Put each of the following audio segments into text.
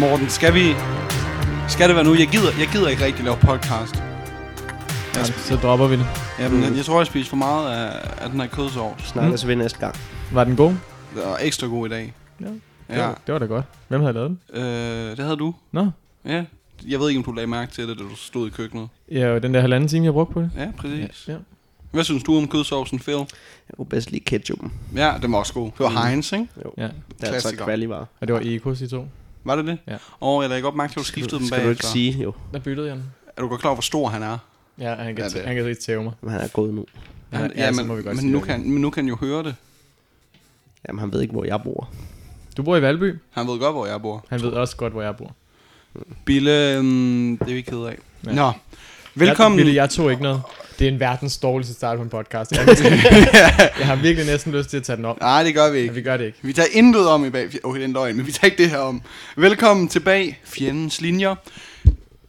Morten, skal vi... Skal det være nu? Jeg gider, jeg gider ikke rigtig lave podcast. Ja, så dropper vi det. Jamen, jeg, jeg tror, jeg spiser for meget af, af den her kødsovs. Snakkes vi næste gang. Var den god? Det var ekstra god i dag. Ja. Ja, Det var da godt. Hvem havde lavet den? øh, det havde du. Nå. Ja. Jeg ved ikke, om du lagde mærke til det, da du stod i køkkenet. Ja, og den der halvanden time, jeg brugte på det. Ja, præcis. Ja. Hvad synes du om kødsovsen, Phil? Jeg kunne bedst lide ketchupen. Ja, den var også god. Det var Mm. Heinz, ikke? Jo. ja. Det er altså Klassiker. kvalivar. Og det var Ecos, de to. Var det det? Ja. Og jeg lagde godt mærke til, at du skiftede dem Skal du ikke sige, jo. Der byttede jeg den. Er du godt klar over, hvor stor han er? Ja, han kan, Ja, det- han kan rigtig tæve mig. Men han er gået nu. Ja, ja, så må vi godt men, nu det. kan, men nu kan han jo høre det. Jamen, han ved ikke, hvor jeg bor. Du bor i Valby. Han ved godt, hvor jeg bor. Han ved også godt, hvor jeg bor. Bille, um, det er vi ked af. Ja. Nå, velkommen. Jeg, Ville, jeg tog ikke noget. Det er en verdens dårligste start på en podcast. Jeg, jeg har virkelig næsten lyst til at tage den op. Nej, det gør vi Men ikke. vi gør det ikke. Vi tager intet om i bag... Okay, det er en løgn, men vi tager ikke det her om. Velkommen tilbage, fjendens linjer.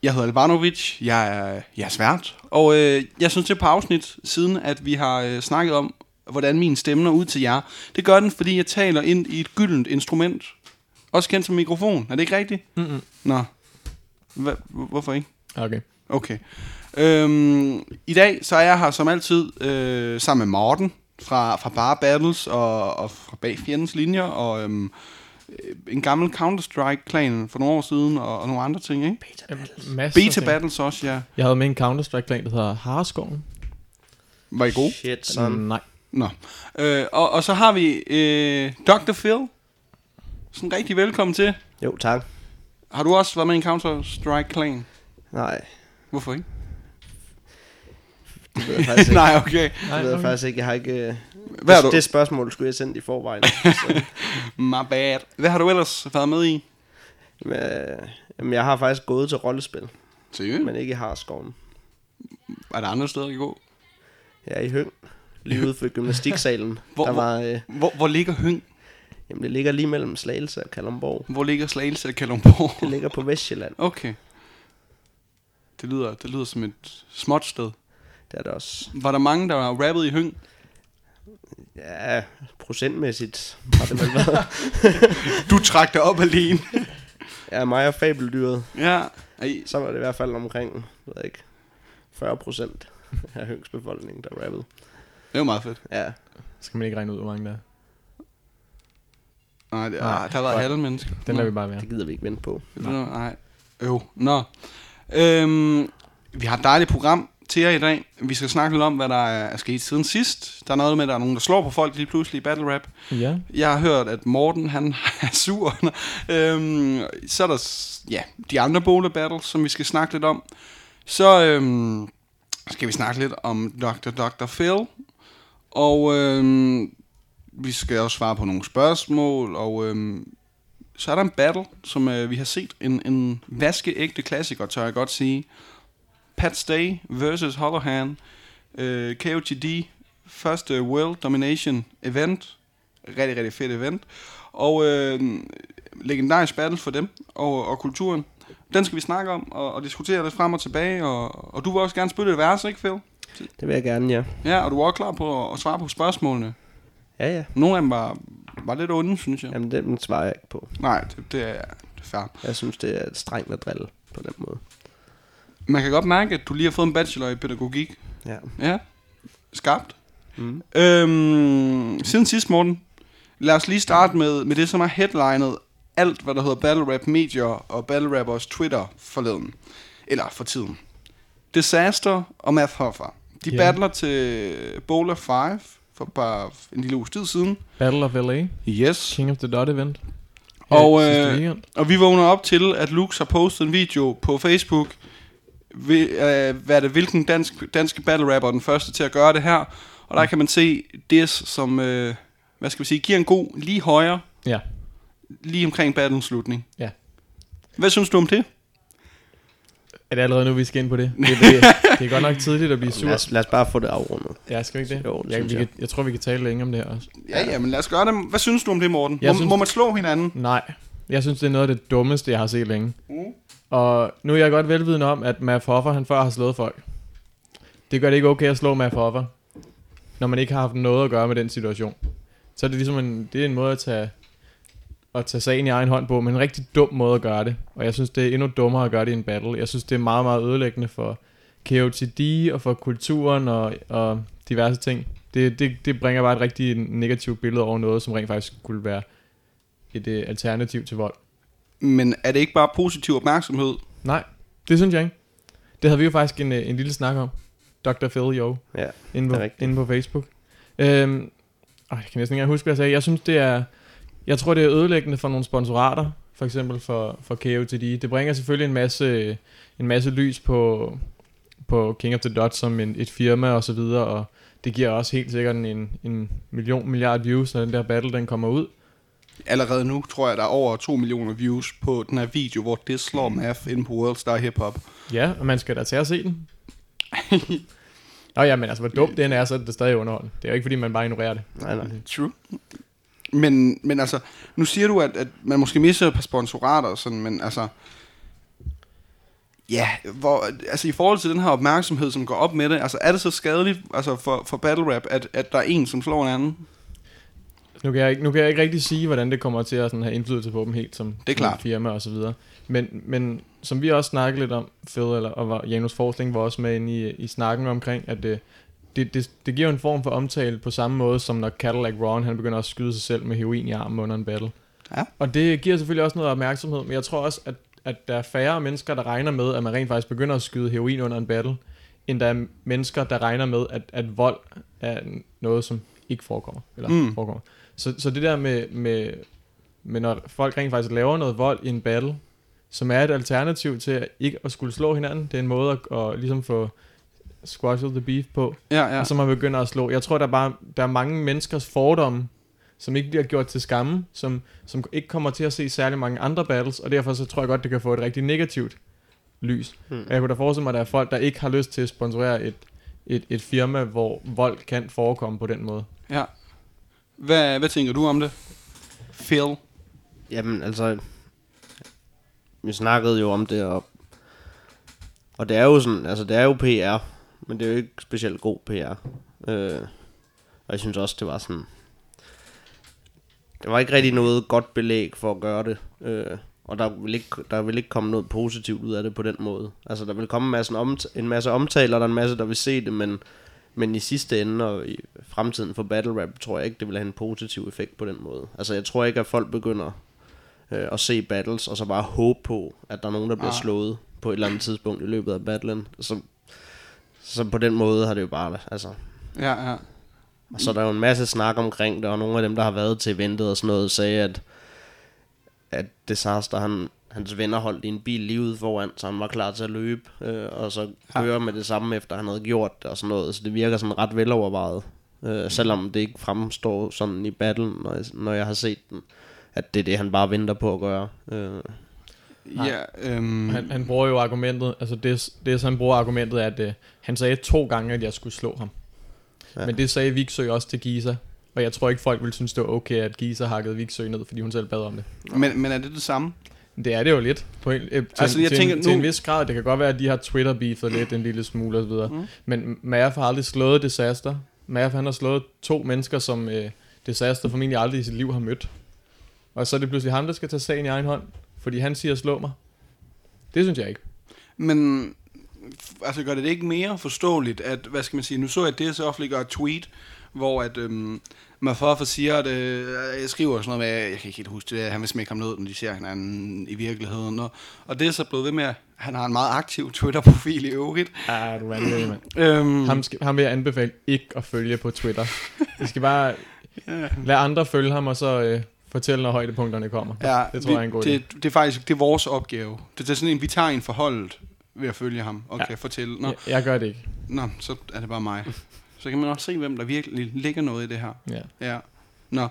Jeg hedder Albanovic, jeg er jeres vært, og øh, jeg synes det er på afsnit, siden at vi har øh, snakket om, hvordan min stemme når ud til jer. Det gør den, fordi jeg taler ind i et gyldent instrument. Også kendt som mikrofon. Er det ikke rigtigt? Mm-mm. Nå. Hva, hvorfor ikke? Okay. Okay. Øhm, I dag så er jeg her som altid øh, sammen med Morten fra, fra Bar Battles og, og fra bag fjendens linjer og øhm, øh, en gammel Counter-Strike-klan for nogle år siden og, og nogle andre ting, ikke? Beta ting. Battles også, ja. Jeg havde med en Counter-Strike-klan, der hedder Harskoven. Var I gode? Shit, son. Nej. Nå. Øh, og, og så har vi øh, Dr. Phil. Sådan rigtig velkommen til. Jo, tak. Har du også været med i en Counter-Strike-klan? Nej, Hvorfor ikke? Det ved jeg faktisk ikke. Nej, okay. Det ved jeg okay. faktisk ikke. Jeg har ikke... øh, Hvad har det, du? det spørgsmål skulle jeg sende i forvejen. Så, My bad. Hvad har du ellers været med i? men, jamen, jeg har faktisk gået til rollespil, Seriøst? men ikke i Harskoven. Er der andre steder, I gå? Jeg er i Høng, lige ude for gymnastiksalen. Hvor- der var, øh, Hvor, hvor ligger Høng? jamen, det ligger lige mellem Slagelse og Kalundborg. Hvor ligger Slagelse og Kalundborg? Det ligger på Vestjylland. Okay. Det lyder, det lyder som et småt sted. Det er det også. Var der mange, der var rappet i Høng? Ja, procentmæssigt har det vel været. Du trak dig op alene. Ja, mig og fabeldyret. ja. Ej, Så var det i hvert fald omkring, jeg ved ikke, 40 procent af Høngs befolkning, der rappede. det var meget fedt. Ja, Skal man ikke regne ud, hvor mange der er. Nej, det, Nej, nej der var halve mennesker. Den lader vi bare være. det gider vi ikke vente på. Nå. Nej. Jo, nå. Øhm, vi har et dejligt program til jer i dag. Vi skal snakke lidt om, hvad der er sket siden sidst. Der er noget med, at der er nogen, der slår på folk lige pludselig i battle rap. Ja. Jeg har hørt, at Morten han er sur. øhm, så er der ja, de andre bowler battles, som vi skal snakke lidt om. Så øhm, skal vi snakke lidt om Dr. Dr. Phil. Og øhm, vi skal også svare på nogle spørgsmål. Og øhm, så er der en battle, som øh, vi har set. En, en vaskeægte klassiker, tør jeg godt sige. Pat Stay versus Hollowhan. Øh, KOTD. Første World Domination Event rigtig, rigtig fedt event. Og øh, legendarisk battle for dem og, og kulturen. Den skal vi snakke om og, og diskutere lidt frem og tilbage. Og, og du vil også gerne spille et vers, ikke Phil? Det vil jeg gerne, ja. Ja, og du er også klar på at, at svare på spørgsmålene. Ja, ja. Nogle af dem var, var lidt onde, synes jeg. Jamen, den svarer jeg ikke på. Nej, det, det, er, det er fair. Jeg synes, det er strengt at drille på den måde. Man kan godt mærke, at du lige har fået en bachelor i pædagogik. Ja. Ja, skarpt. Mm. Øhm, siden sidst, Morten, lad os lige starte med, med det, som er headlinet alt, hvad der hedder Battle Rap Medier og Battle Rappers Twitter forleden. Eller for tiden. Disaster og Math Hoffer. De Ja. battler til Bowler 5 for bare en lille uges tid siden. Battle of LA. Yes. King of the Dot event. Og, øh. Og vi vågner op til, at Lux har postet en video på Facebook. Vi, øh, hvad er det, hvilken dansk, danske battle rapper er den første til at gøre det her. Og der kan man se det, som øh, hvad skal vi sige, giver en god lige højre, Ja. lige omkring battlens slutning. Ja. Hvad synes du om det? Er det allerede nu, vi skal ind på det? Det, det, det er godt nok tidligt at blive sur. Lad, os, lad os bare få det afrundet. Ja, skal vi ikke det? Jo, det synes vi jeg. Kan, jeg tror, vi kan tale længe om det her også. Ja, ja, men lad os gøre det. Hvad synes du om det, Morten? Jeg Må, synes- må man slå hinanden? Nej, jeg synes, det er noget af det dummeste, jeg har set længe. Mm. Og nu er jeg godt velvidende om, at Matt Hoffer, han før har slået folk. Det gør det ikke okay at slå Matt Hoffer, når man ikke har haft noget at gøre med den situation. Så er det ligesom en, det er en måde at tage at tage sagen i egen hånd på, men en rigtig dum måde at gøre det. Og jeg synes, det er endnu dummere at gøre det i en battle. Jeg synes, det er meget, meget ødelæggende for KOTD og for kulturen og, og diverse ting. Det, det, det bringer bare et rigtig negativt billede over noget, som rent faktisk skulle være et uh, alternativ til vold. Men er det ikke bare positiv opmærksomhed? Nej, det synes jeg ikke. Det havde vi jo faktisk en, øh, en lille snak om. Dr. Phil, jo. Ja, inde Det på, er inde på Facebook. Øhm, øh, jeg kan næsten ikke huske, hvad jeg sagde. Jeg synes, det er... Jeg tror, det er ødelæggende for nogle sponsorater, for eksempel for, for KOTD. Det bringer selvfølgelig en masse, en masse lys på, på King of the Dots som en, et firma og så videre, og det giver også helt sikkert en, en million milliard views, når den der battle den kommer ud. Allerede nu tror jeg, der er over 2 millioner views på den her video, hvor det slår Math inde på World Star Hip Hop. Ja, og man skal da tage og se den. Nå ja, men altså, hvor dumt den er, så er det stadig underholdende. Det er jo ikke, fordi man bare ignorerer det. Nej, nej. True. Men, men altså, nu siger du, at, at man måske misser et par sponsorater og sådan, men altså... Ja, hvor, altså i forhold til den her opmærksomhed, som går op med det, altså er det så skadeligt altså for, for battle rap, at, at der er en, som slår en anden? Nu kan, jeg ikke, nu kan jeg ikke rigtig sige, hvordan det kommer til at sådan have indflydelse på dem helt som, Det er klart. firma og så videre. Men, men som vi også snakkede lidt om, Phil eller, og var, Janus Forsling var også med inde i, i snakken omkring, at det, det, det, det giver en form for omtale på samme måde, som når Cadillac Ron han begynder at skyde sig selv med heroin i armen under en battle. Ja. Og det giver selvfølgelig også noget opmærksomhed, men jeg tror også, at, at der er færre mennesker, der regner med, at man rent faktisk begynder at skyde heroin under en battle, end der er mennesker, der regner med, at, at vold er noget, som ikke forekommer. Eller mm. forekommer. Så, så det der med, med, med, når folk rent faktisk laver noget vold i en battle, som er et alternativ til at ikke at skulle slå hinanden, det er en måde at, at ligesom få squashed the beef på, Ja, ja. ja. og så man begynder at slå. Jeg tror, der er, bare, der er mange menneskers fordomme, som ikke bliver gjort til skamme, som, som ikke kommer til at se særlig mange andre battles, og derfor så tror jeg godt, det kan få et rigtig negativt lys. Hmm. Og jeg kunne da forestille mig, at der er folk, der ikke har lyst til at sponsorere et, et, et firma, hvor vold kan forekomme på den måde. ja. Hvad, hvad tænker du om det? Phil? Jamen, altså... Vi snakkede jo om det, og, og det er jo sådan, altså det er jo PR, men det er jo ikke specielt god PR. Øh, og jeg synes også, det var sådan... Det var ikke rigtig noget godt belæg for at gøre det. Øh, og der vil, ikke, der vil ikke komme noget positivt ud af det på den måde. Altså, der vil komme en masse, omt- en masse omtaler, der er en masse, der vil se det, men, men i sidste ende og i fremtiden for battle rap, tror jeg ikke, det vil have en positiv effekt på den måde. Altså, jeg tror ikke, at folk begynder øh, at se battles, og så bare håbe på, at der er nogen, der bliver Ah. slået på et eller andet tidspunkt i løbet af battlen. Så, så på den måde har det jo bare, altså... Ja, ja. Og så er der jo en masse snak omkring det, og nogle af dem, der har været til eventet og sådan noget, sagde, at, at Disaster, han, hans venner holdt i en bil lige ude foran, så han var klar til at løbe, øh, og så køre med det samme, efter han havde gjort det og sådan noget. Så det virker sådan ret velovervejet, øh, selvom det ikke fremstår sådan i battlen, når jeg, når jeg har set den, at det er det, han bare venter på at gøre. Øh, Ja, øhm, Han, han bruger jo argumentet, altså det, det han bruger argumentet er, at øh, han sagde to gange, at jeg skulle slå ham. Ja. Ja. Men det sagde Vigsø også til Gisa. Og jeg tror ikke, folk ville synes, det var okay, at Gisa hakkede Vigsø ned, fordi hun selv bad om det. men, men er det det samme? Det er det jo lidt. På en, øh, til, Altså, jeg til, tænker en, til nu- en vis grad. Det kan godt være, at de har Twitter-beefet lidt en lille smule og så videre. Mm. Men Maaf har aldrig slået Disaster. Maaf han har slået to mennesker, som øh, Disaster formentlig aldrig i sit liv har mødt. Og så er det pludselig ham, der skal tage sagen i egen hånd. Fordi han siger, slå mig. Det synes jeg ikke. Men altså gør det det ikke mere forståeligt, at, hvad skal man sige, nu så jeg det, så offentliggør et tweet, hvor at, øhm, Mafoffa siger, at øh, jeg skriver sådan noget med, jeg kan ikke helt huske det, at han vil smække ham ned, når de ser hinanden i virkeligheden. Og, og det er så blevet ved med, at han har en meget aktiv Twitter-profil i øvrigt. Ah, du er vanvittig, mand. Øhm, Ham, skal, ham vil jeg anbefale ikke at følge på Twitter. Vi skal bare lade andre følge ham, og så øh, fortælle, når højdepunkterne kommer. ja, det tror vi, jeg er en god det, det er faktisk det er vores opgave. Det er sådan en, vi tager en forholdet ved at følge ham og Ja. kan fortælle. Nå, Jeg, jeg gør det ikke. nå, så er det bare mig. Så kan man også se, hvem der virkelig ligger noget i det her. Ja. Ja. Nå,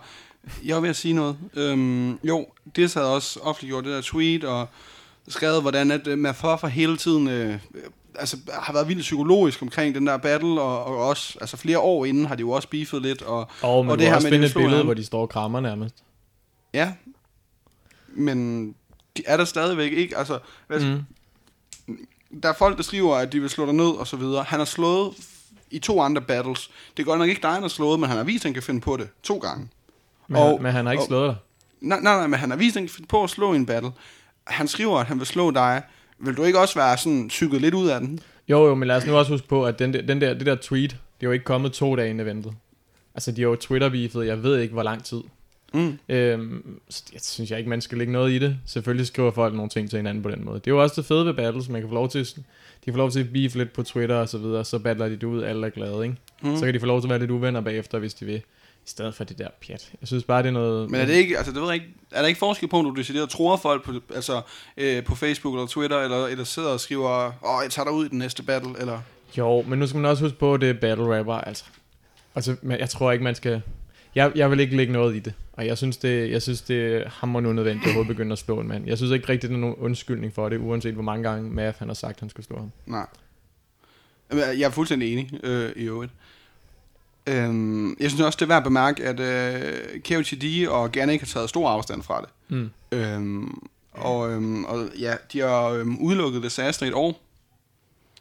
jeg var ved at sige noget. Øhm, jo, det havde også offentliggjort det der tweet, og skrevet, hvordan at øh, Mafoffa hele tiden øh, øh, altså, har været vildt psykologisk omkring den der battle, og, og også, altså flere år inden har de jo også beefet lidt, og Og, men Og det her også med, finde et billede, han. hvor de står og krammer nærmest. ja, men er der stadigvæk ikke, altså, hvad. Mm. der er folk, der skriver, at de vil slå dig ned, og så videre. Han har slået i to andre battles. Det er godt nok ikke dig, der har slået, men han har vist, at han kan finde på det to gange. Men, Og- men han har ikke og- slået dig. Nej, nej, nej, men han har vist, at han kan finde på at slå i en battle. Han skriver, at han vil slå dig. Vil du ikke også være sådan psyket lidt ud af den? Jo, jo, men lad os nu også huske på, at den der, den der, det der tweet, det er jo ikke kommet to dage inden eventet. Altså, de har jo Twitter-beefet, jeg ved ikke, hvor lang tid. Mm. Øhm, så jeg synes jeg ikke, man skal lægge noget i det. Selvfølgelig skriver folk nogle ting til hinanden på den måde. Det er jo også det fede ved battles, man kan få lov til, de får lov til at beef lidt på Twitter og så videre, så battler de det ud, alle er glade, ikke? Mm. Så kan de få lov til at være lidt uvenner bagefter, hvis de vil. I stedet for det der pjat. Jeg synes bare, det er noget... Men er det ikke, altså det ved jeg ikke, er der ikke forskel på, når du decideret tror folk på, altså, øh, på Facebook eller Twitter, eller, eller sidder og skriver, åh, jeg tager dig ud i den næste battle, eller... Jo, men nu skal man også huske på, at det er battle rapper, altså. Altså, men jeg tror ikke, man skal... Jeg, jeg vil ikke lægge noget i det. Og jeg synes, det, jeg synes, det er hammerende unødvendigt at overhovedet begynde at slå en mand. Jeg synes ikke rigtigt, der er nogen undskyldning for det, uanset hvor mange gange Math han har sagt, at han skulle slå ham. Nej. Jeg er fuldstændig enig øh, i øvrigt. Øhm, jeg synes også, det er værd at bemærke, at øh, KOTD og Garnick har taget stor afstand fra det. Mm. Øhm, og, øhm, og ja, de har øhm, udelukket Disaster i et år.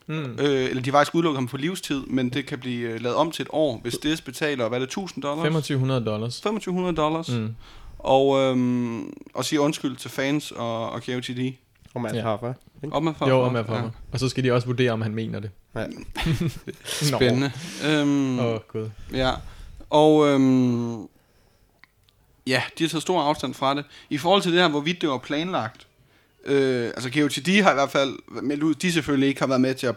Mm. Øh, eller de har faktisk udelukket ham på livstid, men det kan blive øh, lavet om til et år, hvis det betaler, hvad er det, 1000 dollars? 2500 dollars. 2500 dollars. Mm. Og, øhm, og sige undskyld til fans og, og KOTD. Og Mads Ja. ja. Hoffa. Op med Jo, og med for mig. Og så skal de også vurdere, om han mener det. Ja. Spændende. Øhm, Åh, oh, gud. Ja, og øhm, ja, de har taget stor afstand fra det. I forhold til det her, hvorvidt det var planlagt, øh, altså KOTD har i hvert fald meldt ud, de selvfølgelig ikke har været med til at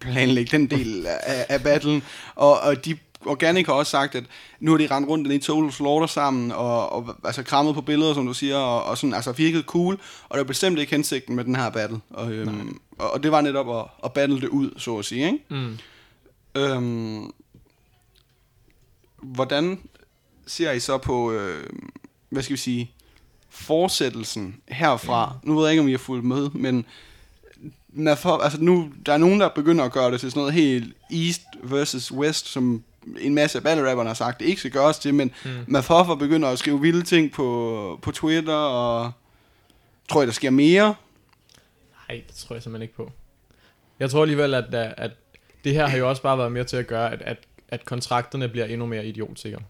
planlægge den del af, af battlen, og, og de Organic har også sagt, at nu har de rendt rundt i Total Slaughter sammen, og, og altså krammet på billeder, som du siger, og, og sådan, altså virket cool, og det er bestemt ikke hensigten med den her battle. Og, øhm, og, og det var netop at, at battle det ud, så at sige, ikke? Mm. Øhm, hvordan ser I så på, øh, hvad skal vi sige, fortsættelsen herfra? Nu ved jeg ikke, om I har fulgt med, men når for, altså nu, der er nogen, der begynder at gøre det til sådan noget helt East versus West, som en masse af battle rapperne har sagt, det ikke skal gøres til, men mm. Mafoffer begynder at skrive vilde ting på, på Twitter, og tror jeg, der sker mere? Nej, det tror jeg simpelthen ikke på. Jeg tror alligevel, at, at, at det her har jo også bare været med til at gøre, at, at, at kontrakterne bliver endnu mere idiotsikre.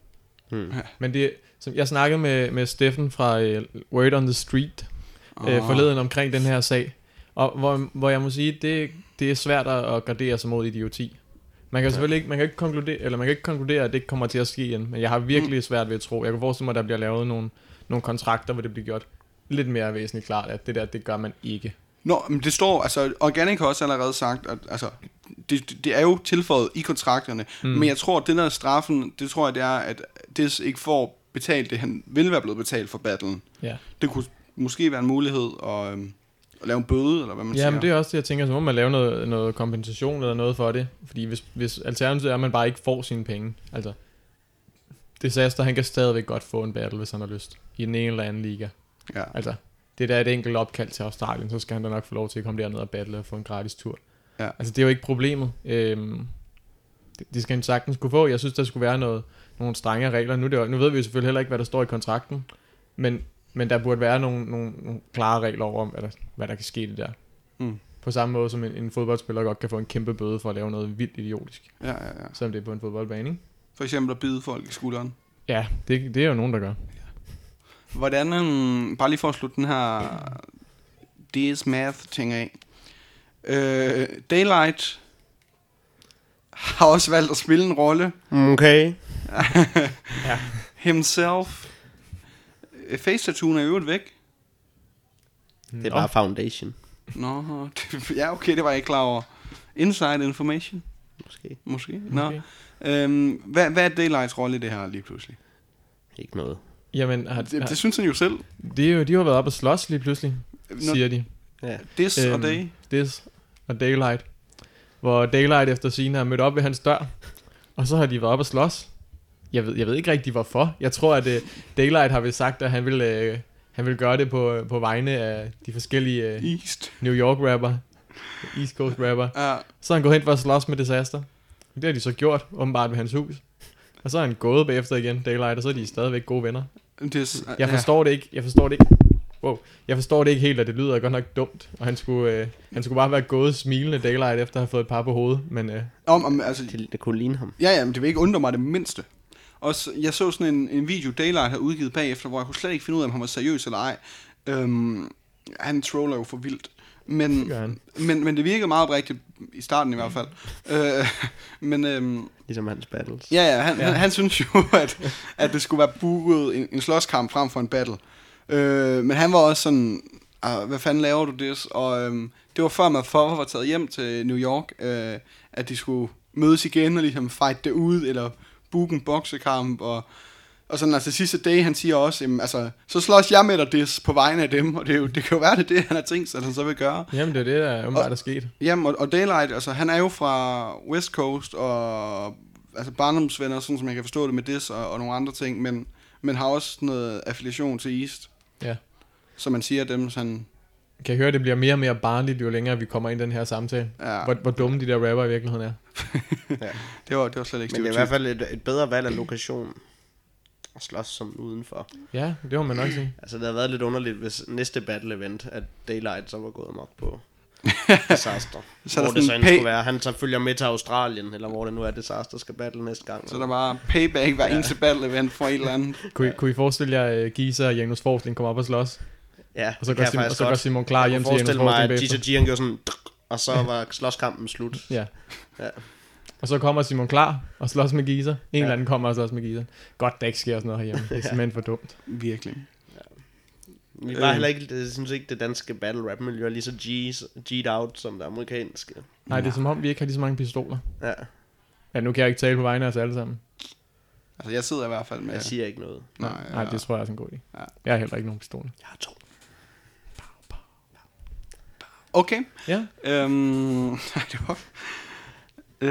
Hmm. Men det, som jeg snakkede med, med Steffen fra uh, Word on the Street uh, forleden omkring den her sag, og hvor, hvor jeg må sige, det, det er svært at, gardere sig mod idioti. Man kan selvfølgelig ikke, man kan ikke konkludere, eller man kan ikke konkludere, at det ikke kommer til at ske igen, men jeg har virkelig svært ved at tro. Jeg kan forestille mig, at der bliver lavet nogle, nogle kontrakter, hvor det bliver gjort lidt mere væsentligt klart, at det der, det gør man ikke. Nå, men det står, altså Organic har også allerede sagt, at altså, det, det, det er jo tilføjet i kontrakterne, mm. men jeg tror, at det der straffen, det tror jeg, det er, at Dis ikke får betalt det, han ville være blevet betalt for battlen. Ja. Det kunne måske være en mulighed at, øhm, at lave en bøde, eller hvad man Ja, siger. men det er også det, jeg tænker, så må man lave noget, noget kompensation eller noget for det. Fordi hvis, hvis alternativet er, at man bare ikke får sine penge. Altså, Disaster, han kan stadigvæk godt få en battle, hvis han har lyst. I den ene eller anden liga. Ja. Altså, det der er et enkelt opkald til Australien, så skal han da nok få lov til at komme derned og battle og få en gratis tur. Ja. Altså, det er jo ikke problemet. Øhm, det, det skal han sagtens kunne få. Jeg synes, der skulle være noget, nogle strenge regler. Nu, det, nu ved vi jo selvfølgelig heller ikke, hvad der står i kontrakten. Men, men der burde være nogle, nogle, nogle klare regler over, hvad der, hvad der kan ske det der. Mm. På samme måde som en, en fodboldspiller godt kan få en kæmpe bøde for at lave noget vildt idiotisk. ja, ja, ja. Selvom det er på en fodboldbane, ikke? For eksempel at bide folk i skulderen. Ja, det, det er jo nogen, der gør. Hvordan, um, bare lige for at slutte den her DS Math ting af. Øh, Daylight har også valgt at spille en rolle. Okay. Ja. Himself. Face tattooen er i øvrigt væk. Det er bare foundation, Nå, det- ja okay, det var jeg ikke klar over. Inside information, måske. måske. Nå. Okay. Øhm, hvad, hvad er Daylights rolle i det her lige pludselig? Ikke noget. Jamen, har, Det, har, det synes han jo selv. det er jo, de har været oppe og slås lige pludselig, Nå, siger de. Ja. This og Øhm, Day. This og Daylight. Hvor Daylight efter sine har mødt op ved hans dør, og så har de været op og slås. Jeg ved, jeg ved ikke rigtig hvorfor. Jeg tror, at uh, Daylight har vel sagt, at han vil, uh, han vil gøre det på, på vegne af de forskellige uh, East. New York rapper, East Coast rapper. Ja, Så er han gået hen for at slås med Disaster. Det har de så gjort, åbenbart ved hans hus. Og så er han gået bagefter igen, Daylight, og så er de stadigvæk gode venner. this, Jeg forstår det ikke. Jeg forstår det ikke. Wow. Jeg forstår det ikke helt, og det lyder godt nok dumt. Og han skulle, øh, han skulle bare være gået smilende Daylight efter at have fået et par på hovedet. Men øh, Om, om, altså, Det, det kunne ligne ham. ja, ja, men det vil ikke undre mig det mindste. Og så, jeg så sådan en, en video, Daylight havde udgivet bagefter, hvor jeg kunne slet ikke finde ud af, om han var seriøs eller ej. Øhm, han troller jo for vildt. Men, men, men det virkede meget oprigtigt, i starten i hvert fald. øh, men øhm, Ligesom hans battles. ja, ja, han, Ja. ja. Han, han synes jo, at, at det skulle være booket en, en slåskamp frem for en battle. Øh, men han var også sådan, ah, hvad fanden laver du det? Og øhm, det var før Matt Fover var taget hjem til New York, øh, at de skulle mødes igen og ligesom fight det ud, eller booke en boksekamp, og, og sådan, altså sidste dag, han siger også, jamen, altså, så slås jeg med dig dis på vegne af dem, og det, er jo, det kan jo være, det er det, han har tænkt sig, at han så vil gøre. Jamen, det er det, der åbenbart er sket. Jamen, og, og Daylight, altså han er jo fra West Coast, og altså barndomsvenner, sådan som jeg kan forstå det med Dis og, og nogle andre ting, men, men har også noget affiliation til East, Ja. så man siger dem sådan, Kan I høre, det bliver mere og mere barnligt, jo længere vi kommer ind i den her samtale. ja, Hvor, hvor dumme de der rapper i virkeligheden er. det var, det var slet ikke Men det er i hvert fald et, et bedre valg af lokation at slås som udenfor. Ja, det må man nok sige. Altså, det havde været lidt underligt, hvis næste battle event, at Daylight så var gået amok på Disaster. Så hvor det så end pay- skulle være. Han så følger med til Australien, eller hvor det nu er, Disaster skal battle næste gang. Så der var payback hver eneste battle event for et eller andet. Kunne, I, kunne I forestille jer, uh, Gisa og Janus Forsling kommer op og slås? ja, Og så går, Simon, jeg og så går. Simon klar Jeg hjem til Janus forestille mig, Forsling at. Gita G, gjorde sådan, og så var slåskampen slut. Ja. Ja. Og så kommer Simon klar og slås med Gisa. En Ja. eller anden kommer og slås med Gisa. Godt, der ikke sker sådan noget herhjemme. Det er simpelthen for dumt. Virkelig. Vi var Øh. heller ikke, jeg synes ikke, det danske battle rap miljø er lige så G's, G'd out som det amerikanske. Nej, det er som om, vi ikke har lige så mange pistoler. Ja, Ja, nu kan jeg ikke tale på vegne af os alle sammen. Altså jeg sidder i hvert fald med... jeg siger ikke noget. Nej, Nej, nej det tror jeg er også en god idé. Ja. Jeg har heller ikke nogen pistoler. Jeg har to. Okay. Ja, Øhm, nej, det var... Øh,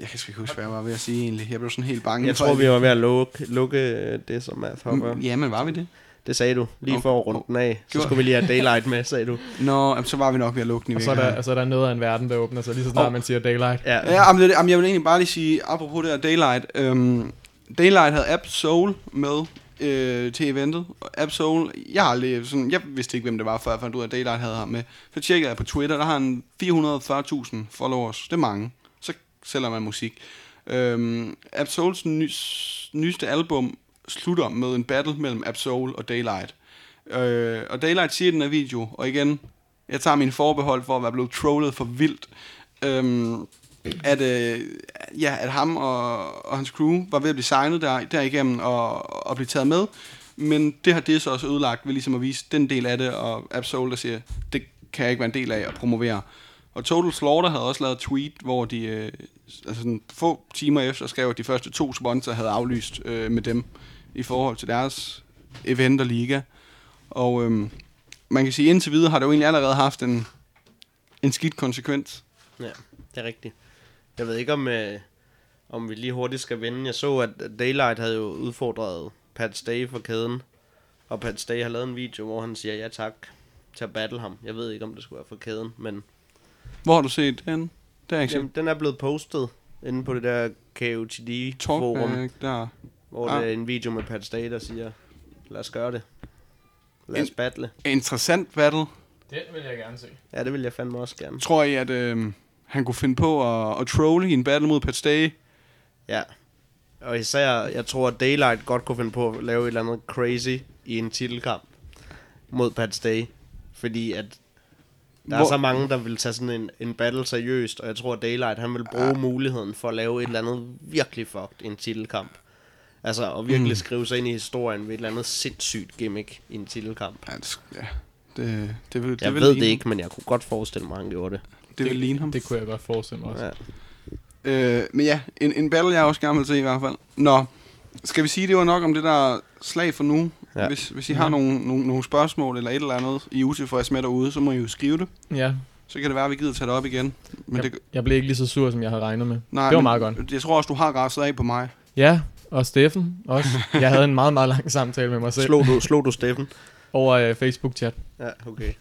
jeg kan sgu ikke huske, hvad jeg var ved at sige egentlig. Jeg blev sådan helt bange. Jeg tror, vi var ved at lukke, lukke det, som Math Hopper. Mm, Ja, men var vi det? Det sagde du, lige Nå, for at runde den af. Så skulle vi lige have Daylight med, sagde du. Nå, jamen, så var vi nok ved at lukke den i og så er, der, og så er der noget af en verden, der åbner sig lige så snart Åh. man siger daylight. Ja, Ja, jamen, det, jamen, jeg vil egentlig bare lige sige, apropos det her Daylight. Øhm, Daylight havde App Soul med øh, til eventet. Og App Soul, jeg har aldrig sådan, jeg vidste ikke, hvem det var, før jeg fandt ud af, at Daylight havde ham med. Så tjekkede jeg på Twitter, der har han 440.000 followers. Det er mange. Så sælger man musik. Øhm, App Souls nys, nyeste album slutter med en battle mellem Absol og Daylight. Øh, og Daylight siger i den her video, og igen, jeg tager min forbehold for at være blevet trollet for vildt. Øhm, at, øh, ja, at ham og, og hans crew var ved at blive signet der, derigennem og, og blive taget med. Men det har det så også ødelagt ved ligesom at vise den del af det, og Absol, der siger, det kan jeg ikke være en del af at promovere. Og Total Slaughter havde også lavet et tweet, hvor de øh, altså sådan få timer efter skrev, at de første to sponsorer havde aflyst øh, med dem i forhold til deres event og liga. Og øhm, man kan sige, at indtil videre har det jo egentlig allerede haft en, en skidt konsekvens. ja, det er rigtigt. Jeg ved ikke, om, øh, om vi lige hurtigt skal vende. Jeg så, at Daylight havde jo udfordret Pat Stay for kæden. Og Pat Stay har lavet en video, hvor han siger ja tak til at battle ham. Jeg ved ikke, om det skulle være for kæden, men Hvor har du set den? Det jeg ikke. Jamen, den er blevet postet inde på det der KOTD-forum, Talkback der. Hvor Ah. det er en video med Pat Stay, der siger, lad os gøre det. Lad os En- battle. Interessant battle. Den vil jeg gerne se. Ja, det vil jeg fandme også gerne. Tror I, at øh, han kunne finde på at, at trolle i en battle mod Pat Stay? Ja. Og især, jeg tror, at Daylight godt kunne finde på at lave et eller andet crazy i en titelkamp mod Pat Stay. Fordi at der er Hvor- så mange, der vil tage sådan en, en battle seriøst, og jeg tror, at Daylight han vil bruge Ja. muligheden for at lave et eller andet virkelig fucked i en titelkamp. Altså, at virkelig Mm. skrive sig ind i historien ved et eller andet sindssygt gimmick i en titelkamp. Ja, det, ja. det, det vil, det Jeg vil ved ligne, det ikke, men jeg kunne godt forestille mig, at han gjorde det. Det vil ligne ham. Det kunne jeg godt forestille mig også. Ja. Øh, men ja, en, en battle, jeg også gerne vil se i hvert fald. Nå, skal vi sige, det var nok om det der slag for nu? Ja. Ja. Hvis, hvis I har nogle, nogle, nogle spørgsmål eller et eller andet, I er utilfredse med derude, så må I jo skrive det. Ja, Så kan det være, at vi gider tage det op igen. Men jeg, det, jeg blev ikke lige så sur, som jeg havde regnet med. nej, det var men meget godt. Jeg tror også, du har græsset af på mig. Ja, og Steffen også. Jeg havde en meget, meget lang samtale med mig selv Slog, du, slog du Steffen? over uh, Facebook-chat. Ja, okay.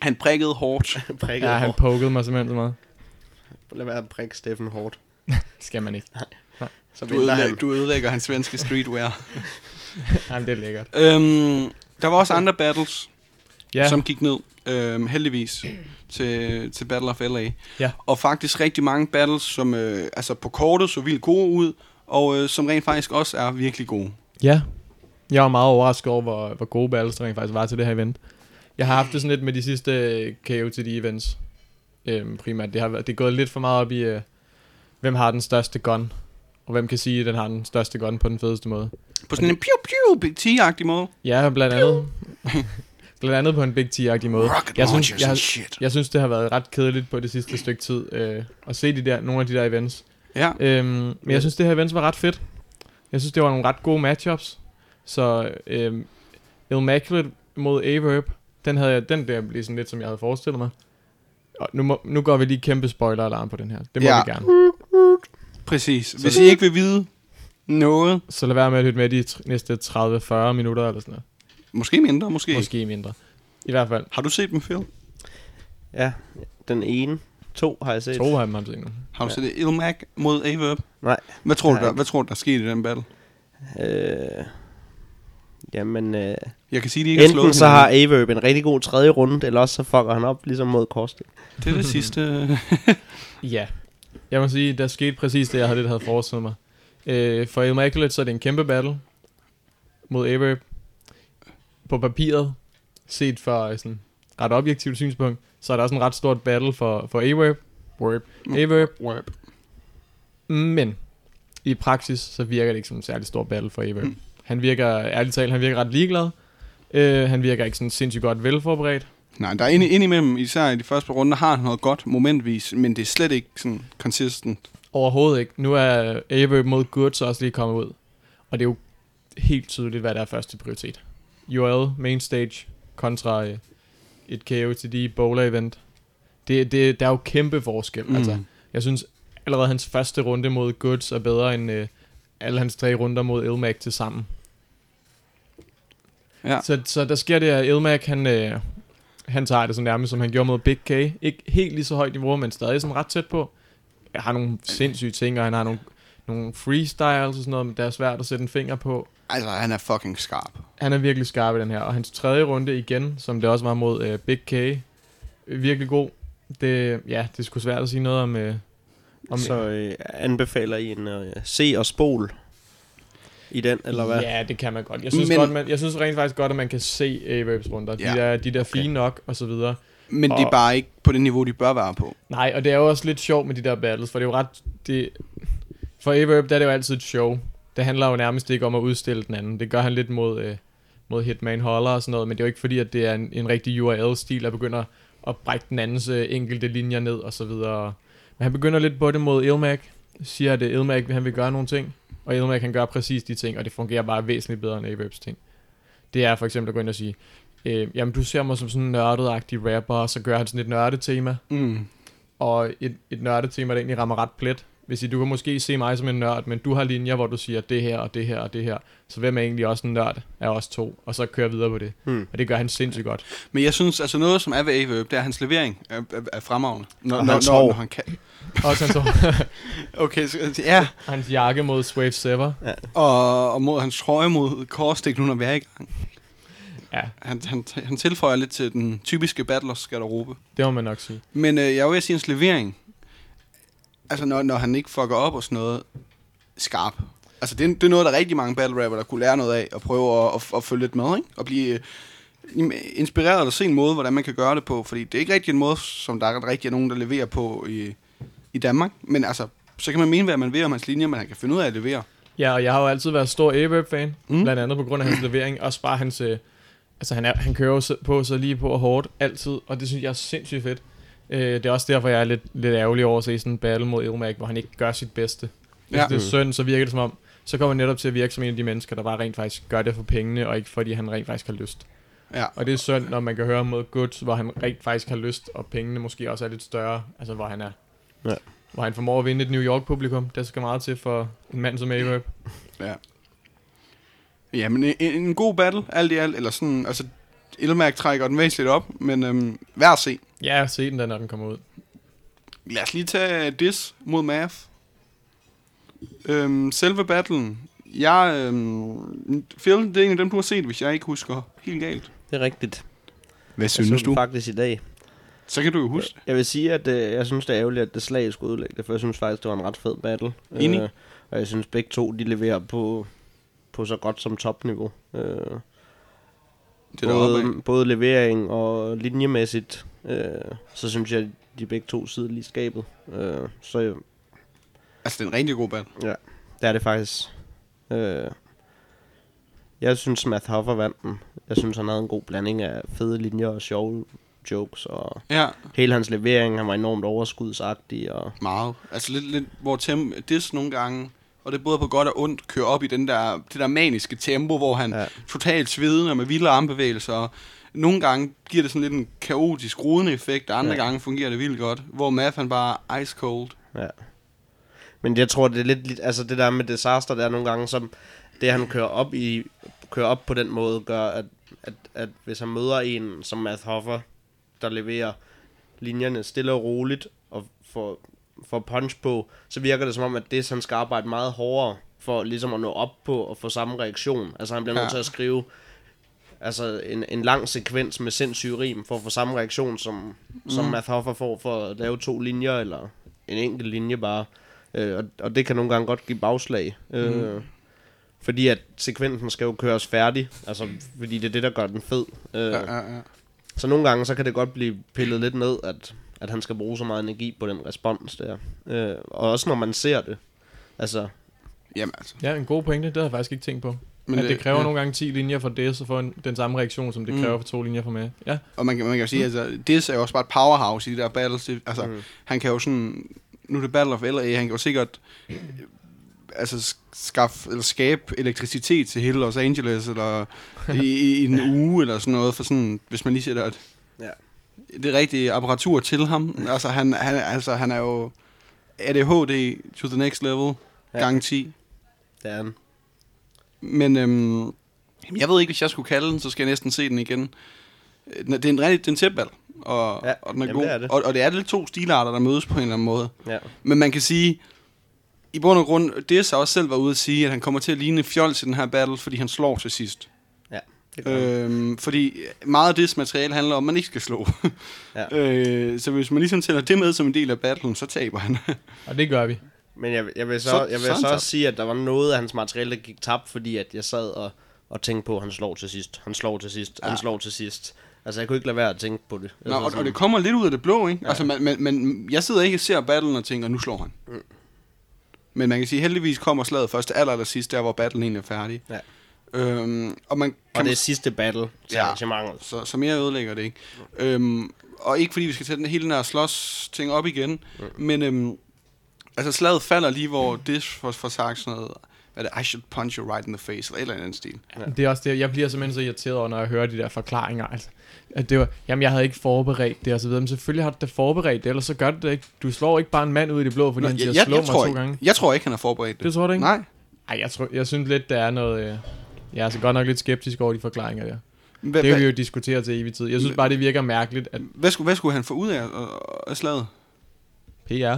Han prikkede hårdt. Prikket Ja, han hårdt. pokede mig simpelthen så meget. Lad være at prikke Steffen hårdt. Skal man ikke. Så Du han. ødelægger, du ødelægger hans svenske streetwear. Jamen, det er lækkert. øhm, der var også andre battles, Ja, ja. som gik ned, øhm, heldigvis, til, til Battle of LA. Ja. Og faktisk rigtig mange battles, som øh, altså på kortet så vildt gode ud, og øh, som rent faktisk også er virkelig gode. Ja. Jeg var meget overrasket over, hvor, hvor gode battles der rent faktisk var til det her event. Jeg har haft det sådan lidt med de sidste øh, KOTD events. Øhm, primært. Det har, det er gået lidt for meget op i, øh, hvem har den største gun. Og hvem kan sige, at den har den største gun på den fedeste måde. På sådan en pew pew Big T-agtig måde. Ja, blandt andet. blandt andet på en Big T-agtig måde. Rocket Jeg synes, jeg, shit. jeg synes, det har været ret kedeligt på det sidste stykke tid. Øh, at se de der, nogle af de der events. Ja. Øhm, men jeg synes, det her event var ret fedt. Jeg synes, det var nogle ret gode matchups. Så øhm, Immaculate mod Averb, den havde jeg, den der blev sådan lidt, som jeg havde forestillet mig. Og nu, må, nu går vi lige kæmpe spoiler-alarm på den her. Det må Ja. vi gerne. Præcis. Hvis I ikke vil vide noget, Så lad være med at lytte med de næste 30-40 minutter eller sådan noget. måske mindre, måske, måske. Måske mindre. I hvert fald. Har du set dem, Phil? Ja, den ene. To har jeg set. To har man set nu. Har du Ja. set det? Ilmac mod Averb? Nej. Hvad tror, du, der, hvad tror du, der skete i den battle? Øh, jamen, øh, Jeg kan sige, de ikke har enten slået så har. Averb en rigtig god tredje runde, eller også så fucker han op, ligesom mod Korsted. Det er det sidste. Ja. Jeg må sige, der skete præcis det, jeg havde lidt havde forestillet mig. Øh, for Immaculate, så er det en kæmpe battle mod Averb. På papiret, set fra sådan ret objektivt synspunkt, så er der også en ret stort battle for, for Averb. Warp. Averb. Warp. Men i praksis, så virker det ikke som en særlig stor battle for Averb. Mm. Mm. Han virker, ærligt talt, han virker ret ligeglad. Øh, han virker ikke sådan sindssygt godt velforberedt. Nej, der er ind, indimellem, især i de første runder, har han noget godt momentvis, men det er slet ikke sådan consistent. Overhovedet ikke. Nu er Averb mod Goods også lige kommet ud. Og det er jo helt tydeligt, hvad der er første prioritet. UL, main stage, kontra øh, et KOTD bowler event. Det, det, der er jo kæmpe forskel. Mm. Altså, jeg synes allerede hans første runde mod Goods er bedre end øh, alle hans tre runder mod Ilmac til sammen. Ja. Så, så der sker det, at Ilmac, han, øh, han tager det så nærmest, som han gjorde mod Big K. Ikke helt lige så højt niveau, men stadig sådan ret tæt på. Han har nogle sindssyge ting, og han har nogle, nogle freestyles og sådan noget, men det er svært at sætte en finger på. Altså, han er fucking skarp. Han er virkelig skarp i den her, og hans tredje runde igen, som det også var mod øh, Big K, virkelig god. Det, ja, det er sgu svært at sige noget om... Øh, om Så øh, anbefaler I en øh, se og spol i den, eller hvad? Ja, det kan man godt. Jeg synes, Men- men, godt, man, jeg synes rent faktisk godt, at man kan se Averabs runder. De, Ja. der, de der fine nok, og så videre. Men det er Og- bare ikke på det niveau, de bør være på. Nej, og det er jo også lidt sjovt med de der battles, for det er jo ret... Det, for Averb, der er det jo altid et show. Det handler jo nærmest ikke om at udstille den anden. Det gør han lidt mod, øh, mod Hitman Holler og sådan noget, men det er jo ikke fordi, at det er en, en rigtig URL-stil, der begynder at brække den andens øh, enkelte linjer ned og så videre. Men han begynder lidt på det mod Ilmac. Siger, at øh, Ilmac han vil gøre nogle ting, og Ilmac kan gøre præcis de ting, og det fungerer bare væsentligt bedre end Averbs ting. Det er for eksempel at gå ind og sige, øh, jamen du ser mig som sådan en nørdet-agtig rapper, og så gør han sådan et nørdetema, Mm. og et, et nørdetema, der egentlig rammer ret plet. Hvis I, du kan måske se mig som en nørd, men du har linjer, hvor du siger det her og det her og det her. Så hvem er egentlig også en nørd af os to? Og så kører videre på det. Hmm. Og det gør han sindssygt godt. Men jeg synes, altså noget, som er ved Averb, det er hans levering er, er, fremragende. Når, Og når, hans når, når han kan. Også hans, Okay, så, ja. hans jakke mod Swave Sever. Og, og mod hans trøje mod Korstik, nu når vi er i gang. Ja, Han, han, han tilføjer lidt til den typiske battlers garderobe. det må man nok sige. Men øh, jeg vil sige, hans levering, altså når, når han ikke fucker op og sådan noget, skarp. Altså det, er- det er noget, der er rigtig mange battle rapper, der kunne lære noget af, og prøve at, at, at følge lidt med, ikke? Og blive øh, inspireret og se en måde, hvordan man kan gøre det på. Fordi det er ikke rigtig en måde, som der er rigtig er nogen, der leverer på i, i Danmark. Men altså, så kan man mene, hvad man vil om hans linjer, men han kan finde ud af at levere. Ja, og jeg har jo altid været stor Averb-fan. Mm. Mm. Blandt andet på grund af hans levering. Også bare hans... Øh, altså han, er, han kører på så lige på og hårdt altid. Og det synes jeg er sindssygt fedt. Øh, det er også derfor, jeg er lidt, lidt ærgerlig over at se sådan en battle mod Ilmac, hvor han ikke gør sit bedste. Hvis Ja. ja. det er synd, så virker det som om, så kommer han netop til at virke som en af de mennesker, der bare rent faktisk gør det for pengene, og ikke fordi han rent faktisk har lyst. Ja. Og det er synd, når man kan høre mod Goods, hvor han rent faktisk har lyst, og pengene måske også er lidt større, altså hvor han er. Ja. Hvor han formår at vinde et New York-publikum. Der skal meget til for en mand som Averb. Ja. Ja, men en, en god battle, alt i alt, eller sådan, altså, Ilmærk trækker den væsentligt op, men øhm, værd at se. Ja, se den der, når den kommer ud. Lad os lige tage Dis mod Math. Øhm, selve battlen. Jeg, øhm, Phil, det er en af dem, du har set, hvis jeg ikke husker helt galt. Det er rigtigt. Hvad Jeg synes du? faktisk i dag. Så kan du jo huske. Jeg vil sige, at øh, jeg synes, det er ærgerligt, at det slag skulle udlægge det, for jeg synes faktisk, det var en ret fed battle. Enig. Øh, Og jeg synes begge to, de leverer på, på så godt som topniveau. Øh, Det både, både levering og linjemæssigt, øh, så synes jeg, de begge to sidder lige skabet. Øh, så øh, Altså, det er en rigtig god battle. ja, det er det faktisk. Øh, jeg synes, Matt Hoffer vandt den. Jeg synes, han havde en god blanding af fede linjer og sjove jokes, og Ja, hele hans levering, han var enormt overskudsagtig, og meget. Altså lidt, lidt hvor tem det nogle gange, og det både på godt og ondt, kører op i den der, det der maniske tempo, hvor han ja. Totalt svedende med vilde armbevægelser. Og nogle gange giver det sådan lidt en kaotisk, rodende effekt, og andre ja. Gange fungerer det vildt godt. Hvor Math han bare er ice cold. Ja. Men jeg tror, det er lidt, lidt altså det der med disaster, der er nogle gange, som det han kører op i, kører op på den måde, gør, at, at, at hvis han møder en som Matt Hoffer, der leverer linjerne stille og roligt, og får, får punch på, så virker det som om, at det han skal arbejde meget hårdere, for ligesom at nå op på og få samme reaktion. Altså han bliver nødt Ja. til at skrive altså en, en lang sekvens med sindssyg rim, for at få samme reaktion, som, mm. som Matt Hoffer får for at lave to linjer, eller en enkelt linje bare. Øh, og, og det kan nogle gange godt give bagslag. Øh, fordi at sekvensen skal jo køres færdig, altså fordi det er det, der gør den fed. Øh, Ja, ja, ja. Så nogle gange, så kan det godt blive pillet lidt ned, at, at han skal bruge så meget energi på den respons der. Øh, og også når man ser det. Altså, Jamen altså. Ja, en god pointe. Det havde jeg faktisk ikke tænkt på. Men at det kræver ja. nogle gange 10 linjer for det, så får en, den samme reaktion, som det Mm. kræver for to linjer for med. Ja, Og man kan, man kan jo sige, altså, Diz er jo også bare et powerhouse i de der battles. Det, altså, mm. Mm. han kan jo sådan, nu er det Battle of LA, han kan jo sikkert øh, altså sk- skaffe, eller skabe elektricitet til hele Los Angeles, eller i, i, i en uge, eller sådan noget, for sådan, hvis man lige sætter et, Ja. Det rigtige apparatur til ham. Altså, han, han, altså, han er jo ADHD to the next level, Ja. gang 10. det er han. Men øhm, jeg ved ikke, hvis jeg skulle kalde den, så skal jeg næsten se den igen. Øh, den- Det er en rigtig, det er en tætbal, og, Ja, og den er jamen, god. det er det. Og, og det er lidt to stilarter, der mødes på en eller anden måde. Ja. Men man kan sige, i bund og grund, det har også selv været ude at sige, at han kommer til at ligne fjols i den her battle, fordi han slår til sidst. Ja, det gør han. Øhm, fordi meget af det materiale handler om, at man ikke skal slå. Ja. øh, så hvis man ligesom tæller det med som en del af battlen, så taber han. og det gør vi. Men jeg, jeg vil så, Så- jeg vil så også sige, at der var noget af hans materiale, der gik tabt, fordi at jeg sad og, og tænkte på, at han slår til sidst. Han slår til sidst. Ja. Han slår til sidst. Altså, jeg kunne ikke lade være at tænke på det. Nå, altså, og, og sådan- det kommer lidt ud af det blå, ikke? Ja. Altså, men, men, men jeg sidder ikke og ser battlen og tænker, nu slår han. Mm. Men man kan sige, heldigvis kommer slaget først til aller, aller sidst, der hvor battlen egentlig er færdig. Ja. Øhm, og man og kan det er sidste battle til Ja. arrangementet. så, så mere ødelægger det ikke. Øhm, og ikke fordi vi skal tage den hele den slås ting op igen, Mm. men øhm, altså slaget falder lige, hvor Dish får, får sagt sådan noget, hvad er det, I should punch you right in the face, eller et eller andet stil. Ja. Det er også det, jeg bliver simpelthen så irriteret over, når jeg hører de der forklaringer. Altså, at det var, jamen jeg havde ikke forberedt det og så videre. Men selvfølgelig har du da forberedt det, ellers så gør du det ikke. Du slår ikke bare en mand ud i det blå, fordi Nå, han siger, jeg, jeg, slå jeg, mig tror to ikke, gange. jeg tror ikke, han har forberedt det. Det tror du ikke? Nej. Ej, jeg, tror, jeg synes lidt, der er noget... Øh, jeg er altså godt nok lidt skeptisk over de forklaringer der. Hvad, Det kan vi jo diskutere til evig tid. Jeg synes bare, det virker mærkeligt, at hvad, skulle, hvad skulle han få ud af, af, af slaget? PR,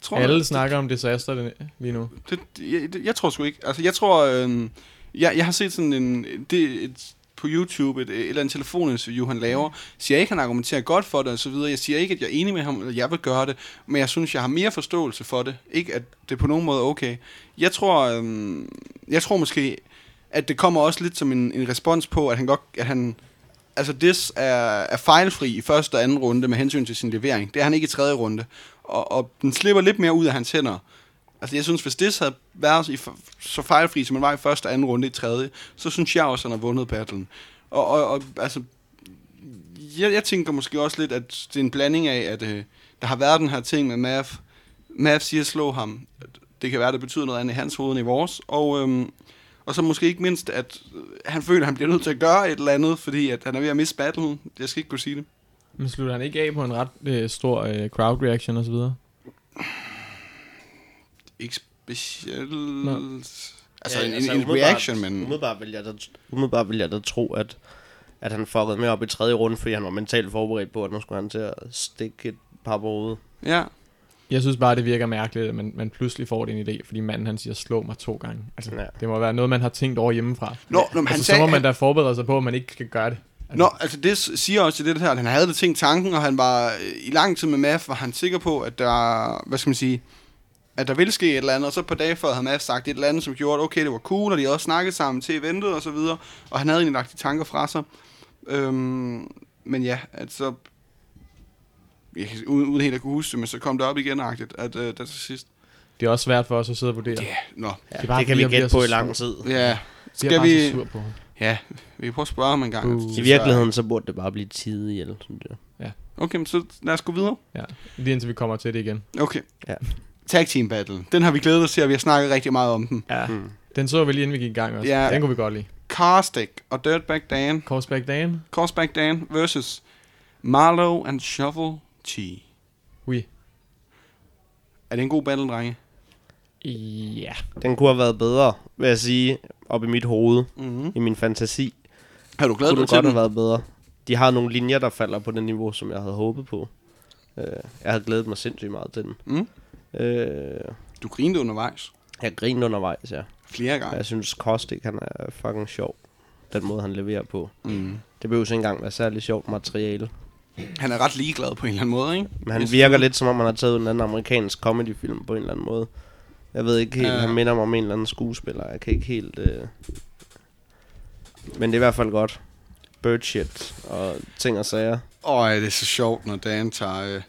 Tror alle du? snakker om disaster lige nu. Det, jeg, det, jeg tror sgu ikke. Altså, jeg tror... Øh, jeg, jeg har set sådan en... Det, et, på YouTube, et, et eller andet telefoninterview, han laver, siger jeg ikke, han argumenterer godt for det, og så videre. Jeg siger ikke, at jeg er enig med ham, eller jeg vil gøre det, men jeg synes, jeg har mere forståelse for det. Ikke, at det på nogen måde er okay. Jeg tror, øhm, jeg tror måske, at det kommer også lidt som en, en respons på, at han godt, at han, altså Dis er, er fejlfri i første og anden runde med hensyn til sin levering. Det er han ikke i tredje runde. Og, og den slipper lidt mere ud af hans hænder. Altså jeg synes, hvis Dis havde været i, så fejlfri, som han var i første og anden runde i tredje, så synes jeg også, at han har vundet battlen. Og, og, og altså, jeg, jeg tænker måske også lidt, at det er en blanding af, at øh, der har været den her ting med Mav. Mav siger, slå ham. Det kan være, det betyder noget andet i hans hoved end i vores. Og, øhm, og så måske ikke mindst, at øh, han føler, at han bliver nødt til at gøre et eller andet, fordi at han er ved at miste battlen. Jeg skal ikke kunne sige det. Men slutter han ikke af på en ret øh, stor øh, crowd reaction og så videre? Ikke specielt... Nå. Altså, en, altså, en, en umiddelbart- reaction, men... Umiddelbart vil jeg da, umiddelbart vil jeg da tro, at, at han fuckede med op i tredje runde, fordi han var mentalt forberedt på, at nu skulle han til at stikke et par på hovedet. Ja, Jeg synes bare, det virker mærkeligt, at man, man pludselig får den idé, fordi manden han siger, slå mig to gange. Altså, Ja. det må være noget, man har tænkt over hjemmefra. Nå, nå, men han altså, så sagde, må man da forberede sig på, at man ikke skal gøre det. Altså, Nå, altså det siger også det her, at han havde det tænkt tanken, og han var øh, i lang tid med MAF, var han sikker på, at der, hvad skal man sige, at der ville ske et eller andet, og så på dage før havde Mads sagt et eller andet, som gjorde, at okay, det var cool, og de havde også snakket sammen til eventet og så videre, og han havde egentlig lagt de tanker fra sig. Øhm, men ja, altså, jeg, uden, uden helt at kunne huske det, men så kom det op igen, agtigt, at øh, der til sidst. Det er også svært for os at sidde og vurdere. Yeah, no. Ja, det, bare, det kan vi gætte på i lang tid. Ja, skal vi... Sur på. Ja, vi prøver at spørge ham en gang. Uh. I virkeligheden, så burde det bare blive tid ihjel, synes jeg. Ja. Okay, men så lad os gå videre. Ja, lige indtil vi kommer til det igen. Okay. Ja. Tag Team Battle. Den har vi glædet os til, og vi har snakket rigtig meget om den. Ja. Mm. Den så vi lige inden vi gik i gang også. Ja. Den kunne vi godt lide. Karstik og Dirtbag Dan. Korsbag Dan. Korsbag Dan versus Marlow and Shovel Chi. Oui. Er det en god battle, drenge? Ja. Den kunne have været bedre, vil jeg sige, op i mit hoved, mm-hmm. i min fantasi. Har du glædet dig til godt have været bedre. De har nogle linjer, der falder på det niveau, som jeg havde håbet på. Øh, jeg havde glædet mig sindssygt meget til den. Mm. Øh, du grinede undervejs? Jeg grinede undervejs, ja. Flere gange? Jeg synes, Kostik, han er fucking sjov. Den måde, han leverer på. Mm. Det behøver ikke engang være særlig sjovt materiale. Han er ret ligeglad på en eller anden måde, ikke? Men han virker lidt som om, han har taget en anden amerikansk comedyfilm på en eller anden måde. Jeg ved ikke helt, Ja. han minder mig om en eller anden skuespiller. Jeg kan ikke helt... Øh... Men det er i hvert fald godt. Bird shit og ting og sager. Åh, det er så sjovt, når Dan tager... Øh...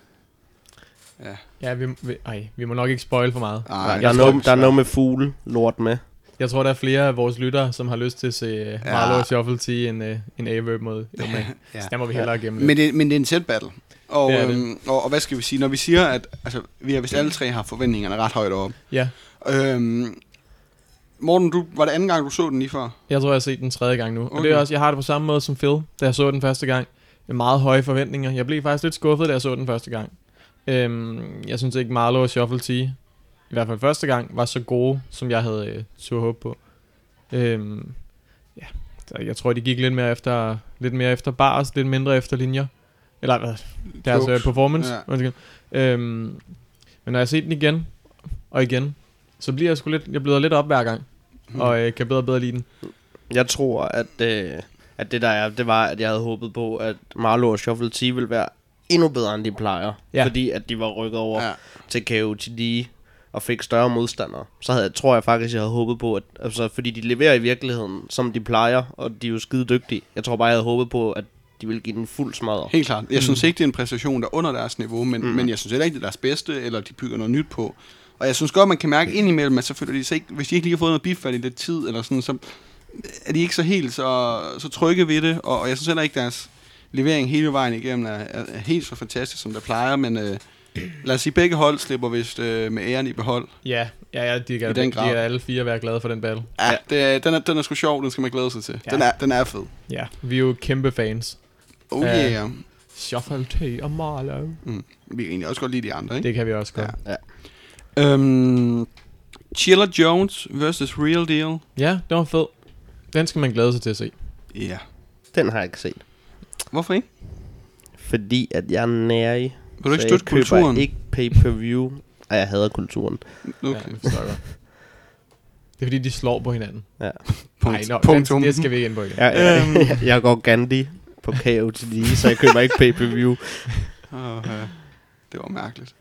Ja. Ja, vi, vi, ej, vi må nok ikke spoil for meget. Ej, der, jeg der, er vi der er noget med fugle lort med. Jeg tror, der er flere af vores lyttere, som har lyst til at se uh, Ja. Marlowe Shuffle til en, uh, en A-verb mod Ilman. Ja. Så der må vi hellere gemme lidt. Men det, men det er en tæt battle. Og, Det det. øhm, og, og hvad skal vi sige? Når vi siger, at altså, vi har vist alle tre har forventningerne ret højt op. Ja, Øhm, Morten, du, var det anden gang, du så den lige før? jeg tror, jeg har set den tredje gang nu. Okay. Og det er også, jeg har det på samme måde som Phil, da jeg så den første gang. Med meget høje forventninger. Jeg blev faktisk lidt skuffet, da jeg så den første gang. Øhm, jeg synes ikke, Marlowe og Shuffle i hvert fald første gang, var så gode, som jeg havde øh, tur håb på. Øhm, ja, jeg tror, de gik lidt mere efter, lidt mere efter bars, lidt mindre efter linjer. Eller hvad? Deres øh, performance. Ja. Øhm, men når jeg ser den igen og igen, så bliver jeg sgu lidt, jeg bliver lidt op hver gang, Hmm. og øh, kan bedre og bedre lide den. Jeg tror, at, øh, at det der er, det var, at jeg havde håbet på, at Marlo og Shuffle T ville være endnu bedre, end de plejer. Ja. Fordi at de var rykket over ja. til KOTD og fik større modstandere. Så havde, tror jeg faktisk, jeg havde håbet på, at altså, fordi de leverer i virkeligheden, som de plejer, og de er jo skide dygtige. Jeg tror bare, jeg havde håbet på, at de ville give den fuld smadre. Helt klart. Jeg synes ikke, det er en præstation, der er under deres niveau, men, mm. Mm. men jeg synes heller ikke, det er deres bedste, eller de bygger noget nyt på. Og jeg synes godt, man kan mærke indimellem, at så føler de sig ikke, hvis de ikke lige har fået noget bifald i lidt tid, eller sådan, så er de ikke så helt så, så trygge ved det, og, og jeg synes heller ikke, deres levering hele vejen igennem er, er, er helt så fantastisk, som der plejer, men øh, lad os sige, begge hold slipper vist øh, med æren i behold. Ja, ja, ja de, kan, I den de grad. er alle fire være glade for den battle. Ja, det, er- den, er, den er sgu sjov, den skal man glæde sig til. Ja. Den, er, den er fed. Ja, vi er jo kæmpe fans. Oh Ja. yeah. Shuffle T og Marlowe. Mm. Vi kan egentlig også godt lide de andre, ikke? Det kan vi også godt. Ja. Øhm, Chiller Jones versus Real Deal. Ja, det var fed. Den skal man glæde sig til at se. Ja. Den har jeg ikke set. Hvorfor ikke? Fordi at jeg er nærig. Vil du ikke så støtte jeg køber kulturen? ikke pay-per-view. Ej, jeg hader kulturen. Okay. Ja, det. Det er fordi, de slår på hinanden. Ja. Punkt, Ej, nå, punktum. Den, det skal vi ikke ind på igen. Jeg, jeg, jeg går Gandhi på KOTD, så jeg køber ikke pay-per-view. Oh, ja. Det var mærkeligt.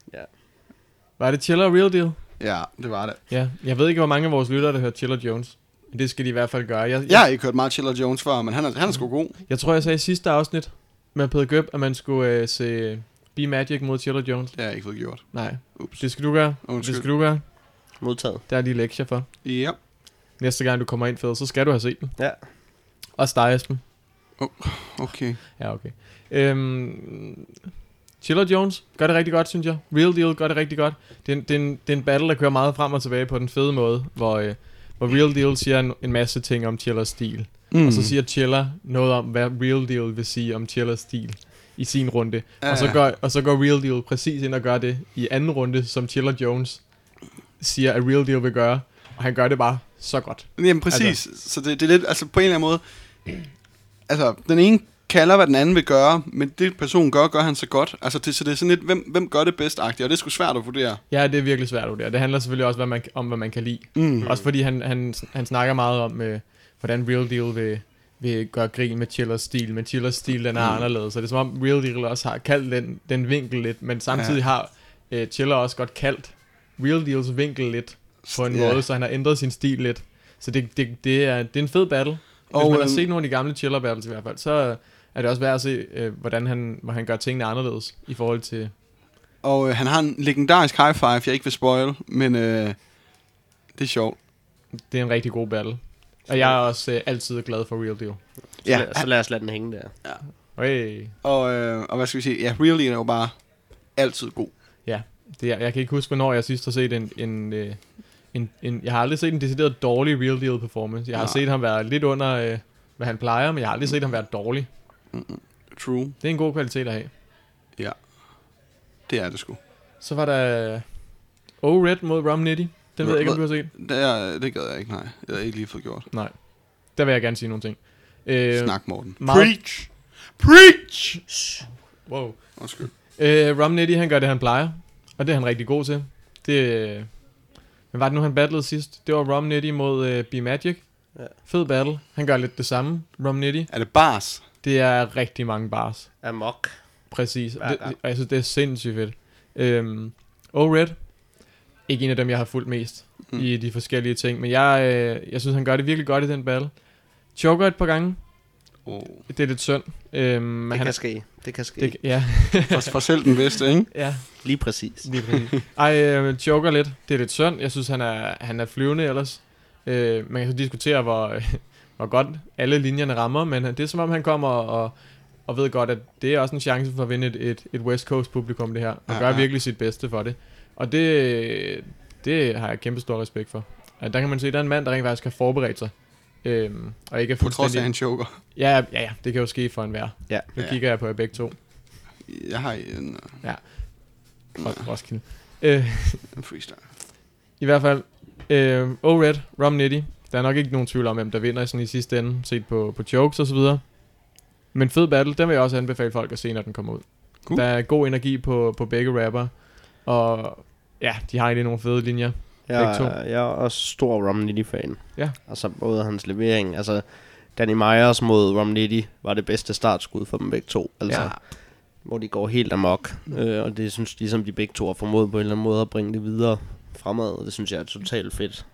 Var det Chiller og Real Deal? Ja, det var det. Ja, jeg ved ikke, hvor mange af vores lyttere, der hører Chiller Jones. Men det skal de i hvert fald gøre. Jeg, Jeg jeg, har ikke hørt meget Chiller Jones før, men han er, han er sgu god. jeg tror, jeg sagde i sidste afsnit med Peter Gøb, at man skulle øh, se Be Magic mod Chiller Jones. Det har jeg ikke fået gjort. Nej, Ups. det skal du gøre. Undskyld. Det skal du gøre. Modtaget. Der er lige lektier for. Ja. Næste gang du kommer ind, Fed, så skal du have set den. Ja. Også dig, Esben. Okay. Ja, okay. Øhm, Chiller Jones gør det rigtig godt, synes jeg. Real Deal gør det rigtig godt. Det er, en, det, er en, det er en battle, der kører meget frem og tilbage på den fede måde, hvor, øh, hvor Real Deal siger en, en masse ting om Chillers stil. Mm. Og så siger Chiller noget om, hvad Real Deal vil sige om Chillers stil i sin runde. Ja, Og, så går, og så går Real Deal præcis ind og gør det i anden runde, som Chiller Jones siger, at Real Deal vil gøre. Og han gør det bare så godt. Jamen præcis. Altså. Så det, det er lidt, altså på en eller anden måde, altså den ene kalder, hvad den anden vil gøre, men det personen gør, gør han så godt. Altså det, så det er sådan lidt, hvem, hvem gør det bedst agtigt, og det er sgu svært at vurdere. Ja, det er virkelig svært at vurdere. Det handler selvfølgelig også hvad man, om, hvad man kan lide. Mm. Også fordi han, han, han snakker meget om, øh, hvordan Real Deal vil, vil gøre grin med Chillers stil, men Chillers stil den er Mm. anderledes. Så det er som om Real Deal også har kaldt den, den vinkel lidt, men samtidig Ja. har øh, Chiller også godt kaldt Real Deals vinkel lidt, på en Ja. måde, så han har ændret sin stil lidt. Så det, det, det, er, det er en fed battle. Hvis Og, man har øhm, set nogle af de gamle chiller battles i hvert fald, så er det også værd at se, øh, hvordan han, hvor han gør tingene anderledes i forhold til... Og øh, han har en legendarisk high five, jeg ikke vil spoil, men øh, det er sjovt. Det er en rigtig god battle. Og jeg er også øh, altid glad for Real Deal. Så, Ja. lad, så lad os lade den hænge der. Hey. Og, øh, og hvad skal vi sige? Ja, Really er jo bare altid god. Det er, jeg kan ikke huske, hvornår jeg sidst har set en... en, øh, en, en jeg har aldrig set en decideret dårlig Real Deal performance. Jeg har Nej. set ham være lidt under, øh, hvad han plejer, men jeg har aldrig set ham være dårlig. True. Det er en god kvalitet at have. Det er det sgu. Så var der O-Red mod Rum Nitty. Den ved jeg ikke, om du har set. Det, er, det gad jeg ikke, nej. Det har jeg ikke lige fået gjort. Nej. Der vil jeg gerne sige nogle ting. Øh, Snak, Morten. meget- Preach! Preach! Wow. Undskyld. Øh, Rum Nitty, han gør det, han plejer. Og det er han rigtig god til. Det, øh, hvad var det nu, han battlede sidst? Det var Rum Nitty mod øh, B-Magic. Ja. Fed battle. Han gør lidt det samme, Rum Nitty. Er det bars? Det er rigtig mange bars. Amok. Præcis. Det, og jeg synes, det er sindssygt fedt. Øhm, O-Red. Ikke en af dem, jeg har fulgt mest Mm. i de forskellige ting. Men jeg, øh, jeg synes, han gør det virkelig godt i den battle. Choker et par gange. Oh. Det er lidt synd. Øhm, men Det han kan ske. Det kan ske. det, ja, For, for selv den bedste, ikke? ja, Lige præcis. lige præcis. Ej, øh, choker lidt. Det er lidt synd. Jeg synes, han er, han er flyvende ellers. Øh, man kan så diskutere, hvor, hvor godt alle linjerne rammer, men det er som om, han kommer og, og ved godt, at det er også en chance for at vinde et, et, et West Coast publikum, det her. Og Ja, gør ja. virkelig sit bedste for det. Og det, det har jeg kæmpe stor respekt for. At der kan man se, at der er en mand, der rent faktisk har forberedt sig. Øhm, og ikke er På trods af, han choker. Ja, ja, ja, det kan jo ske for enhver. Ja. Nu Ja. kigger jeg på jer begge to Jeg har en, fra Roskilde. Øh, en freestyle. I hvert fald, øh, O-Red, Rum Nitty. Der er nok ikke nogen tvivl om, hvem der vinder sådan i sidste ende, set på, på jokes og så videre. Men fed battle, den vil jeg også anbefale folk at se, når den kommer ud. Cool. Der er god energi på, på begge rapper. Og ja, de har egentlig nogle fede linjer. Jeg, to. jeg er også stor Romnitty-fan. Ja. Altså både hans levering, altså Danny Myers mod Romnitty var det bedste startskud for dem begge to. Altså, Ja. ja. hvor de går helt amok. Øh, og det synes de, som de begge to har formået på en eller anden måde at bringe det videre fremad. Det synes jeg er totalt fedt.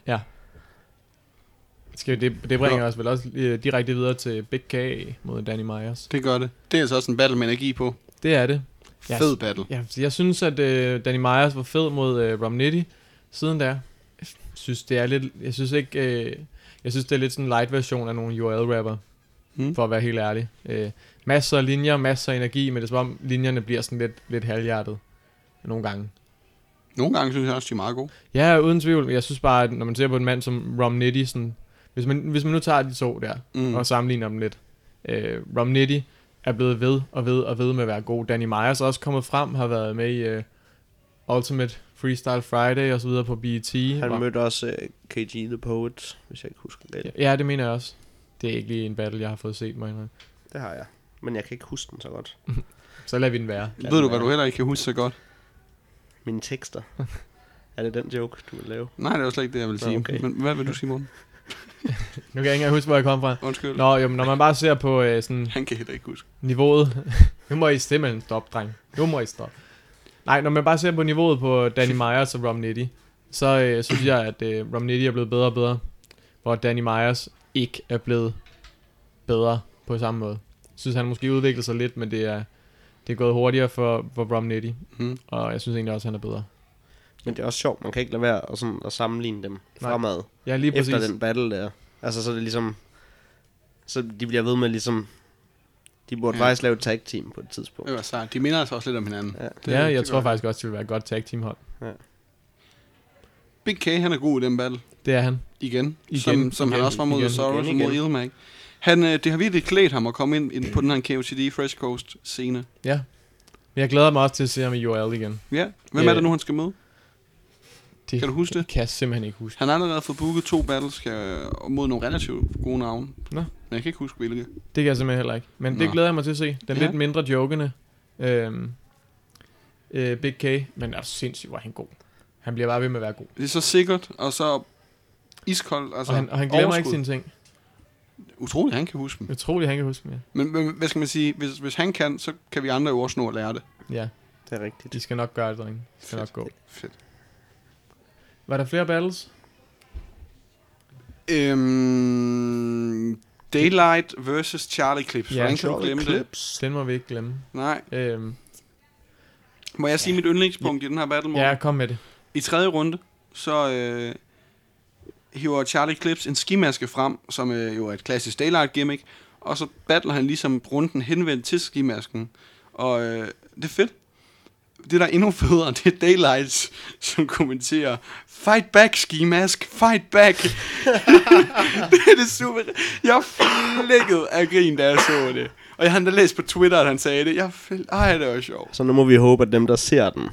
Skal, det, det bringer os vel også øh, direkte videre til Big K mod Danny Myers. Det gør det. Det er altså også en battle med energi på. Det er det. Ja, Fed battle. Ja, jeg synes, at øh, Danny Myers var fed mod øh, Rum Nitty siden der. Jeg synes, det er lidt... Jeg synes ikke... Øh, jeg synes, det er lidt sådan en light version af nogle URL-rapper, Mm. for at være helt ærlig. Øh, masser af linjer, masser af energi, men det er som om linjerne bliver sådan lidt, lidt halvhjertet nogle gange. Nogle gange synes jeg også, de er meget gode. Ja, uden tvivl. Jeg synes bare, at når man ser på en mand som Rum Nitty, sådan, hvis, man, hvis man nu tager de to der, Mm. og sammenligner dem lidt. Øh, Rum Nitty er blevet ved og ved og ved med at være god. Danny Myers er også kommet frem, har været med i uh, Ultimate Freestyle Friday og så videre på BET. Han Var- mødte også uh, KG The Poet, hvis jeg ikke husker det. Ja, det mener jeg også. Det er ikke lige en battle, jeg har fået set mig. Det har jeg. Men jeg kan ikke huske den så godt. Så lader vi den være. Lad Ved du, hvad du heller ikke kan huske så godt? Mine tekster. er det den joke, du vil lave? Nej, det var slet ikke det, jeg ville sige. okay. Men hvad vil du sige, Morten? Nu kan jeg ikke huske, hvor jeg kom fra. Undskyld. Nå, jo, men når man bare ser på øh, sådan Han kan heller ikke huske. niveauet. nu må I simpelthen stoppe, dreng. Nu må I stoppe. Nej, når man bare ser på niveauet på Danny Myers og Rum Nitty, så øh, synes jeg, at øh, Rum Nitty er blevet bedre og bedre, hvor Danny Myers ikke er blevet bedre på samme måde. Jeg synes, han måske udviklet sig lidt, men det er, det er gået hurtigere for, for Rum Nitty, Mm. og jeg synes egentlig også, at han er bedre. Men det er også sjovt, man kan ikke lade være at, sådan, at sammenligne dem Nej. fremad. Ja, lige præcis. efter den battle der. Altså, så er det ligesom... Så de bliver ved med ligesom... De burde Ja. ja. faktisk lave et tag team på et tidspunkt. Det var sejt. De minder altså også lidt om hinanden. Ja. Det- ja, jeg det tror gør faktisk også, det vil være et godt tag team hold. Big K, han er god i den battle. Det er han. Igen. Igen, Som, som han igen, også var mod igen, Soros igen, og mod. Ilmac. Han, øh, det har virkelig klædt ham at komme ind, ind på den her KOTD Fresh Coast scene. Ja. Men jeg glæder mig også til at se ham i URL igen. Ja. Hvem Øh, er det nu, han skal møde? Det Kan du huske det? kan jeg simpelthen ikke huske. Han har allerede fået booket to battles mod nogle relativt gode navne. Nå. Men jeg kan ikke huske, hvilke. Det kan jeg simpelthen heller ikke. Men det Nå. glæder jeg mig til at se. Den Ja. lidt mindre jokende øhm, øh, Big K. Men er sindssygt, hvor er han god. Han bliver bare ved med at være god. Det er så sikkert, og så iskold. Altså og, han, og han glemmer ikke overskud. sine ting. Utroligt, han kan huske dem. Utroligt, han kan huske dem. Men, men hvad skal man sige? Hvis, hvis han kan, så kan vi andre jo også nå at lære det. Ja, ja Det er rigtigt. de skal nok gøre det, drenge. De skal nok gå. Fedt. Var der flere battles? Øhm, Daylight versus Charlie Clips. Ja, Hvordan kan du Charlie glemme det? Clips. Den må vi ikke glemme. Nej. Øhm, Må jeg sige mit yndlingspunkt i den her battle, Morten? ja, kom med det. I tredje runde, så øh, hiver Charlie Clips en skimaske frem, som øh, jo er et klassisk Daylight gimmick, og så battler han ligesom runden henvendt til skimasken. Og øh, det er fedt. Det, der er endnu federe, det er Daylights, som kommenterer, Fight back, ski mask, fight back. det er det super. Jeg flækkede af grin, da jeg så det. Og jeg har endda læst på Twitter, at han sagde det. Jeg fæld... Ej, det var sjovt. Så nu må vi håbe, at dem, der ser den,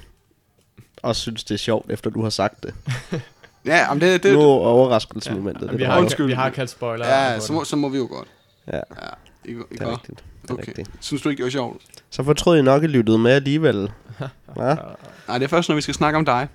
også synes, det er sjovt, efter du har sagt det. Ja, men det, det, Nu er overraskelsesmomentet. Jamen, det vi, har, Undskyld. vi har kaldt spoiler. ja, så må, så må vi jo godt. Ja, Ja, ikke, det ikke er godt? rigtigt. Det er Okay. rigtigt. Synes du ikke, det var sjovt? Så fortrød I nok, at I lyttede med alligevel. Ja? Nej, det er først, når vi skal snakke om dig.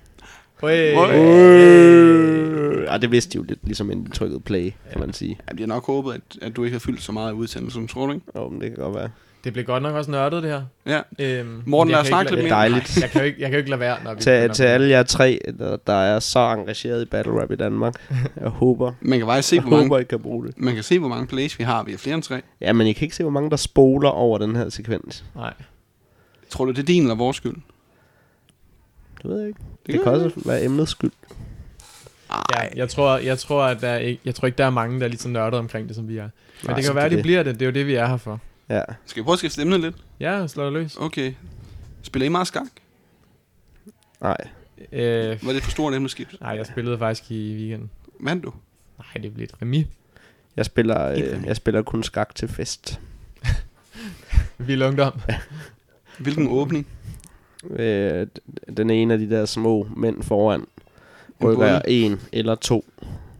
Hey. Øh, ja, det vidste de jo lidt, ligesom inden de trykkede play, kan man sige. Ja, jeg har nok håbet, at, at du ikke har fyldt så meget i udsendelsen, tror du ikke? Jo, men det kan godt være. Det blev godt nok også nørdet, det her. Ja. Øhm, Morten, lad jeg os snakke lidt mere. Dejligt. Nej, jeg kan jo ikke, jeg kan jo ikke lade være, når vi Til, til alle jer tre, der, der er så engageret i battle rap i Danmark. Jeg håber, Man kan faktisk se, jeg hvor mange, håber, I kan bruge det. man kan se, hvor mange plays vi har. Vi har flere end tre. Ja, men I kan ikke se, hvor mange der spoler over den her sekvens. Nej. Tror du, det er din eller vores skyld? Det ved jeg ikke. Det, kan det kan jeg også være emnets skyld. Ja, jeg tror, jeg tror, at der er ikke, jeg tror ikke, der er mange, der er lige så nørdet omkring det, som vi er. Men Nej, det kan være, det- de bliver det. Det er jo det, vi er her for. Ja. Skal vi prøve at skifte emne lidt? Ja, slå dig løs. Okay. Spiller I meget skak? Nej. Øh, Var det for stort emne skift? nej, jeg spillede faktisk i weekenden. Vandt du? Nej, det blev et remis. Jeg spiller, øh, jeg spiller kun skak til fest. Vild ungdom. Hvilken åbning? Øh, d- den ene af de der små mænd foran rykker båd? en eller to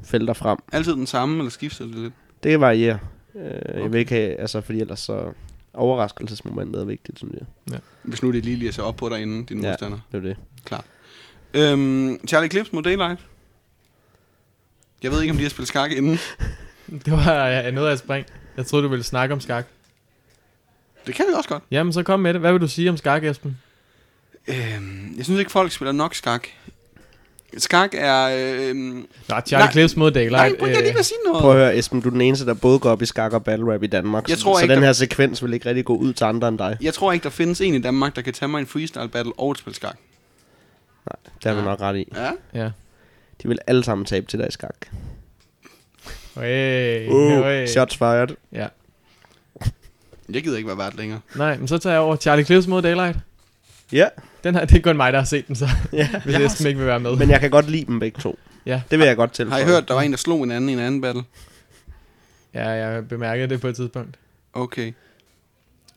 felter frem. Altid den samme, eller skifter det lidt? Det kan variere. Øh, Jeg Okay. vil ikke have, altså fordi ellers så overraskelsesmomentet er vigtigt, synes jeg. Hvis nu det lige lige er så op på dig inden, din Ja. modstander. Det er det. Øhm, Charlie Clips mod Daylight. Jeg ved ikke, om de har spillet skak inden. Det var ja, noget af et spring. Jeg troede, du ville snakke om skak. Det kan vi også godt. Jamen, så kom med det. Hvad vil du sige om skak, Esben? Øhm, jeg synes ikke, folk spiller nok skak. Skak er... Øhm, Nå, Charlie Nej. Clips mod Daylight. nej, prøv, jeg lige øh, vil sige noget. Prøv at høre, Esben, du er den eneste, der både går op i skak og battle rap i Danmark. Jeg så, tror så ikke, den der- her sekvens vil ikke rigtig gå ud til andre end dig. Jeg tror ikke, der findes en i Danmark, der kan tage mig en freestyle battle og et spil skak. Det har vi Ja. nok ret i. Ja? Ja. De vil alle sammen tabe til dig i skak. Hey, Uh, hey. shots fired. Ja. Jeg gider ikke være vært længere. Nej, men så tager jeg over Charlie Clips mod Daylight. Ja, Den her, det er kun mig, der har set den, så ja. hvis Jeg Esben ikke vil være med. Men jeg kan godt lide dem begge to. Ja. Det vil jeg godt til. Har I hørt, der var en, der slog en anden i en anden battle? Ja, jeg bemærkede det på et tidspunkt. Okay.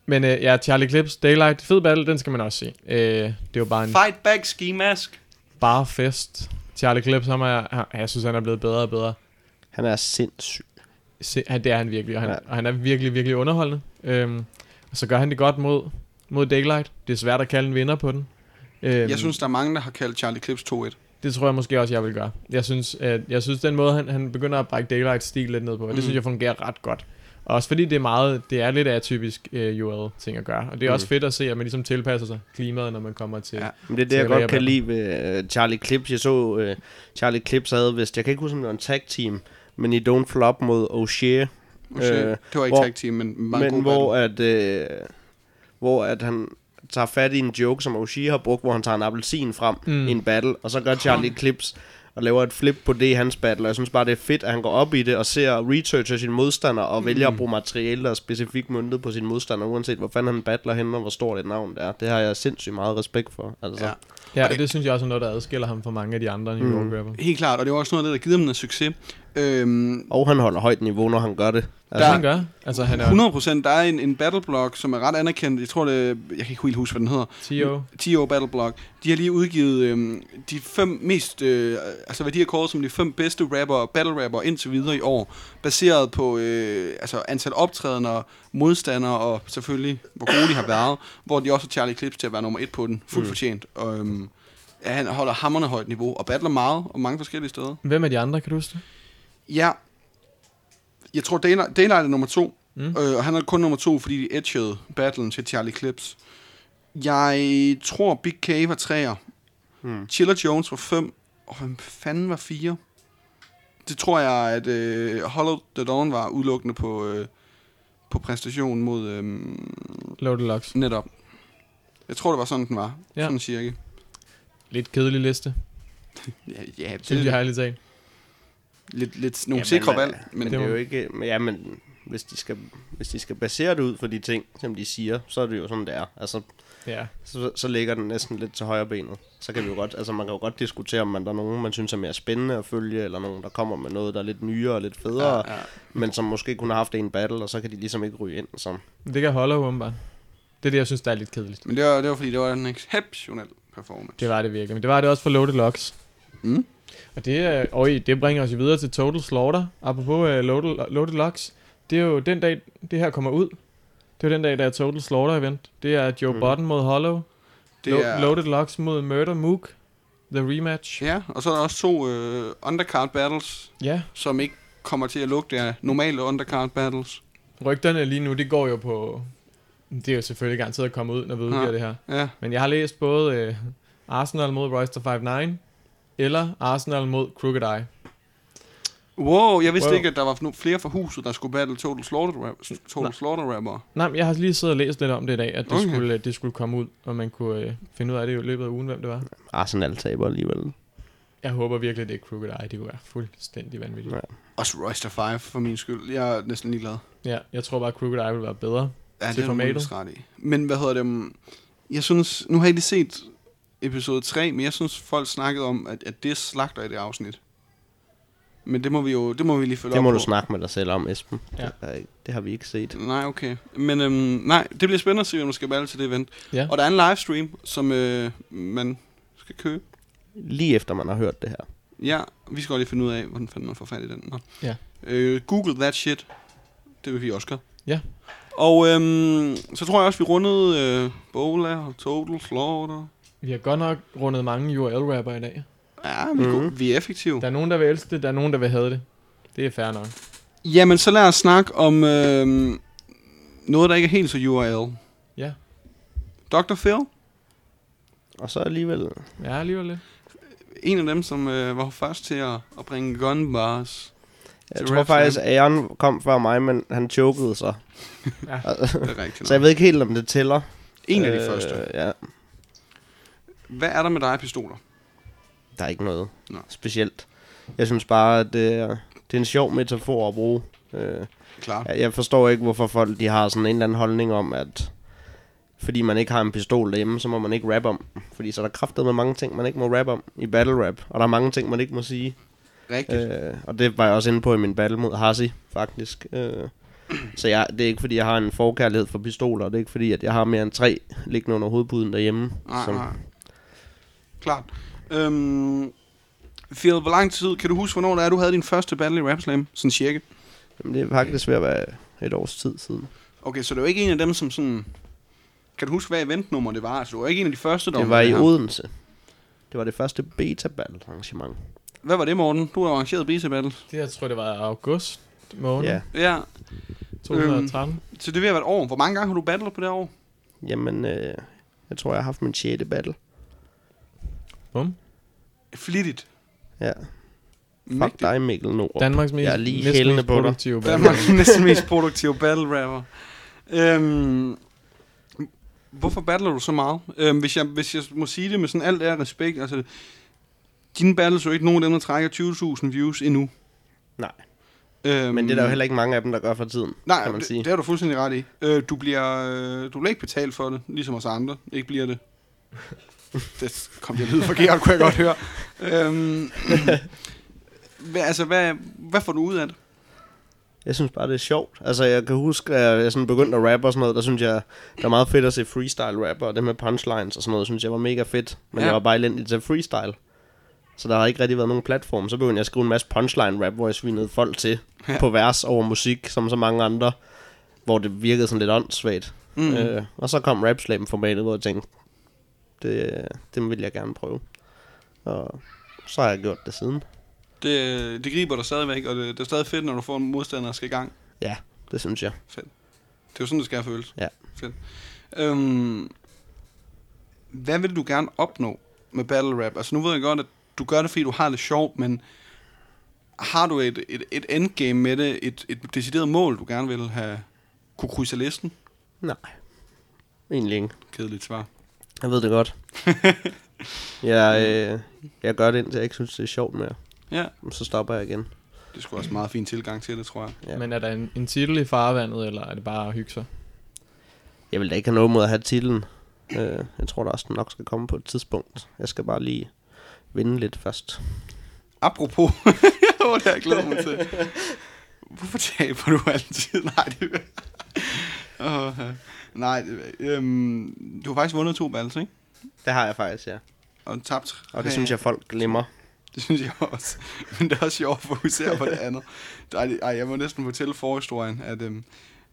Men øh, ja, Charlie Clips, Daylight, fed battle, den skal man også se. Øh, det er jo bare en Fight back, ski mask. bare fest. Charlie Clips, ham er, han- jeg synes, han er blevet bedre og bedre. Han er sindssyg. Se, han, det er han virkelig, og han, ja. og han er virkelig, virkelig underholdende. Øhm, og så gør han det godt mod, mod Daylight. Det er svært at kalde en vinder på den. Øhm, Jeg synes, der er mange, der har kaldt Charlie Clips 2-1. Det tror jeg måske også, jeg vil gøre. Jeg synes, at, jeg synes den måde, han, han begynder at brække Daylight stil lidt ned på, mm. Mm. det synes jeg fungerer ret godt. Og også fordi det er meget, det er lidt atypisk uh, UL-ting at gøre. Og det er mm. også Mm. fedt at se, at man ligesom tilpasser sig klimaet, når man kommer til... Ja. Men det er det, jeg godt kan lide ved uh, Charlie Clips. Jeg så uh, Charlie Clips havde vist, jeg kan ikke huske, om det var en tag team, men i Don't Flop mod O'Shea. Øh, det var ikke hvor- tag team, men meget Men god hvor battle. at, øh, hvor at han tager fat i en joke, som O'Shea har brugt, hvor han tager en appelsin frem Mm. i en battle, og så gør Charlie Clips og laver et flip på det i hans battle, og jeg synes bare, det er fedt, at han går op i det og ser researcher sin modstander, og mm. vælger at bruge materiale, der er specifikt møntet på sin modstander, uanset hvor fanden han battler henne, og hvor stort et navn det er. Det har jeg sindssygt meget respekt for. Altså. Ja. Ja, Og det- det, synes jeg også er noget, der adskiller ham fra mange af de andre New Mm. York rapper. Helt klart, og det var også noget af det, der givet ham noget succes. Øhm, Og han holder højt niveau, når han gør det. Altså, Der- han gør. Altså, han er 100%, der er en, en battleblock, som er ret anerkendt. Jeg tror, det, jeg kan ikke helt huske, hvad den hedder. T.O. TO Battleblock. De har lige udgivet øhm, de fem mest, øh, altså hvad de har kåret som de fem bedste rapper, battle rapper indtil videre i år, baseret på øh, altså antal optrædener, modstandere og selvfølgelig, hvor gode de har været, hvor de også har Charlie Clips til at være nummer et på den, fuldt Mm. fortjent. Og, øhm, ja, han holder hammerne højt niveau og battler meget og mange forskellige steder. Hvem er de andre, kan du huske det? Ja, jeg tror Daylight, Daylight er nummer to, Mm. Øh, og han er kun nummer to, fordi de edgede battlen til Charlie Clips. Jeg tror, Big K var træer. Hmm. Chiller Jones var 5, Og hvem fanden var fire? Det tror jeg, at øh, Hollow the Dawn var udelukkende på, øh, på præstation mod øh, Loaded Locks. netop. Jeg tror, det var sådan, den var. Ja. Sådan cirka. Lidt kedelig liste, Ja, ja det, synes jeg ærligt talt. lidt, lidt nogle Ja, sikre men, valg. Men Men det er jo ikke... Men, ja, men hvis de, skal, hvis de skal basere det ud for de ting, som de siger, så er det jo sådan, det er. Altså, Ja. så, så ligger den næsten lidt til højre benet. Så kan vi jo godt, altså man kan jo godt diskutere, om man der er nogen, man synes er mere spændende at følge, eller nogen, der kommer med noget, der er lidt nyere og lidt federe, ja, ja, men som måske kunne have haft en battle, og så kan de ligesom ikke ryge ind som... Det kan Hollow åbenbart. Det er det, jeg synes, der er lidt kedeligt. Men det var, det var fordi, det var en exceptionel performance. Det var det virkelig. Men det var det også for Loaded Locks. Mm. Og det, er, øj, det bringer os jo videre til Total Slaughter. Apropos uh, Loaded, Loaded Locks. Det er jo den dag, det her kommer ud. Det er jo den dag, der er Total Slaughter event. Det er Joe mm. Button mod Hollow. Det Lo- er, Loaded Locks mod Murder Mook. The rematch. Ja, og så er der også to øh, undercard battles, Ja. som ikke kommer til at lugte af normale undercard battles. Rygterne lige nu, det går jo på... Det er jo selvfølgelig garanteret at komme ud, når vi udgiver Ja. det her. Ja, Men jeg har læst både øh, Arsenal mod Royster 5-9, eller Arsenal mod Crooked Eye. Wow, jeg vidste Wow. ikke, at der var flere fra huset, der skulle battle Total Slaughter, rap- Total Nej. Slaughter rapper. Nej, men jeg har lige siddet og læst lidt om det i dag, at det, Okay. skulle, øh, det skulle komme ud, og man kunne øh, finde ud af det i løbet af ugen, hvem det var. Arsenal taber alligevel. Jeg håber virkelig, det er Crooked Eye. Det kunne være fuldstændig vanvittigt. Ja. Også Royster 5 for min skyld. Jeg er næsten ligeglad. Ja, jeg tror bare, Crooked Eye vil være bedre. Ja, Til det er formatet. ret i. Men hvad hedder det? um, Jeg synes, nu har jeg lige set episode 3, men jeg synes, folk snakkede om, at, at det slagter i det afsnit. Men det må vi jo det må vi lige følge Det op må på. du snakke med dig selv om, Esben. Ja. Det, er, det har vi ikke set. Nej, okay. Men øhm, nej, det bliver spændende at se, om du skal battle til det event. Ja. Og der er en livestream, som øh, man skal købe. Lige efter man har hørt det her. Ja, vi skal godt lige finde ud af, hvordan fanden man får fat i den. Nå. Ja. Øh, Google that shit. Det vil vi også gøre. Ja. Og øhm, så tror jeg også, vi rundede øh, Bola og Total Slaughter. Vi har godt nok rundet mange URL-rapper i dag. Ja, vi, er, gode. vi er effektive. Der er nogen, der vil elske det, der er nogen, der vil have det. Det er fair nok. Jamen, så lad os snakke om øh, noget, der ikke er helt så URL. Ja, Dr. Phil, Og så alligevel... ja alligevel lidt. en af dem, som øh, var først til at, at bringe gun bars. Jeg tror faktisk, at Aaron kom før mig, men han chokede sig. Ja. Altså, Det er rigtigt. så jeg ved ikke helt, om det tæller. en af de Øh, første. Ja, Hvad er der med dig pistoler? Der er ikke noget Nå. specielt. Jeg synes bare, at det er, det er en sjov metafor at bruge. Øh, Klart. jeg- jeg forstår ikke, hvorfor folk de har sådan en eller anden holdning om, at fordi man ikke har en pistol derhjemme, så må man ikke rap om. Fordi så er der kraftet med mange ting, man ikke må rap om i battle rap. Og der er mange ting, man ikke må sige. Rigtigt. Øh, og det var jeg også inde på i min battle mod Hasi, faktisk. Øh, så jeg, det er ikke fordi, jeg har en forkærlighed for pistoler. Det er ikke fordi, at jeg har mere end tre liggende under hovedpuden derhjemme. Nej, som, nej. Klart. Øhm, Phil, hvor lang tid, kan du huske, hvornår det er, du havde din første battle i Rap Slam? Sådan cirka. Jamen, det er faktisk ved at være et års tid siden. Okay, så det var ikke en af dem, som sådan... Kan du huske, hvad eventnummer det var? Altså, du var ikke en af de første, der Det var i her. Odense. Det var det første beta battle arrangement. Hvad var det, Morten? Du har arrangeret beta battle. Det jeg tror, det var august måned Ja, Ja, 2013. så det er ved at være et år. Hvor mange gange har du battlet på det år? jamen, øh, jeg tror, jeg har haft min 6. battle. Bum. Flittigt. Ja, fuck Mægtigt. dig, Mikkel Nord. Danmarks mest, Jeg er lige næsten hældende mest på dig. produktive band. Danmarks næsten mest produktive battle rapper. Øhm, hvorfor battler du så meget? Øhm, hvis, jeg, hvis jeg må sige det med sådan alt ære respekt, altså, dine battles er jo ikke nogen af dem, der trækker 20.000 views endnu. Nej. Øhm, Men det er der jo heller ikke mange af dem, der gør for tiden, Nej, kan man det, sige. det har du fuldstændig ret i. Øh, du, bliver, øh, du bliver ikke betalt for det, ligesom os andre. Ikke bliver det. det kom jeg lyd forkert, kunne jeg godt høre. Øhm, hvad, altså, hvad, hvad får du ud af det? Jeg synes bare, det er sjovt. Altså, jeg kan huske, at jeg sådan begyndte at rappe og sådan noget, der synes jeg, det var meget fedt at se freestyle rapper, og det med punchlines og sådan noget, synes jeg var mega fedt. Men Ja. jeg var bare elendig til freestyle. Så der har ikke rigtig været nogen platform. Så begyndte jeg at skrive en masse punchline rap, hvor jeg svinede folk til Ja. på vers over musik, som så mange andre, hvor det virkede sådan lidt åndssvagt. Mm. Øh, og så kom rap slam formatet, hvor jeg tænkte, det, det vil jeg gerne prøve. Og så har jeg gjort det siden. Det, det griber dig stadigvæk, og det, det er stadig fedt, når du får en modstander, der skal i gang. Ja, det synes jeg. Det er jo sådan, det skal føles. Ja. Fedt. Øhm, hvad vil du gerne opnå med battle rap? Altså nu ved jeg godt, at du gør det, fordi du har det sjovt, men har du et, et, et endgame med det, et, et decideret mål, du gerne vil have kunne krydse listen? Nej, egentlig ikke. Kedeligt svar. Jeg ved det godt. jeg, øh, jeg gør det, indtil jeg ikke synes, det er sjovt mere. Ja, Så stopper jeg igen. det skulle også en meget fin tilgang til det, tror jeg. Ja. Men er der en, en titel i farvandet, eller er det bare at hygge sig? Jeg vil da ikke have noget mod at have titlen. Øh, jeg tror da også, den nok skal komme på et tidspunkt. Jeg skal bare lige vinde lidt først. Apropos, Åh, det har jeg glædet mig til. Hvorfor taber du altid? Nej, det oh, Nej, øhm, du har faktisk vundet to battles, ikke? Det har jeg faktisk, ja. Og tabt. Og det synes jeg, folk glemmer. Det synes jeg også. Men det er også sjovt at fokusere på det andet. Ej, ej, jeg må næsten fortælle forhistorien, at øhm,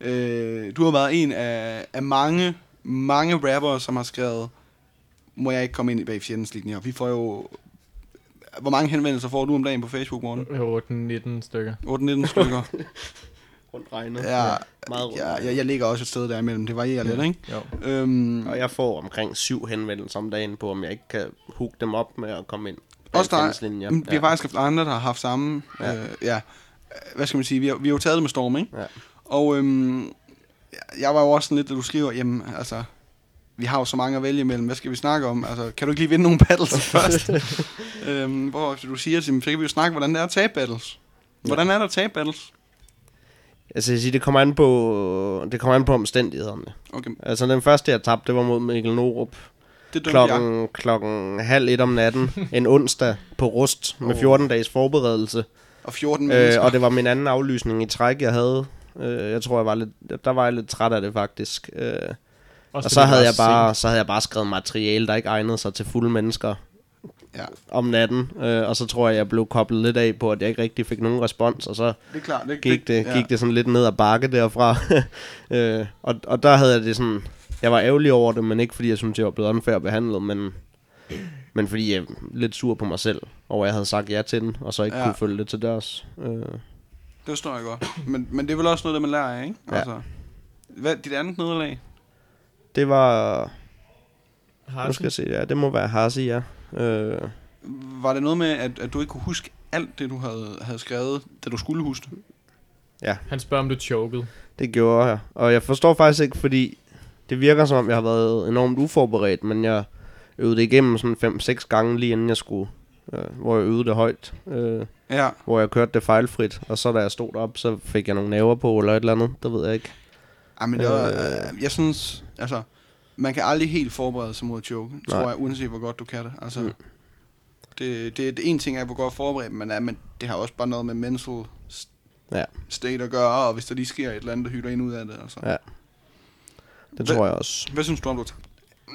øh, du har været en af, af mange, mange rappere, som har skrevet, må jeg ikke komme ind i bag fjendens linjer. Vi får jo... Hvor mange henvendelser får du om dagen på Facebook, morgen? Jo, 19 stykker. 8-19 stykker. Rundt regnet. Ja, meget rundt. ja, jeg, jeg ligger også et sted der imellem. Det varierer lidt, ikke? Jo. Øhm, Og jeg får omkring syv henvendelser om dagen på, om jeg ikke kan hooke dem op med at komme ind. Også der er-. Vi har faktisk haft andre, der har haft samme... Ja. Ja. Øh, ja. Hvad skal man sige? Vi har, vi har jo taget det med storm, ikke? Ja. Og øhm, jeg var jo også sådan lidt, da du skriver, jamen, altså, vi har jo så mange at vælge imellem. Hvad skal vi snakke om? Altså, kan du ikke lige vinde nogle battles først? øhm, hvor du siger til så kan vi jo snakke, hvordan det er at tabe battles. Hvordan er det at tabe battles? Altså, jeg siger, det kommer an på, det kommer an på omstændighederne. Okay, Altså, den første, jeg tabte, det var mod Mikkel Norup. det dømte jeg. Klokken, klokken halv et om natten. en onsdag på Rust med Åh. 14 dages forberedelse. Og 14 Øh, og det var min anden aflysning i træk, jeg havde. Øh, jeg tror, jeg var lidt, der var jeg lidt træt af det faktisk. Øh, og så havde, jeg bare, sent. så havde jeg bare skrevet materiale, der ikke egnede sig til fulde mennesker Ja, om natten. Øh, og så tror jeg, jeg blev koblet lidt af på, at jeg ikke rigtig fik nogen respons. Og så det er klart. Det, gik det, ja. gik det sådan lidt ned ad bakke derfra. øh, og, og der havde jeg det sådan... Jeg var ærgerlig over det, men ikke fordi jeg synes jeg var blevet unfair behandlet, men, men fordi jeg er lidt sur på mig selv, over at jeg havde sagt ja til den, og så ikke Ja. kunne følge det til dørs. Øh, Det forstår jeg godt. Men, men det er vel også noget, der man lærer af, ikke? Ja. Altså, hvad, dit andet nederlag? det var... Har Nu skal jeg se, ja, det må være Harsi, ja. Øh, Var det noget med, at, at du ikke kunne huske alt det, du havde, havde skrevet, da du skulle huske det? Han spørger, om du chokede. det gjorde jeg. Og jeg forstår faktisk ikke, fordi det virker som om, jeg har været enormt uforberedt, men jeg øvede det igennem sådan 5-6 gange lige inden jeg skulle, øh, hvor jeg øvede det højt. Øh, Ja, hvor jeg kørte det fejlfrit, og så da jeg stod op, så fik jeg nogle næver på, eller et eller andet, det ved jeg ikke. Ej, men det var, Øh. øh, jeg synes, altså, man kan aldrig helt forberede sig mod at choke, tror Nej. jeg, uanset hvor godt du kan det. Altså, Mm. det, det, det, en ting er, hvor godt forberedt man er, men det har også bare noget med mental Ja. state at gøre, og hvis der lige sker et eller andet, der hytter ind ud af det. Altså. Ja. Det tror jeg også. Hvad synes du om, du tabte?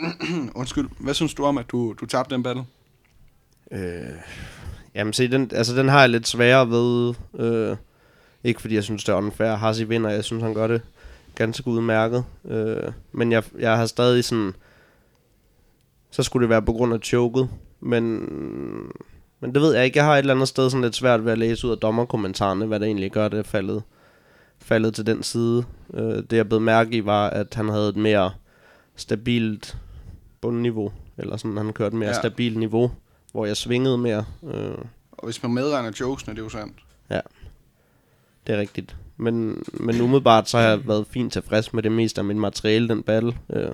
Undskyld. Hvad synes du om, at du, du tabte den battle? Øh, jamen se, den, altså, den har jeg lidt sværere ved. Øh, ikke fordi jeg synes, det er unfair. Hassi vinder, jeg synes, han gør det ganske udmærket. Øh, men jeg, jeg har stadig sådan... Så skulle det være på grund af choket. Men, men det ved jeg ikke. Jeg har et eller andet sted sådan lidt svært ved at læse ud af dommerkommentarerne, hvad det egentlig gør, det er faldet, faldet til den side. Øh, det jeg blev mærke i var, at han havde et mere stabilt bundniveau. Eller sådan, han kørte et mere Ja. ja. stabilt niveau, hvor jeg svingede mere. Øh, Og hvis man medregner jokesene, det er jo sandt. det er rigtigt. Men, men umiddelbart så har jeg været fint tilfreds med det meste af min materiale, den battle. Øh,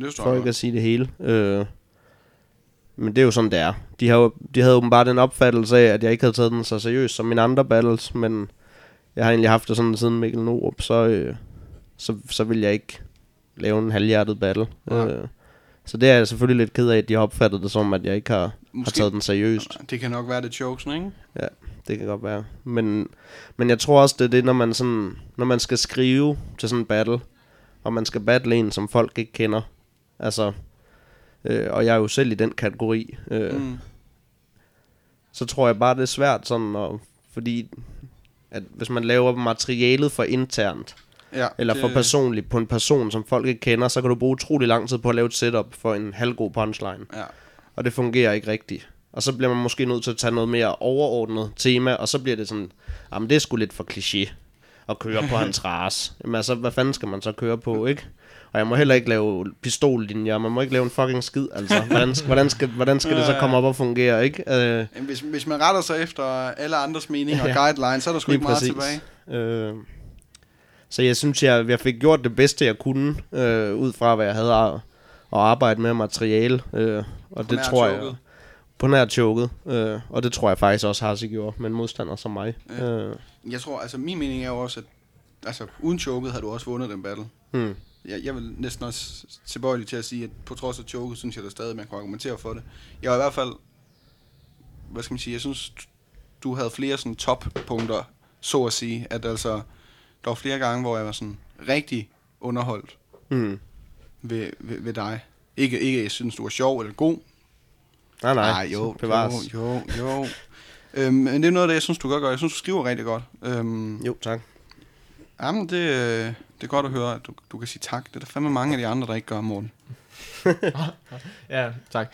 Det for jeg at sige det hele. Øh, men det er jo sådan, det er. De, har de havde åbenbart den opfattelse af, at jeg ikke havde taget den så seriøst som mine andre battles, men jeg har egentlig haft det sådan siden Mikkel Norup, så, øh, så, så vil jeg ikke lave en halvhjertet battle. Nej. Øh, så det er jeg selvfølgelig lidt ked af, at de har opfattet det som, at jeg ikke har, har Måske, taget den seriøst. det kan nok være det jokesene, ikke? Det kan godt være. Men, men jeg tror også, det er det, når man, sådan, når man skal skrive til sådan en battle, og man skal battle en, som folk ikke kender. Altså, øh, og jeg er jo selv i den kategori. Øh, mm. Så tror jeg bare, det er svært sådan, at, fordi at hvis man laver materialet for internt, Ja, eller det, for personligt på en person, som folk ikke kender, så kan du bruge utrolig lang tid på at lave et setup for en halvgod punchline. Ja. Og det fungerer ikke rigtigt. Og så bliver man måske nødt til at tage noget mere overordnet tema, og så bliver det sådan, jamen det er sgu lidt for kliché. at køre på hans ras. Jamen altså, hvad fanden skal man så køre på, ikke? Og jeg må heller ikke lave pistollinjer, man må ikke lave en fucking skid, altså. Hvordan, hvordan, skal, hvordan skal det så komme op og fungere, ikke? Øh, Jamen, Hvis, hvis man retter sig efter alle andres meninger og Ja. guidelines, så er der sgu ikke meget præcis. tilbage. Øh, så jeg synes, jeg, jeg fik gjort det bedste, jeg kunne, øh, ud fra hvad jeg havde at, at arbejde med materiale. Øh, og det nær tror jeg... choket. På nær choket. Øh, og det tror jeg faktisk også Harsi gjorde, med en modstander som mig. Ja. Øh, Jeg tror, altså min mening er jo også, at altså, uden choket havde du også vundet den battle. hmm. Jeg, jeg vil næsten også tilbøjelig til at sige, at på trods af choket, synes jeg da stadig, man kan argumentere for det. Jeg var i hvert fald, hvad skal man sige, jeg synes, du havde flere sådan toppunkter, så at sige, at altså, der var flere gange, hvor jeg var sådan rigtig underholdt Hmm. ved, ved, ved dig. Ikke, ikke, jeg synes, du var sjov eller god. Nej, nej. Ej, jo, bevares. jo, jo, jo. øhm, men det er noget af det, jeg synes, du gør godt. Jeg synes, du skriver rigtig godt. Øhm, Jo, tak. Jamen, det, det er godt at høre, at du, du kan sige tak. Det er der fandme mange af de andre, der ikke gør, Morten. Ja, tak.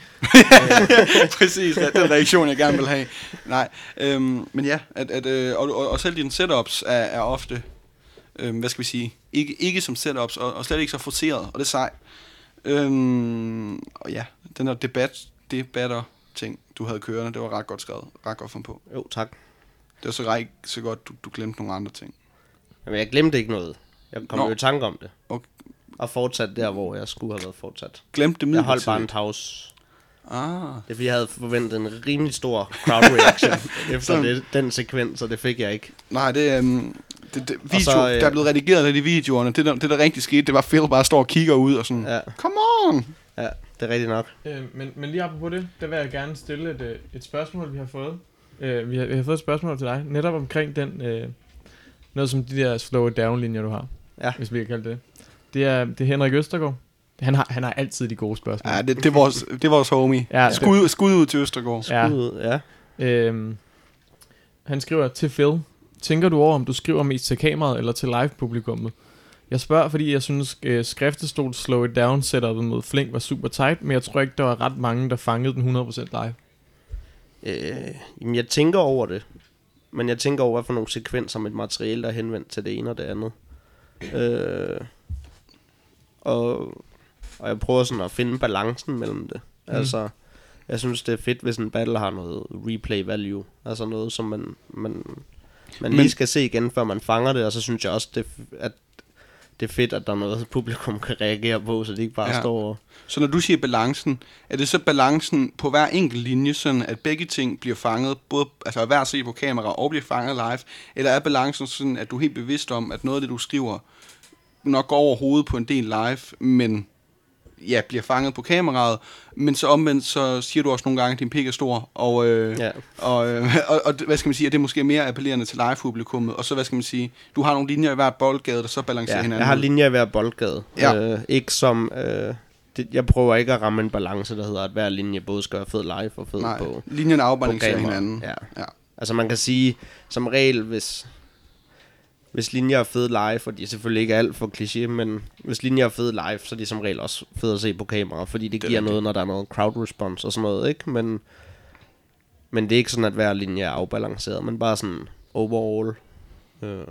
Præcis, det er den reaktion, jeg gerne vil have. Nej, øhm, men ja, at, at, øh, og, og, og selv dine setups er, er ofte, øhm, hvad skal vi sige, ikke, ikke som setups, og, og slet ikke så forceret, og det er sej. Øhm, og ja, den der debat, debatter ting, du havde kørende, det var ret godt skrevet, ret godt fundet på. Jo, tak. Det var så ikke så godt, du, du glemte nogle andre ting. Jamen, jeg glemte ikke noget. Jeg kom Nå. jo i tanke om det. Okay. Og fortsat der, hvor jeg skulle have været fortsat. Glemte det Jeg holdt bare en pause. Ah, Det er fordi, jeg havde forventet en rimelig stor crowd reaction efter det, den sekvens, og det fik jeg ikke. nej, det, øhm, det, det video, så, så, øh, der er blevet redigeret af de videoerne, det der, det der rigtig skete, det var Phil bare står og kigger ud og sådan, Ja, come on! ja det er rigtigt nok. Øh, men, men lige apropos det, der vil jeg gerne stille et, øh, et spørgsmål, vi har fået. Øh, vi, har, vi har fået et spørgsmål til dig, netop omkring den, øh, noget som de der slow down linjer, du har, Ja. hvis vi kan kalde det. Det er, det er Henrik Østergaard. Han har, han har altid de gode spørgsmål. Ja, det, det, er vores, det er vores homie. Ja, Ja, skud, skud ud til Østergaard. Ja. Skud, ja. Øhm, han skriver til Phil. Tænker du over, om du skriver mest til kameraet eller til live-publikummet? Jeg spørger, fordi jeg synes, øh, skriftestol Slow It Down setupet mod Flink var super tight, men jeg tror ikke, der var ret mange, der fangede den 100% live. Øh, jamen, jeg tænker over det. Men jeg tænker over, hvad for nogle sekvenser med et materiale, der er henvendt til det ene og det andet. Øh, og, og jeg prøver sådan at finde balancen mellem det. Mm. Altså, jeg synes, det er fedt, hvis en battle har noget replay value. Altså noget, som man, man, man Men- lige skal se igen, før man fanger det. Og så synes jeg også, det, at det er fedt, at der er noget, publikum kan reagere på, så de ikke bare Ja. står og... Så når du siger balancen, er det så balancen på hver enkelt linje, sådan at begge ting bliver fanget, både altså at hver se på kamera og bliver fanget live, eller er balancen sådan, at du er helt bevidst om, at noget af det, du skriver, nok går over hovedet på en del live, men ja, bliver fanget på kameraet, men så omvendt, så siger du også nogle gange, at din pik er stor, og, øh, Ja. og, øh, og, og, hvad skal man sige, at det er måske mere appellerende til live-publikummet, og så, hvad skal man sige, du har nogle linjer i hvert boldgade, der så balancerer Ja, hinanden. jeg har linjer i hver boldgade. Ja. Øh, ikke som... Øh, det, jeg prøver ikke at ramme en balance, der hedder, at hver linje både skal være fed live og fed Nej, på, linjerne på afbalancerer hinanden. Ja. Ja. Altså man kan sige, som regel, hvis, hvis linjer er fede live, og de er selvfølgelig ikke alt for kliché, men hvis linjer er fede live, så er de som regel også fede at se på kamera, fordi det, Det er det giver noget, når der er noget crowd response og sådan noget, ikke? Men, men det er ikke sådan, at hver linje er afbalanceret, men bare sådan overall. Øh.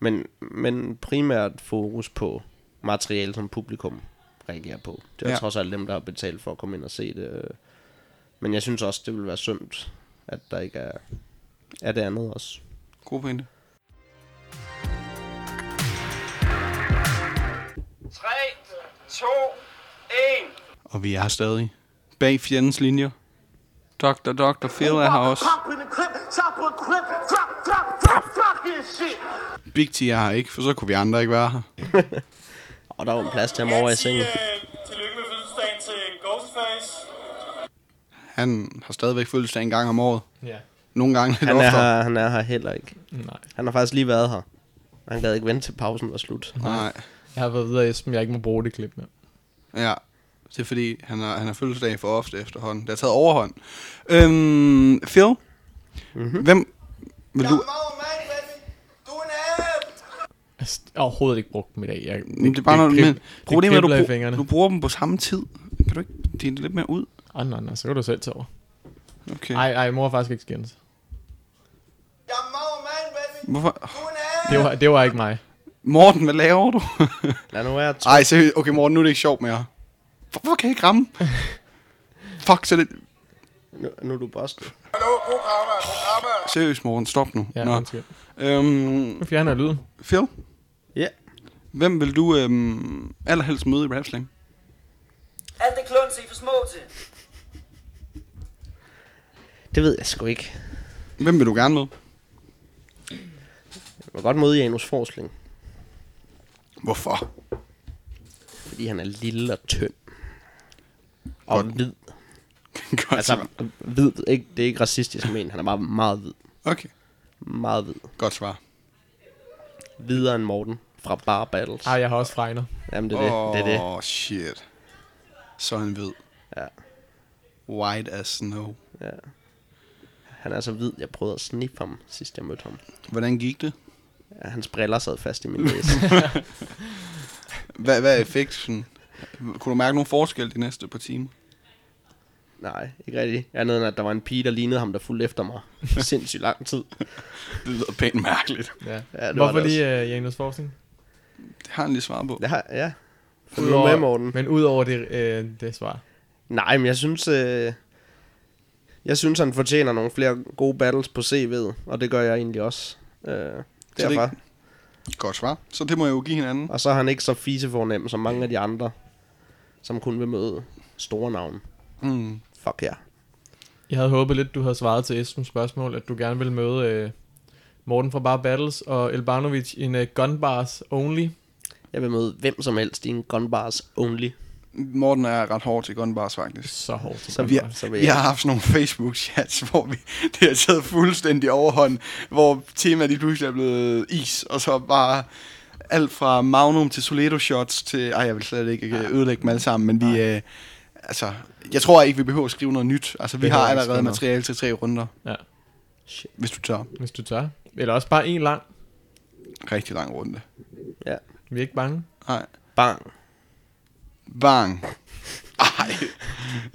Men, men primært fokus på materiale, som publikum reagerer på. Det er Ja. trods alt dem, der har betalt for at komme ind og se det. øh. Men jeg synes også, det vil være sundt, at der ikke er, er det andet også. God pointe. 3, 2, 1. Og vi er stadig. Bag fjendens linjer. Dr. Dr. Phil er her også. Big T er her ikke, for så kunne vi andre ikke være her. Og der var en plads til ham over i sengen. Tillykke med fødselsdagen til Ghostface. Han har stadigvæk fødselsdag en gang om året. Ja. Nogle gange lidt Han er, oftere. her, han er her heller ikke. Nej. Han har faktisk lige været her. Han gad ikke vente til pausen var slut. Nej. Jeg har fået at vide af Esben, jeg ikke må bruge det klip mere. Ja. Det er fordi, han har, han har fødselsdag for ofte efterhånden. Det har taget overhånd. Øhm, Phil? Mm-hmm. Hvem vil du... er jeg har overhovedet ikke brugt dem i dag. Jeg, Men det er bare noget, men problemet er, at du, kribler i brug, fingrene. du bruger dem på samme tid. Kan du ikke dele det lidt mere ud? Ah, nej, nej, så kan du selv tage over. Okay. Ej, ej, mor har faktisk ikke er baby. Hvorfor? Du er Det var, det var ikke mig. Morten, hvad laver du? Lad nu være. Ej, seriøst. Okay, Morten, nu er det ikke sjovt mere. Hvorfor kan jeg ikke ramme? Fuck, så det... Nu, nu er du bustet. Seriøst, Morten, stop nu. Ja, Nå. Øhm, Nu fjerner jeg lyden. Phil, Ja. hvem vil du øhm, allerhelst møde i Rapsling? Alt det kluns, I er for små til. Det ved jeg sgu ikke. Hvem vil du gerne møde? Jeg vil godt møde Janus Forsling, Hvorfor? fordi han er lille og tynd. Og Godt. hvid. Godt Altså, svar. hvid, ikke, det er ikke racistisk men han er bare meget hvid. Okay, Meget hvid. godt svar. Hvidere end Morten fra Bar Battles. Ej, jeg har også fregner. Jamen, det er det. Åh, det, er det. oh, shit. Så han ved. Ja. White as snow. Ja. Han er så hvid, jeg prøvede at sniffe ham, sidst jeg mødte ham. Hvordan gik det? Ja, hans briller sad fast i min næse. Hvad, hvad er effekten? Kunne du mærke nogen forskel de næste par timer? Nej, ikke rigtigt. Andet end, at der var en pige, der lignede ham, der fulgte efter mig. Sindssygt lang tid. Det lyder pænt mærkeligt. Ja. Ja, det var Hvorfor det lige uh, Janus Forskning? Det har han lige svaret på. Det har, ja. Nu med, Morten. Men udover det, øh, det svar. Nej, men jeg synes... Øh, jeg synes, han fortjener nogle flere gode battles på CV'et, og det gør jeg egentlig også. Øh, derfor. Godt svar. Så det må jeg jo give hinanden. Og så er han ikke så fisefornem som mange af de andre, som kun vil møde store navne. Mm. Fuck ja. Jeg havde håbet lidt, du havde svaret til Esbens spørgsmål, at du gerne ville møde øh, Morten fra Bar Battles og Elbanovic i en uh, Gun Bars Only. Jeg vil møde hvem som helst i en gun bars only. Morten er ret hård til gunbars faktisk. Så hårdt. Så Så vi- har, så vi jeg- har haft sådan nogle Facebook-chats, hvor vi, det har taget fuldstændig overhånd, hvor temaet lige pludselig er blevet is, og så bare alt fra Magnum til Soledo shots til... Ej, jeg vil slet ikke ødelægge dem alle sammen, men vi... Øh, altså, jeg tror ikke, vi behøver at skrive noget nyt. Altså, vi Behøver har allerede materiale til tre runder, Ja, hvis du tager hvis du tør. Eller også bare en lang. rigtig lang runde. Ja. Vi er ikke bange. Nej. Bang. Bang. Ej.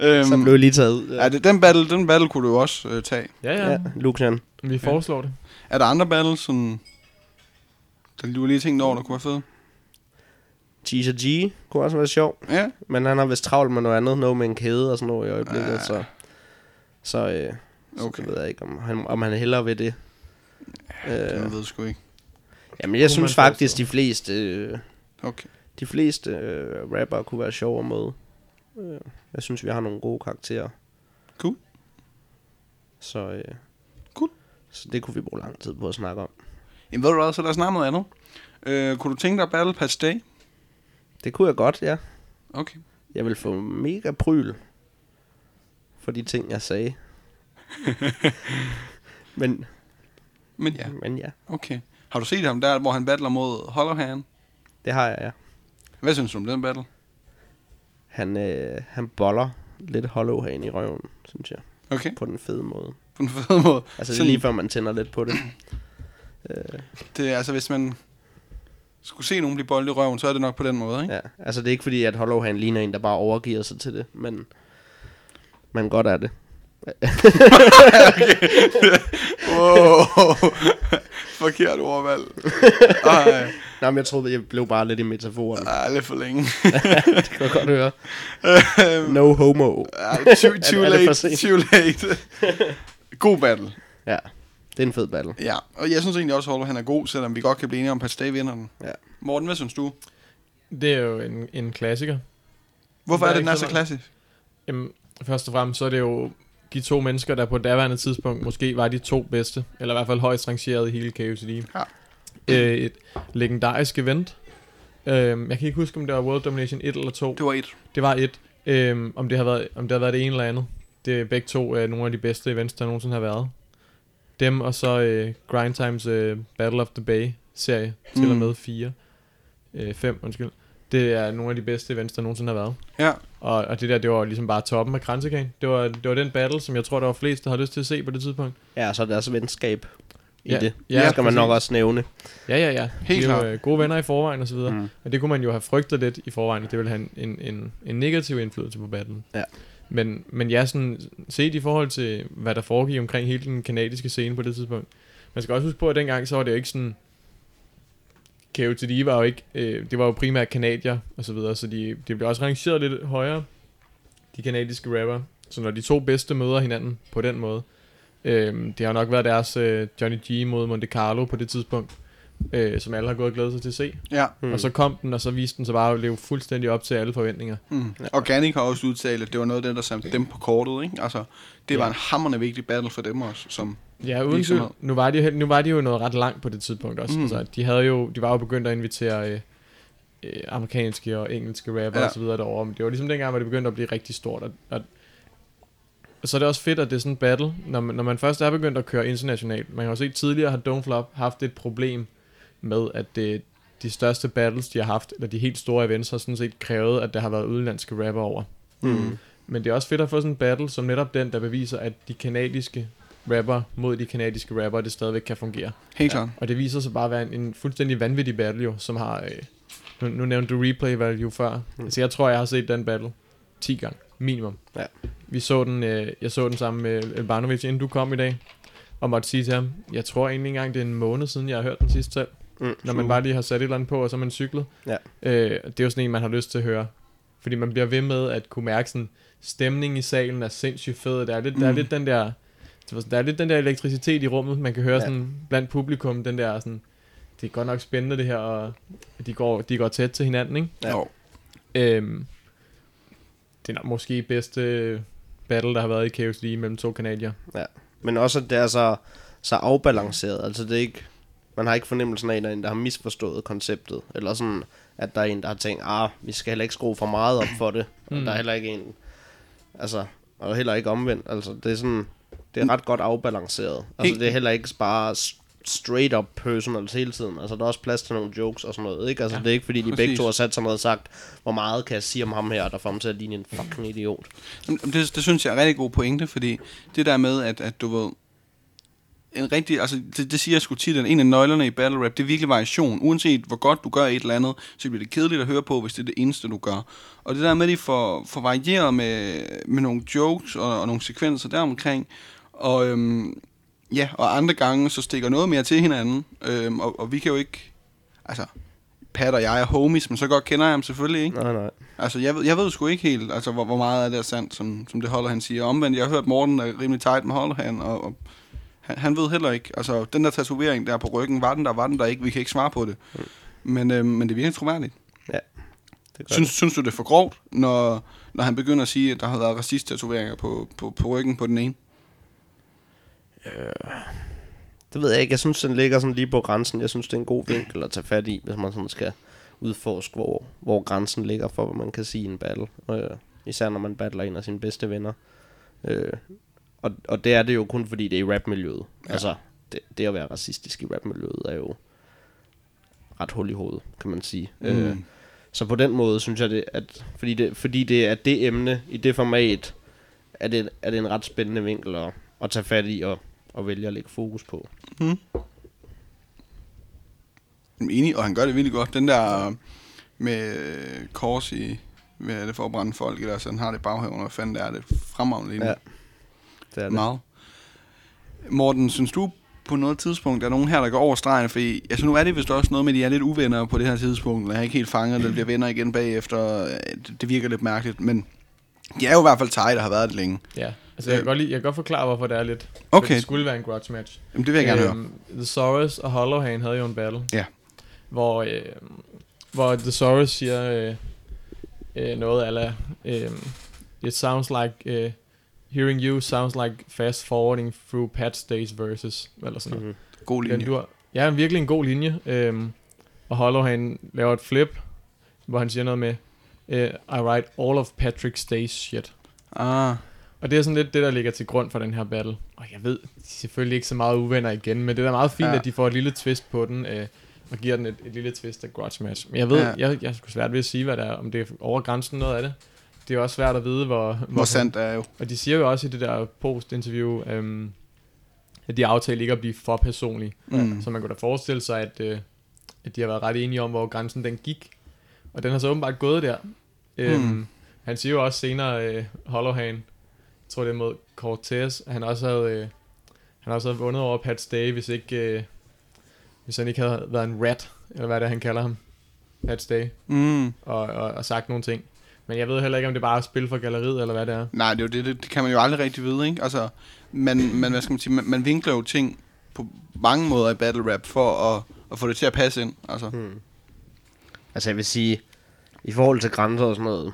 øhm, Så blev jeg lige taget ud. ja, det, den, battle, den battle kunne du jo også øh, tage. Ja, ja. Ja, ja. Lucian. Vi foreslår det. Er der andre battles, som... Der du lige tænkt over, der kunne være fede? Cheese G kunne også være sjov. Ja. Men han har vist travlt med noget andet. Noget med en kæde og sådan noget i øjeblikket. Ah. Så, så, øh, så Okay. ved jeg ikke, om han, om han hellere ved det. Øh. Øh, Jeg ved sgu ikke. jamen, jeg synes faktisk, de fleste, øh, Okay. De fleste øh, rapper kunne være sjove at møde. Øh, jeg synes, vi har nogle gode karakterer. Cool. Så, øh, Cool. så det kunne vi bruge lang tid på at snakke om. Jamen ved du hvad, så lad os snakke noget andet. Øh, kunne du tænke dig Battle Patch Day? Det kunne jeg godt, ja. Okay. Jeg vil få mega pryl for de ting, jeg sagde. men, Men ja, men ja, okay. Har du set ham der, hvor han battler mod Hollowhand? det har jeg, ja. Hvad synes du om den battle? Han, øh, han boller lidt hollow i røven, synes jeg. Okay, På den fede måde. på en fed måde. Altså, Sådan- lige før man tænder lidt på det. øh, Det er altså, hvis man skulle se nogen blive boldet i røven, så er det nok på den måde, ikke? ja. Altså, det er ikke fordi, at hollow ligner en, der bare overgiver sig til det, men man godt er det. Wow. Forkert ordvalg. Ej, Nej, men jeg troede, jeg blev bare lidt i metaforen. ej, lidt for længe. det kan jeg godt høre. No homo. Too, too Er late, sent? too late. God battle. Ja, det er en fed battle. Ja, og jeg synes egentlig også, at han er god, selvom vi godt kan blive enige om, at Day vinder den. Ja. Morten, hvad synes du? Det er jo en, en klassiker. Hvorfor er er det, den er så klassisk? Jamen, først og fremmest så er det jo de to mennesker, der på daværende tidspunkt måske var de to bedste, eller i hvert fald højst rangeret i hele KOTD. Ja. Øh, et legendarisk event. Øh, jeg kan ikke huske, om det var World Domination 1 eller 2. Det var et. Det var et. Øh, om, det har været, om det har været det ene eller andet. Det er begge to øh, nogle af de bedste events, der nogensinde har været. Dem og så øh, Grind Times øh, Battle of the Bay serie, til Mm. og med 4. Øh, 5, undskyld. Det er nogle af de bedste events, der nogensinde har været. Ja. Og, og det der, det var ligesom bare toppen af kransekagen. Det var, det var den battle, som jeg tror, der var flest, der havde lyst til at se på det tidspunkt. Ja, så er deres venskab i Ja, det. ja, det skal man nok også nævne. Ja, ja, ja. Helt klart. øh, gode venner i forvejen og så videre. Mm. Og det kunne man jo have frygtet lidt i forvejen, at det ville have en, en, en, en negativ indflydelse på battlen. Ja. Men, men ja, sådan, set i forhold til, hvad der foregik omkring hele den kanadiske scene på det tidspunkt. Man skal også huske på, at dengang så var det jo ikke sådan... KOTD var jo ikke, øh, det var jo primært kanadier og så videre, så de, de blev også rangeret lidt højere, de kanadiske rapper. Så når de to bedste møder hinanden på den måde, øh, det har nok været deres øh, Johnny G mod Monte Carlo på det tidspunkt, øh, som alle har gået og glædet sig til at se. Ja. Mm. Og så kom den, og så viste den sig bare at leve fuldstændig op til alle forventninger. Mm. Organic har også udtalt, at det var noget af det, der satte dem på kortet. Ikke? Altså, det var Ja. en hammerende vigtig battle for dem også. Som, Ja, uden Virksomhed. tvivl. Nu var, de, nu var de jo noget ret langt på det tidspunkt også. Mm. Altså, de, havde jo, de var jo begyndt at invitere øh, øh, amerikanske og engelske rapper Ja. ja. og så videre derovre. Men det var ligesom dengang, hvor det begyndte at blive rigtig stort. Og, og så er det også fedt, at det er sådan en battle, når man, når man først er begyndt at køre internationalt. Man kan jo se, at tidligere har Don't Flop haft et problem med, at det, de største battles, de har haft, eller de helt store events, har sådan set krævet, at der har været udenlandske rapper over. Mm. Men det er også fedt at få sådan en battle, som netop den, der beviser, at de kanadiske rapper mod de kanadiske rapper, det stadigvæk kan fungere. helt klart. Og det viser sig bare at være en, en fuldstændig vanvittig battle jo, som har... Øh, nu, nu nævnte du replay value før. Mm. Altså jeg tror, jeg har set den battle 10 gange, minimum. Ja. Vi så den, øh, jeg så den sammen med Elbanovic, inden du kom i dag, og måtte sige til ham, jeg tror egentlig engang, det er en måned siden, jeg har hørt den sidste selv. Mm. Når man bare lige har sat et eller andet på, og så er man cyklet. Ja. Øh, det er jo sådan en, man har lyst til at høre. Fordi man bliver ved med at kunne mærke sådan, stemningen i salen er sindssygt fed. Der er lidt, mm. der er Mm. lidt den der, der er lidt den der elektricitet i rummet, man kan høre Ja. sådan blandt publikum, den der sådan, det er godt nok spændende det her, og de går, de går tæt til hinanden, ikke? Ja. Jo. Øhm, det er måske bedste battle, der har været i Chaos League mellem to kanadier. Men også, at det er så, så afbalanceret. Altså, det er ikke... Man har ikke fornemmelsen af, at der er en, der har misforstået konceptet. Eller sådan, at der er en, der har tænkt, ah, vi skal heller ikke skrue for meget op for det. Og Mm. der er heller ikke en... Altså, og heller ikke omvendt. Altså, det er sådan... Det er ret godt afbalanceret. Altså, det er heller ikke bare straight up personals hele tiden. Altså, der er også plads til nogle jokes og sådan noget, ikke? Altså, ja, det er ikke fordi, de præcis. begge to har sat sig ned og sagt, hvor meget kan jeg sige om ham her, der får ham til at ligne en fucking idiot. Det, det synes jeg er en rigtig god pointe, fordi det der med, at, at du ved, en rigtig, altså det, det siger jeg sgu tit, at en af nøglerne i battle rap, det er virkelig variation. Uanset hvor godt du gør et eller andet, så bliver det kedeligt at høre på, hvis det er det eneste, du gør. Og det der med, at de får, får varieret med, med nogle jokes og, og nogle sekvenser deromkring, og øhm, ja, og andre gange, så stikker noget mere til hinanden, øhm, og, og vi kan jo ikke, altså, Pat og jeg er homies, men så godt kender jeg ham selvfølgelig ikke. Nej, nej. Altså, jeg ved, jeg ved sgu ikke helt, altså, hvor, hvor meget af det er sandt, som, som det holder, han siger. Omvendt, jeg har hørt Morten er rimelig tight med han, og, og han, han ved heller ikke. Altså, den der tatovering der på ryggen, var den der, var den der ikke? Vi kan ikke svare på det. Men, øh, men det virker troværdigt. Det gør Synes, synes du, det er for grovt, når, når han begynder at sige, at der har været racist-tatoveringer på, på, på ryggen på den ene? Det ved jeg ikke. Jeg synes, den ligger sådan lige på grænsen. Jeg synes, det er en god vinkel at tage fat i, hvis man sådan skal udforske, hvor, hvor grænsen ligger for, hvad man kan sige i en battle. Øh, især når man battler en af sine bedste venner. Øh, og, og det er det jo kun, fordi det er i rapmiljøet. Ja. Altså, det, det at være racistisk i rapmiljøet er jo ret hul i hovedet, kan man sige. Mm. Øh, så på den måde synes jeg, det, at fordi det, fordi det er det emne i det format, er det, er det en ret spændende vinkel at, at tage fat i og, og vælge at lægge fokus på. Er enig, og han gør det virkelig godt. Den der med øh, kors i, hvad er det for at brænde folk, eller så han har det i baghaven, og hvad fanden det er, det er fremragende lige Ja, det er det. Meget. Morten, synes du på noget tidspunkt, der er nogen her, der går over stregen? Fordi altså, nu er det vist også noget med, at de er lidt uvenner på det her tidspunkt. Jeg har ikke helt fanget, det bliver venner igen bagefter. Det, det virker lidt mærkeligt, men de er jo i hvert fald tight og har været det længe. Ja, altså jeg kan, godt lide, jeg kan godt forklare, hvorfor det er lidt... Okay. for Det skulle være en grudge match. Jamen, det vil jeg gerne høre. The Saurus og Hollowhand havde jo en battle. Ja. Hvor, øh, hvor The Saurus siger øh, øh, noget ala, øh, It sounds like, øh, hearing you sounds like fast forwarding through Pat Stays verses, eller sådan noget. Mhm. God linje. Den, du har, ja, virkelig en god linje. Øhm, og Hollow han laver et flip, hvor han siger noget med, øh, I write all of Patrick Stays shit. Ah, Og det er sådan lidt det, der ligger til grund for den her battle. Og jeg ved, de er selvfølgelig ikke så meget uvenner igen, men det er da meget fint, Ja. at de får et lille twist på den, øh, og giver den et, et lille twist af grudge match. Men jeg ved, Ja. jeg, jeg er sgu svært ved at sige, hvad det er, om det er over grænsen noget af det. Det er også svært at vide, hvor... hvor sandt det er jo. Og de siger jo også i det der post-interview, øhm, at de aftalte ikke at blive for personlige. Mm. Så man kunne da forestille sig, at, øh, at de har været ret enige om, hvor grænsen den gik. Og den har så åbenbart gået der. Øhm, Hmm. Han siger jo også senere, øh, Hollowhand, jeg tror det er mod Cortez, han også havde, øh, han også havde vundet over Pat Stay, hvis ikke, øh, hvis han ikke havde været en rat eller hvad er det, han kalder ham, Pat Stay, Mm. og, og, og sagt nogle ting. Men jeg ved heller ikke, om det bare er spil for galleriet, eller hvad det er. Nej, det, er jo det, det, det kan man jo aldrig rigtig vide, ikke? Altså, man, man, hvad skal man sige, man, man vinkler jo ting på mange måder i battle rap for at, at få det til at passe ind. Altså, Hmm. Altså jeg vil sige, i forhold til grænser og sådan noget,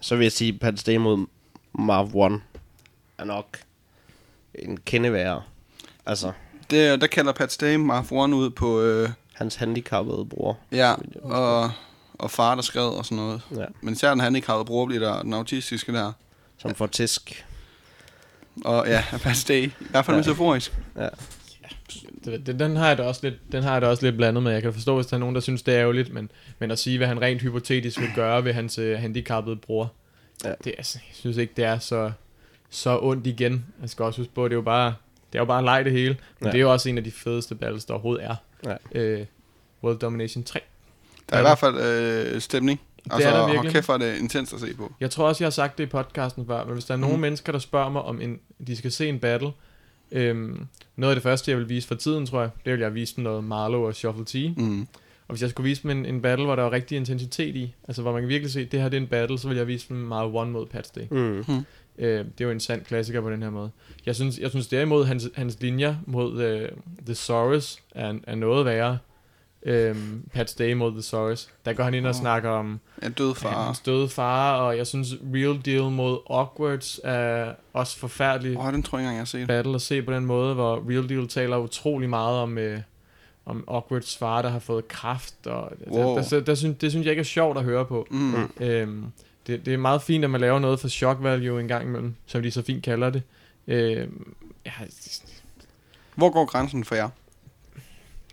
så vil jeg sige, Pat Stay mod Marv One er nok en kende værre. Altså, det, der kalder Pat Stay Marv One ud på, øh, hans handicappede bror. ja, og, og far, der skred og sådan noget. Ja. Men især den handicappede bror bliver der, den autistiske der. Som får tisk. Og ja, Pat Stay, i hvert fald Ja. metaforisk. Ja. Det, det, den har jeg da også lidt, den har jeg da også lidt blandet med. Jeg kan forstå, hvis der er nogen, der synes, det er ærgerligt, men, men at sige, hvad han rent hypotetisk vil gøre ved hans uh, handicappede bror, Ja. det er, altså, jeg synes ikke, det er så, så ondt igen. Jeg skal også huske på, at det er jo bare, det er jo bare en leg det hele, men Ja. det er jo også en af de fedeste battles, der overhovedet er. Ja. Uh, World Domination 3. Der er i hvert fald øh, stemning. Altså, er der virkelig. kæft, hvor er det intenst at se på. Jeg tror også, jeg har sagt det i podcasten før, men hvis der er nogle Mhm. mennesker, der spørger mig, om en, de skal se en battle, øhm, noget af det første, jeg vil vise for tiden, tror jeg, det vil jeg vise dem noget Marlow og Shuffle T. Mm. Og hvis jeg skulle vise dem en, en battle, hvor der var rigtig intensitet i, altså hvor man kan virkelig se, at det her det er en battle, så vil jeg vise dem Marlow One mod Pat Stay. Mm. Øh, det er jo en sand klassiker på den her måde. Jeg synes, jeg synes derimod, hans, hans linjer mod øh, The Saurus er, er noget værre. Øhm, Pat Stay mod The Saurus. Der går han ind og Åh. snakker om En død far. hans døde far, og jeg synes Real Deal mod Awkwards er også forfærdelig Åh, oh, den tror jeg ikke engang, jeg har set. battle at se på den måde, hvor Real Deal taler utrolig meget om, øh, om Awkwards far, der har fået kraft, og Wow. der, der, der, der synes, det synes jeg ikke er sjovt at høre på. Mm. Øhm, det, det er meget fint, at man laver noget for shock value en gang imellem, som de så fint kalder det. Øhm, ja, Hvor går grænsen for jer?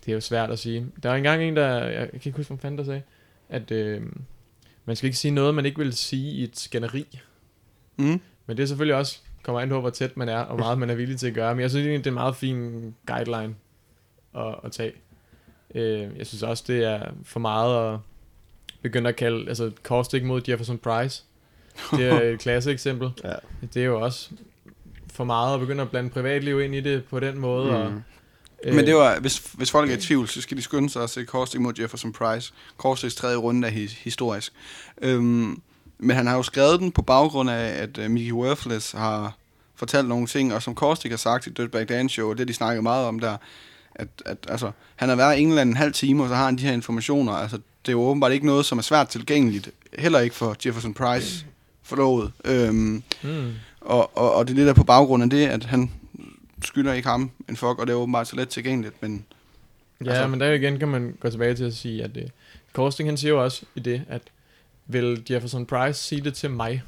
det er jo svært at sige. Der var engang en, der, jeg kan ikke huske, hvad fanden der sagde, at øhm, man skal ikke sige noget, man ikke vil sige i et skænderi. Mm. Men det er selvfølgelig også, kommer an på, hvor tæt man er, og hvor meget man er villig til at gøre. Men jeg synes det er en meget fin guideline at, at tage. Øh, jeg synes også, det er for meget at begynde at kalde, altså Caustic mod Jefferson Price. Det er et klasse eksempel. Ja. Det er jo også for meget at begynde at blande privatliv ind i det på den måde. Mm. Og, øh, Men det var, hvis, hvis folk er i tvivl, så skal de skynde sig at se Caustic mod Jefferson Price. Caustics tredje runde er hi- historisk. Øhm, men han har jo skrevet den på baggrund af, at uh, Mickey Worthless har fortalt nogle ting, og som Caustic har sagt i Dirtbag Dan Show, og det de snakkede meget om der, at, at altså, han har været i England en halv time, og så har han de her informationer. Altså, det er jo åbenbart ikke noget, som er svært tilgængeligt. Heller ikke for Jefferson Price forlovet. Øhm, mm, og, og, og det er lidt af på baggrund af det, at han skylder ikke ham en fuck, og det er åbenbart så let tilgængeligt, men Ja, Altså- altså, men der igen kan man gå tilbage til at sige, at uh, Korsting han siger jo også i det, at vil Jefferson Price sige det til mig?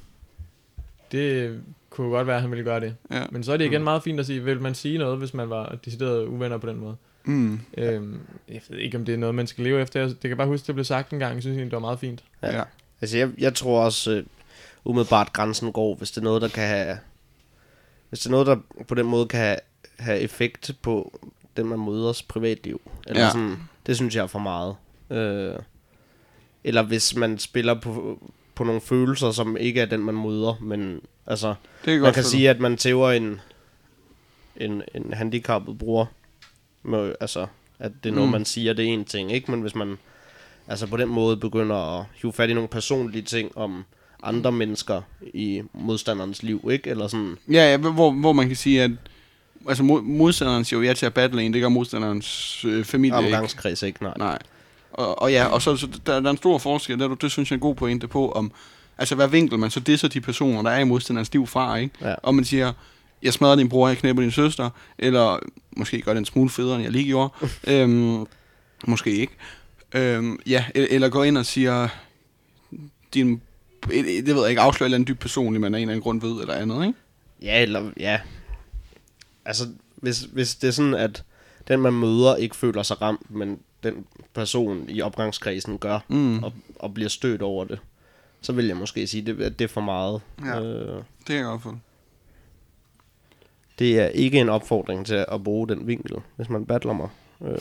Det kunne godt være, at han ville gøre det. ja. Men så er det igen meget fint at sige, vil man sige noget, hvis man var decideret uvenner på den måde? Mm, Øhm, jeg ved ikke, om det er noget, man skal leve efter. Jeg- Det kan bare huske, det blev sagt en gang. Jeg synes egentlig, det var meget fint. Ja. ja. Altså, jeg, jeg tror også øh, umiddelbart grænsen går, hvis det er noget, der kan have... Hvis det er noget, der på den måde kan have, have effekt på den, man møders privatliv. Eller Ja. ja. sådan, det synes jeg er for meget. Øh, eller hvis man spiller på, på nogle følelser, som ikke er den, man møder. Men altså, Det kan man kan sige, at man tæver en, en, en handicappet bror. Med, altså, at det er noget, Mm. man siger, det er en ting, ikke? Men hvis man altså på den måde begynder at hive fat i nogle personlige ting om andre mennesker i modstanderens liv, ikke? Eller sådan, Ja, ja hvor, hvor man kan sige, at altså, mod, modstanderen siger jo ja til at battle en, det gør modstanderens øh, familie ikke. omgangskreds, ikke? Nej. Nej. Og, og ja, og så, så der, der er en stor forskel, der, det synes jeg er en god pointe på, om, altså hvad vinkel man så disser de personer, der er i modstanderens liv fra, ikke? Ja. Og man siger, jeg smadrer din bror, jeg knæpper din søster, eller måske gør det en smule federe, end jeg lige gjorde. øhm, måske ikke. Øhm, ja, eller, eller går ind og siger, din, det ved jeg ikke, afslører et eller dybt personligt, man af en eller anden grund ved, eller andet, ikke? Ja, eller, ja. Altså, hvis, hvis det er sådan, at den, man møder, ikke føler sig ramt, men den person i opgangskredsen gør, Mm. og, og bliver stødt over det, så vil jeg måske sige, det, at det er for meget. Ja. Øh, Det kan jeg godt følge. det er ikke en opfordring til at bruge den vinkel, hvis man battler mig. Øh,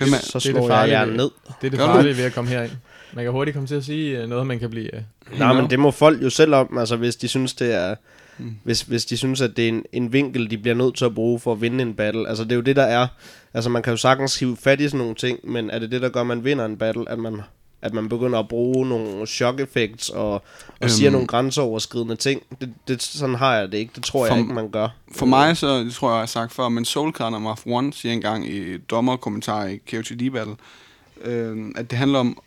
er, så det er det slår jeg jer ned. Det er det farlige ved at komme herind. Man kan hurtigt komme til at sige øh, noget, man kan blive... Øh, Nej, men det må folk jo selv om, altså hvis de synes, det er... Mm. Hvis, hvis de synes, at det er en, en vinkel, de bliver nødt til at bruge for at vinde en battle. Altså det er jo det, der er. Altså man kan jo sagtens hive fat i sådan nogle ting, men er det det, der gør, at man vinder en battle, at man, at man begynder at bruge nogle shock effects og, og øhm. siger nogle grænseoverskridende ting? Det, det, sådan har jeg det ikke. Det tror For- jeg ikke, man gør. For mig, så det tror jeg, jeg har sagt før, men Soul Calibur Mark 1 siger engang i dommerkommentar i KOTD Battle, øh, at det handler om,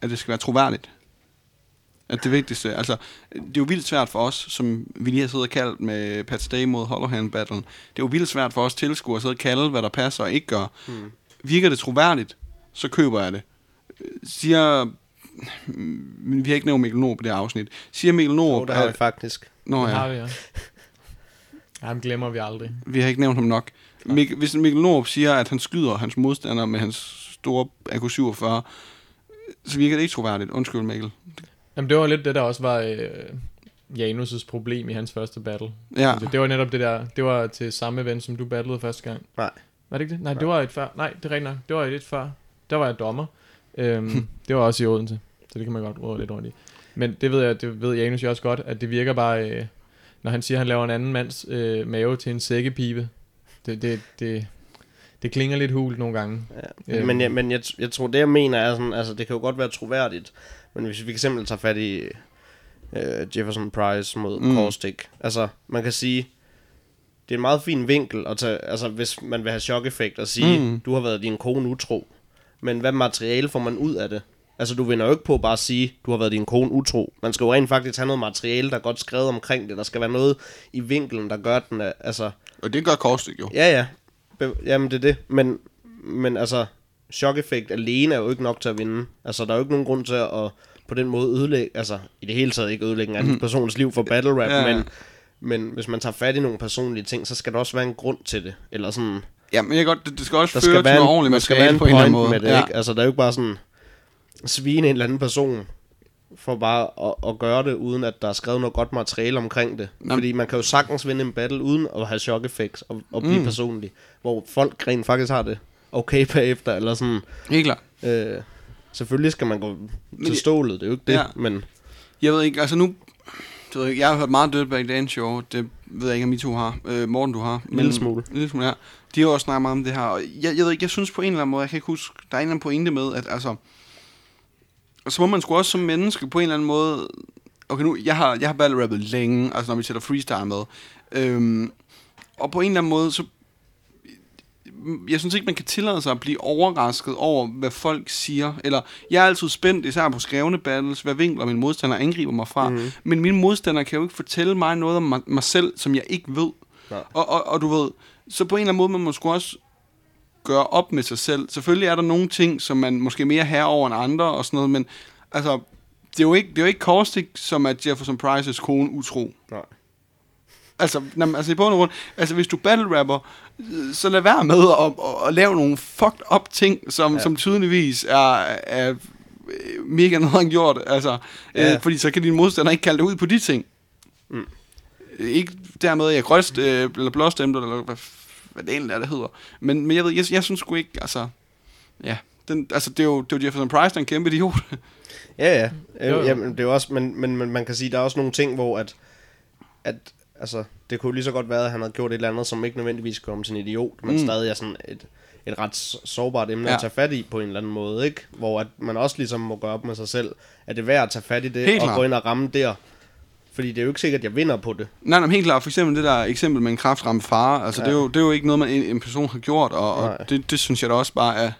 at det skal være troværdigt. At det vigtigste, altså, det er jo vildt svært for os, som vi lige har siddet og kaldt med Pat Stay mod Hollowhand Battle. Det er jo vildt svært for os tilskuere at sidde og kalde, hvad der passer og ikke gør. Mm. Virker det troværdigt, så køber jeg det. Siger, men vi har ikke nævnt Mikkel Nord på det afsnit. Siger Mikkel Nord, det har vi faktisk. Nå, det ja. har vi, ja. Ham glemmer vi aldrig. Vi har ikke nævnt ham nok. Mik- hvis Mikkel Norup siger, at han skyder hans modstander med hans store AK-47, så virker det ikke troværdigt. Undskyld, Mikkel. Jamen, det var lidt det, der også var øh, Janus' problem i hans første battle. Ja, Altså, det var netop det der, det var til samme event, som du battlede første gang. Nej. Var det ikke det? Nej, det var et før. Nej, det er rigtigt nok. Det var et lidt før. Der var jeg dommer. Øhm, det var også i Odense, så det kan man godt råde lidt rundt i. Men det ved jeg, det ved Janus jo også godt, at det virker bare, øh, når han siger, at han laver en anden mands øh, mave til en sækkepibe. Det, det, det, det klinger lidt hult nogle gange. Ja. Øhm. Men, jeg, men jeg, jeg tror, det jeg mener er sådan, altså det kan jo godt være troværdigt, men hvis vi eksempel tager fat i øh, Jefferson Price mod Mm. Caustic, altså man kan sige, det er en meget fin vinkel at tage, altså hvis man vil have chok-effekt og sige, mm. du har været din kone utro, men hvad materiale får man ud af det? Altså du vinder jo ikke på bare at sige, du har været din kone utro. Man skal jo rent faktisk have noget materiale, der er godt skrevet omkring det. Der skal være noget i vinkelen, der gør den, altså og det gør Korstik jo. Ja, ja. Be- Jamen, det er det. Men, men altså, chok-effekt alene er jo ikke nok til at vinde. Altså, der er jo ikke nogen grund til at på den måde ødelægge, altså i det hele taget ikke ødelægge en anden persons liv for battle rap, ja. men, men hvis man tager fat i nogle personlige ting, så skal der også være en grund til det. Eller sådan, Ja, men jeg godt, det, det skal også der føre skal til noget en, ordentligt materiale på en eller anden måde. med det, ja. ikke? Altså, der er jo ikke bare sådan svine en eller anden person for bare at, at gøre det, uden at der er skrevet noget godt materiale omkring det. Nå, Fordi man kan jo sagtens vinde en battle, uden at have shock effects og, og blive Mm. personlig. Hvor folk rent faktisk har det okay bagefter, eller sådan... Helt klart. Øh, selvfølgelig skal man gå Men til stålet, det er jo ikke det, ja. men... Jeg ved ikke, altså nu... Det ved jeg, jeg har hørt meget Dirtbag Dance Show, det ved jeg ikke, om I to har. Øh, Morten, du har. En lille smule. En lille smule, ja. De har også snakket meget om det her. Og jeg, jeg ved ikke, jeg synes på en eller anden måde, jeg kan ikke huske, der er en eller anden pointe med, at altså... Og så må man sgu også som menneske på en eller anden måde... Okay, nu, jeg har, jeg har battle rappet længe, altså når vi sætter freestyle med. Øhm, og på en eller anden måde, så jeg synes ikke, man kan tillade sig at blive overrasket over, hvad folk siger. Eller, jeg er altid spændt, især på skrevne battles, hvad vinkler min modstander angriber mig fra. Mm. Men mine modstandere kan jo ikke fortælle mig noget om mig, mig selv, som jeg ikke ved. Nej. Og, og, og du ved, så på en eller anden måde, man må sgu også gøre op med sig selv. Selvfølgelig er der nogle ting, som man måske er mere herre over end andre og sådan noget, men altså, det er jo ikke, det er jo ikke Caustic, som er Jefferson Price's kone utro. Nej. Altså, når, man- altså i bund og grund, altså hvis du battle rapper, øh, så lad være med at, at, at lave nogle fucked up ting, som, ja. Som tydeligvis er, er øh, mega noget gjort, altså, ja. Ja. øh, fordi så kan din modstander ikke kalde dig ud på de ting. Mm. Ikke dermed, at jeg grøst, øh, eller blåstemt, eller hvad, hvad det egentlig er, det hedder. Men, men jeg ved, jeg, jeg synes sgu ikke, altså, ja, den, altså det er jo, det er jo Jefferson Price, der er en kæmpe idiot. Ja, ja. Jo, Jo, jo. Jamen, det er også, men, men, men man kan sige, der er også nogle ting, hvor at, at altså, det kunne lige så godt være, at han havde gjort et eller andet, som ikke nødvendigvis kom til en idiot, men Mm. stadig er sådan et, et ret sårbart emne Ja. at tage fat i på en eller anden måde, ikke? Hvor at man også ligesom må gøre op med sig selv, at det er værd at tage fat i det, Helt og klart. gå ind og ramme der. Fordi det er jo ikke sikkert, at jeg vinder på det. Nej, nej, helt klart. For eksempel det der eksempel med en kraftramt far. Altså, ja. det, er jo, det er jo ikke noget, man, en, en person har gjort, og, og det, det synes jeg da også bare er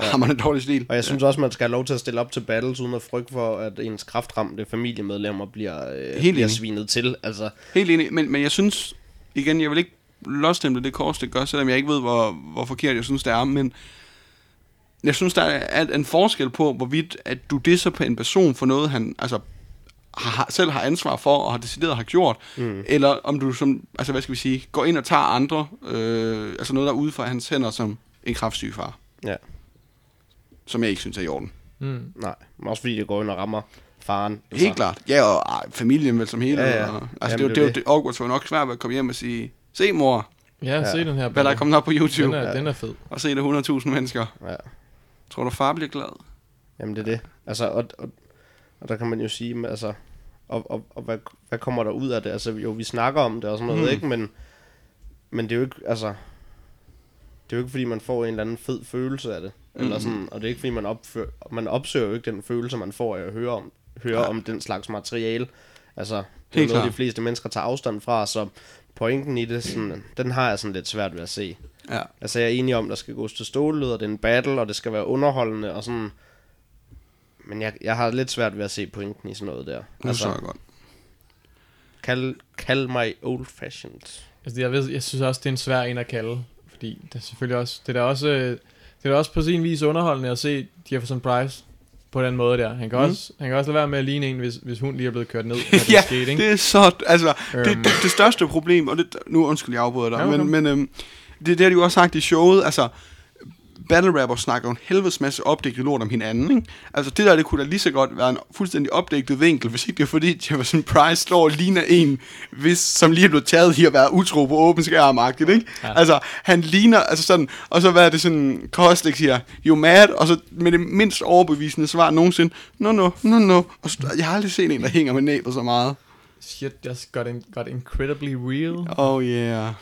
ja. hammerende dårlig stil. Og jeg synes også, man skal have lov til at stille op til battles, uden at frygte for, at ens kraftramte familiemedlemmer bliver, øh, Helt bliver enig. svinet til. Altså, Helt enig, men, men jeg synes, igen, jeg vil ikke låstemple det kors, det gør, selvom jeg ikke ved, hvor, hvor forkert jeg synes, det er, men jeg synes, der er en forskel på, hvorvidt at du disser på en person for noget, han altså, har, selv har ansvar for, og har decideret har gjort, mm. eller om du som, altså hvad skal vi sige, går ind og tager andre, øh, altså noget, der er ude fra hans hænder, som en kraftsyg far, ja, som jeg ikke synes er i orden. Mm. nej. Men også fordi det går ind og rammer faren. Helt klart. Ja, og ej, familien vel som hele. Ja, ja. Og, altså, Jamen, det, det jo- det, det, awkward var nok svært at komme hjem og sige, se mor, Ja, Ja. se den her. hvad der er kommet op på YouTube, Den er, Ja. den er fed. og se det 100.000 mennesker. Ja. Tror du, far bliver glad? Jamen det er det. Altså, og, og, og der kan man jo sige, men altså, og, og, og hvad, hvad kommer der ud af det? Altså, jo, vi snakker om det og sådan noget, mm. ikke? Men, men det er jo ikke, altså, det er jo ikke, fordi man får en eller anden fed følelse af det. Eller Mm. sådan, og det er ikke, fordi man, opfører, man opsøger jo ikke den følelse, man får af at høre om, høre Nej. om den slags materiale. Altså, det er Helt noget, klart. de fleste mennesker tager afstand fra, så pointen i det, sådan, den har jeg sådan lidt svært ved at se. Ja. Altså, jeg er enig om, der skal gås til stålet, og det er en battle, og det skal være underholdende, og sådan... Men jeg, jeg har lidt svært ved at se pointen i sådan noget der. Det så jeg godt. kald, kald mig old fashioned. Altså, jeg, ved, jeg synes også, det er en svær en at kalde, fordi det er selvfølgelig også, det er da også, det er da også på sin vis underholdende at se Jefferson Price på den måde der. Han kan, Mm. også, han kan også lade være med at ligne en, hvis, hvis hun lige er blevet kørt ned, det ja, skete, ikke? det er så... Altså, det, Øhm. det, det største problem, og det, nu undskyld, jeg afbryder dig, Ja, men, okay. men øhm, det, det har de jo også sagt i showet, altså, battle rappers snakker jo en helvedes masse opdigtet lort om hinanden, ikke? Altså, det der, det kunne da lige så godt være en fuldstændig opdigtet vinkel, hvis ikke det er fordi, Jefferson Price står og ligner en, hvis, som lige er blevet taget i at være utro på åben skærm ikke? Ja. Altså, han ligner, altså sådan, og så hvad er det sådan, Kostik siger, you mad, og så med det mindst overbevisende svar nogensinde, no, no, no, no, og så, jeg har aldrig set en, der hænger med næbet så meget. Shit, that's got, in, got incredibly real. Oh yeah.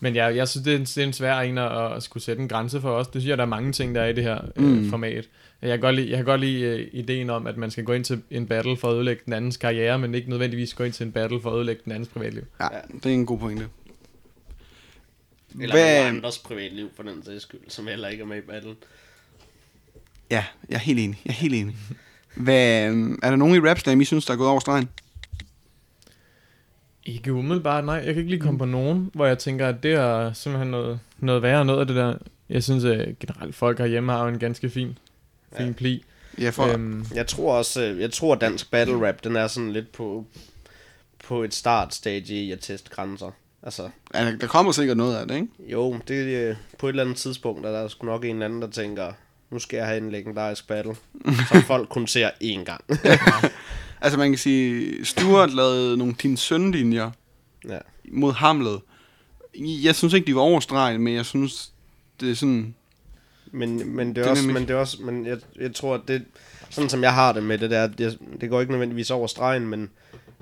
Men ja, jeg synes, det er en, det er en svær en at, at skulle sætte en grænse for os. Det synes jeg, der er mange ting, der er i det her øh, Mm. format. Jeg kan godt lide, jeg kan godt lide øh, ideen om, at man skal gå ind til en battle for at ødelægge den andens karriere, men ikke nødvendigvis gå ind til en battle for at ødelægge den andens privatliv. Ja, det er en god pointe. Eller Hvad- Hvad? andres privatliv, for den sags skyld, som heller ikke er med i battlen. Ja, jeg er helt enig. Jeg er helt enig. Hvad, øhm, er der nogen i Rapslam, I synes, der er gået over stregen? Ikke umiddelbart, nej. Jeg kan ikke lige komme på nogen, hvor jeg tænker, at det er simpelthen noget, noget værre noget af det der. Jeg synes at generelt, folk herhjemme har jo en ganske fin, fin Ja. pli. Ja, for, øhm, Jeg tror også, øh, jeg tror dansk battle rap, den er sådan lidt på, på et startstage i at teste grænser. Altså, ja, der kommer sikkert noget af det, ikke? jo, det øh, på et eller andet tidspunkt, er der sgu nok en eller anden, der tænker, nu skal jeg have en legendarisk battle, som folk kun ser én gang. Altså, man kan sige, Stuart lavede nogle din sønlinjer ja. mod Hamlet. Jeg synes ikke, de var over stregen, men jeg synes, det er sådan... Men, men det er også, men det er også, men jeg, jeg tror, at det, sådan som jeg har det med det der, det, det går ikke nødvendigvis over stregen, men,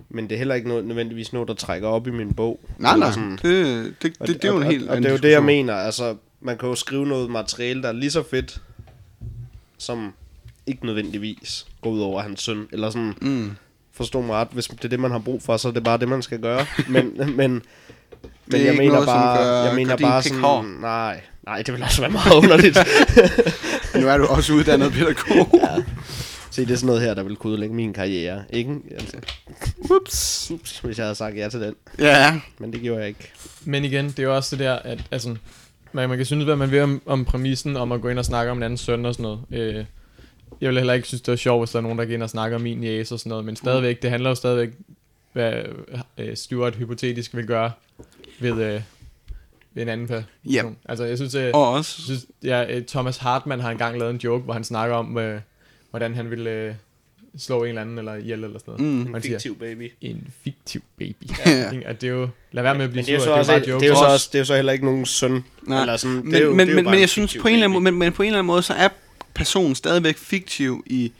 men det er heller ikke noget, nødvendigvis noget, der trækker op i min bog. Nej, nej, sådan. det, det, det, Og det, det er jo en og, helt og, og anden det er jo det, jeg mener. Altså, man kan jo skrive noget materiale, der er lige så fedt, som ikke nødvendigvis går ud over hans søn. Eller sådan, Mm. forstå mig ret, hvis det er det, man har brug for, så er det bare det, man skal gøre. Men, men, men jeg mener noget, bare, gør- jeg mener bare sådan, hård. nej, nej, det vil også være meget underligt. Nu er du også uddannet pædagog. ja. Se, det er sådan noget her, der vil kunne udlægge min karriere, ikke? Altså, Ups. ups, hvis jeg havde sagt ja til den. Ja, Men det gjorde jeg ikke. Men igen, det er jo også det der, at altså, man, man kan synes, hvad man vil om, om præmissen om at gå ind og snakke om en anden søn og sådan noget. Øh, jeg vil heller ikke synes, det er sjovt, hvis der er nogen, der går ind og snakker om min jæs og sådan noget, men stadigvæk, det handler jo stadigvæk, hvad øh, Stuart hypotetisk vil gøre ved, øh, ved en anden person. Ja. Altså, jeg synes, øh, og jeg også... synes ja, øh, Thomas Hartmann har engang lavet en joke, hvor han snakker om, øh, hvordan han ville øh, slå en eller anden eller ihjel eller sådan noget. Mm. En fiktiv baby. en fiktiv baby. Ja. Ikke? At det er jo, lad være med at blive Men det er jo sur, så, også, bare det, jokes. det er jo så Også- også, det er jo så heller ikke nogen søn. Nej. Eller sådan, Men, det er jo, men, det er jo men, bare men en jeg synes på en, eller anden, men, men på en eller anden måde, så er personen stadigvæk fiktiv i...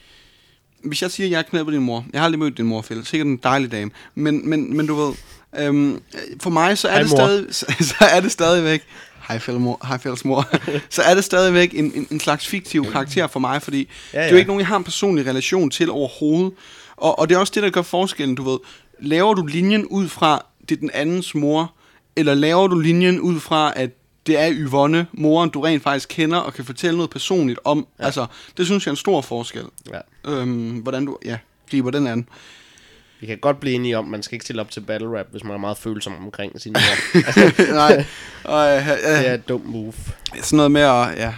Hvis jeg siger, at jeg er knæppet din mor. Jeg har aldrig mødt din mor, Phil. Sikkert en dejlig dame. Men, men, men du ved... Øhm, for mig, så er, Hej, det mor. stadig, så, så er det stadigvæk... Hej, Phil, mor. Hej, Phils mor. så er det stadigvæk en, en, en slags fiktiv karakter for mig, fordi Ja, det er ja. jo ikke nogen, jeg har en personlig relation til overhovedet. Og, og det er også det, der gør forskellen, du ved. Laver du linjen ud fra, det er den andens mor, eller laver du linjen ud fra, at det er Yvonne, moren, du rent faktisk kender, og kan fortælle noget personligt om. Ja. Altså, det synes jeg er en stor forskel. Ja. Øhm, hvordan du, ja, griber den an. Vi kan godt blive enige om, at man skal ikke stille op til battle rap, hvis man er meget følsom omkring sin mor. altså, Nej, og, øh, det er et dumt move. sådan noget med at, ja,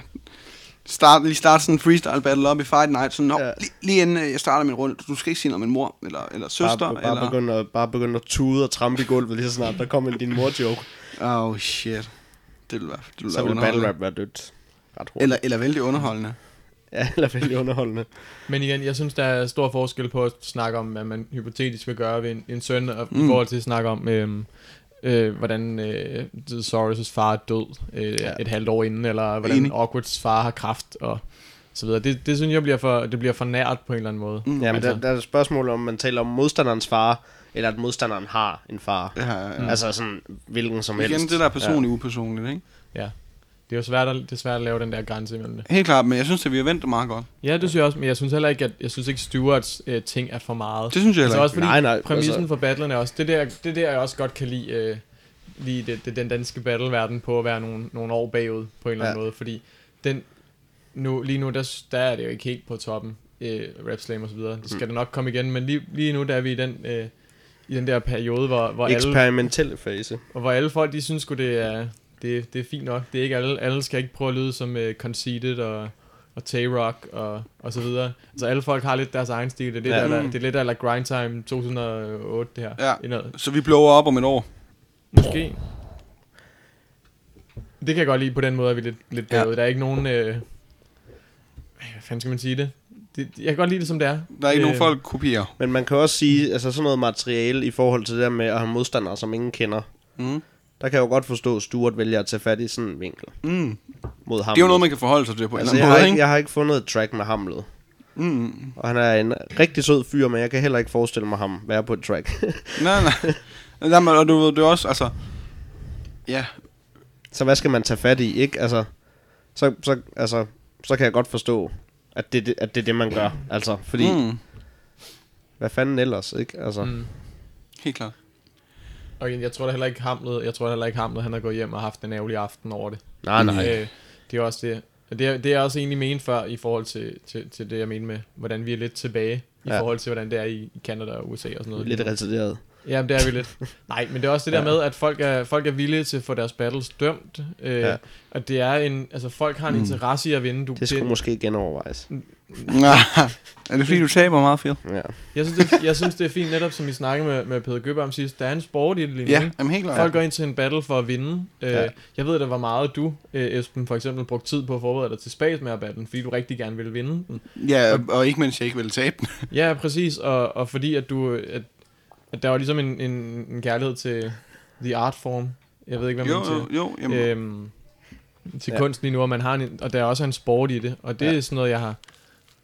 starte, lige starte sådan en freestyle battle op i Fight Night, sådan, Ja. lige, lige inden øh, jeg starter min runde, du skal ikke sige noget om min mor, eller, eller søster, Bare, bare, eller... begynde at, bare begynde at tude og trampe i gulvet lige så snart der kommer din mor-joke. Oh shit. Det vil være, det vil Så være vil battle rap være dødt. Ret hurtigt. Eller, eller vældig underholdende. Ja, eller vældig underholdende. Men igen, jeg synes, der er stor forskel på at snakke om, hvad man hypotetisk vil gøre ved en, en søn, og Mm. mm. i forhold til at snakke om, øhm, øh, hvordan øh, Soros' far er død øh, Ja. et halvt år inden, eller hvordan Enig. Awkwards far har kraft, og så videre. Det, det synes jeg bliver for, det bliver for nært på en eller anden måde. Ja, men Altså- der, der er et spørgsmål om, man taler om modstanderens far, eller at modstanderen har en far. Ja, ja, ja. Altså sådan, hvilken som helst. Igen, det der er personligt upersonligt, ikke? Ja. Det er jo svært at, det er svært at lave den der grænse imellem det. Helt klart, men jeg synes, at vi har vendt det meget godt. Ja, det synes jeg også, men jeg synes heller ikke, at jeg synes ikke Stewarts øh, ting er for meget. Det synes jeg altså heller også fordi Nej, nej, præmissen altså- for battlen er også, det der, det der jeg også godt kan lide, øh, lide det, det, den danske battleverden på at være nogle, nogle år bagud på en eller anden Ja. måde, fordi den, nu, lige nu, der, der er det jo ikke helt på toppen, øh, Rap Slam og så videre. Det skal Mm. det nok komme igen, men lige, lige nu, der er vi i den, øh, i den der periode, hvor, hvor alle, Eksperimentelle fase. og hvor alle folk, de synes sgu, det er, det, det er fint nok. Det er ikke alle, alle skal ikke prøve at lyde som uh, Conceited og, og Tay-Rock og, og så videre. Altså alle folk har lidt deres egen stil. Det er, lidt Ja. ja. der, Mm. det er lidt af Grind Time 2008, det her. Ja. Indad. Så vi blower op om et år. Måske. Det kan jeg godt lide på den måde, at vi er lidt, lidt Ja. bagud. Der er ikke nogen... Øh, hvad fanden skal man sige det? Det? Jeg kan godt lide det, som det er. Der er ikke Øh, nogen folk kopierer. Men man kan også sige, altså sådan noget materiale i forhold til det der med at have modstandere, som ingen kender. Mm. Der kan jeg jo godt forstå, at Stuart vælger at tage fat i sådan en vinkel Mm. mod ham. Det er jo noget, man kan forholde sig til på en altså, eller jeg, anden har måde, ikke, ikke? jeg har ikke fundet et track med Hamlet. Mm. Og han er en rigtig sød fyr, men jeg kan heller ikke forestille mig ham være på et track. Nej, nej. Jamen, og du ved, det er også, altså... Ja, så hvad skal man tage fat i, ikke? Altså, så, så, altså, så kan jeg godt forstå, at det, at det er det, man gør. Altså, fordi, mm. hvad fanden ellers, ikke? Altså, mm. Helt klart. Og jeg tror da heller ikke Hamlet, jeg tror heller ikke Hamlet, han har gået hjem og haft en ærgerlig aften over det. nej, nej. Øh, det er også det. Det er, det er også egentlig ment før i forhold til, til, til det, jeg mener med, hvordan vi er lidt tilbage i Ja. forhold til, hvordan det er i, i Canada og USA og sådan noget. Lidt retarderet. Ja, det er vi lidt. Nej, men det er også det der Ja. med, at folk er, folk er villige til at få deres battles dømt. Øh, Ja. Og det er en, altså folk har en Mm. interesse i at vinde. Du, Det skulle måske genovervejes. Nej. er det fordi, du taber meget, Phil? Ja. jeg, synes, det, jeg synes, det er fint netop, som vi snakkede med, med Peter Gøber om sidst. Der er en sport i det lige nu. Ja, ikke? jamen helt klart. Folk går ind til en battle for at vinde. Øh, Ja. Jeg ved, der var meget du, øh, Esben, for eksempel, brugt tid på at forberede dig til Space med battlen, fordi du rigtig gerne ville vinde den. Ja, og ikke mens jeg ikke vil tabe den. Ja, præcis, og, og fordi at du, at, at der var ligesom en, en, en kærlighed til the art form. Jeg ved ikke, hvad Jo, man jo, jo. Jamen, øhm, til Ja. kunsten lige nu, og, man har en, og der er også en sport i det, og det Ja. er sådan noget, jeg har,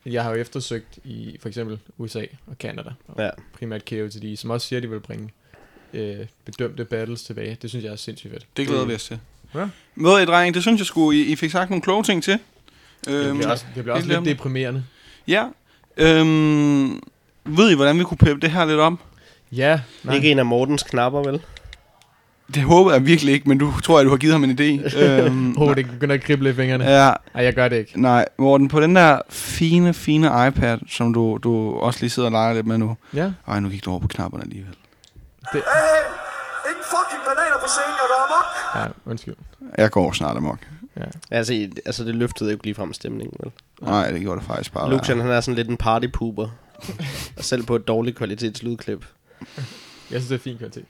jeg har jo eftersøgt i for eksempel USA og Canada, og Ja. primært KOTD, som også siger, at de vil bringe øh, bedømte battles tilbage. Det synes jeg er sindssygt fedt. det glæder vi os til. Ja. Ved I, dreng, det synes jeg skulle, I, I fik sagt nogle kloge ting til. Det Øhm, bliver også, det bliver også lidt deprimerende. Ja. Øhm, ved I, hvordan vi kunne peppe det her lidt om? Ja, nej. Ikke en af Mortens knapper, vel? Det håber jeg virkelig ikke, men du tror jeg, du har givet ham en idé. øhm, oh, det begynder at krible i fingrene. ja, Nej, jeg gør det ikke. nej, Morten, på den der fine, fine iPad, som du, du også lige sidder og leger lidt med nu. Ja, Ej, nu gik du over på knapperne alligevel. Hey, ikke fucking bananer på scenen, og der er mok. ja, undskyld. Jeg går snart amok. Altså, i- altså det løftede ikke ligefrem stemningen, vel? Nej, det gjorde det faktisk bare. Lucian, han er sådan lidt en partypooper. Og selv på et dårligt kvalitets lydklip. Jeg synes, det er fin kvalitet.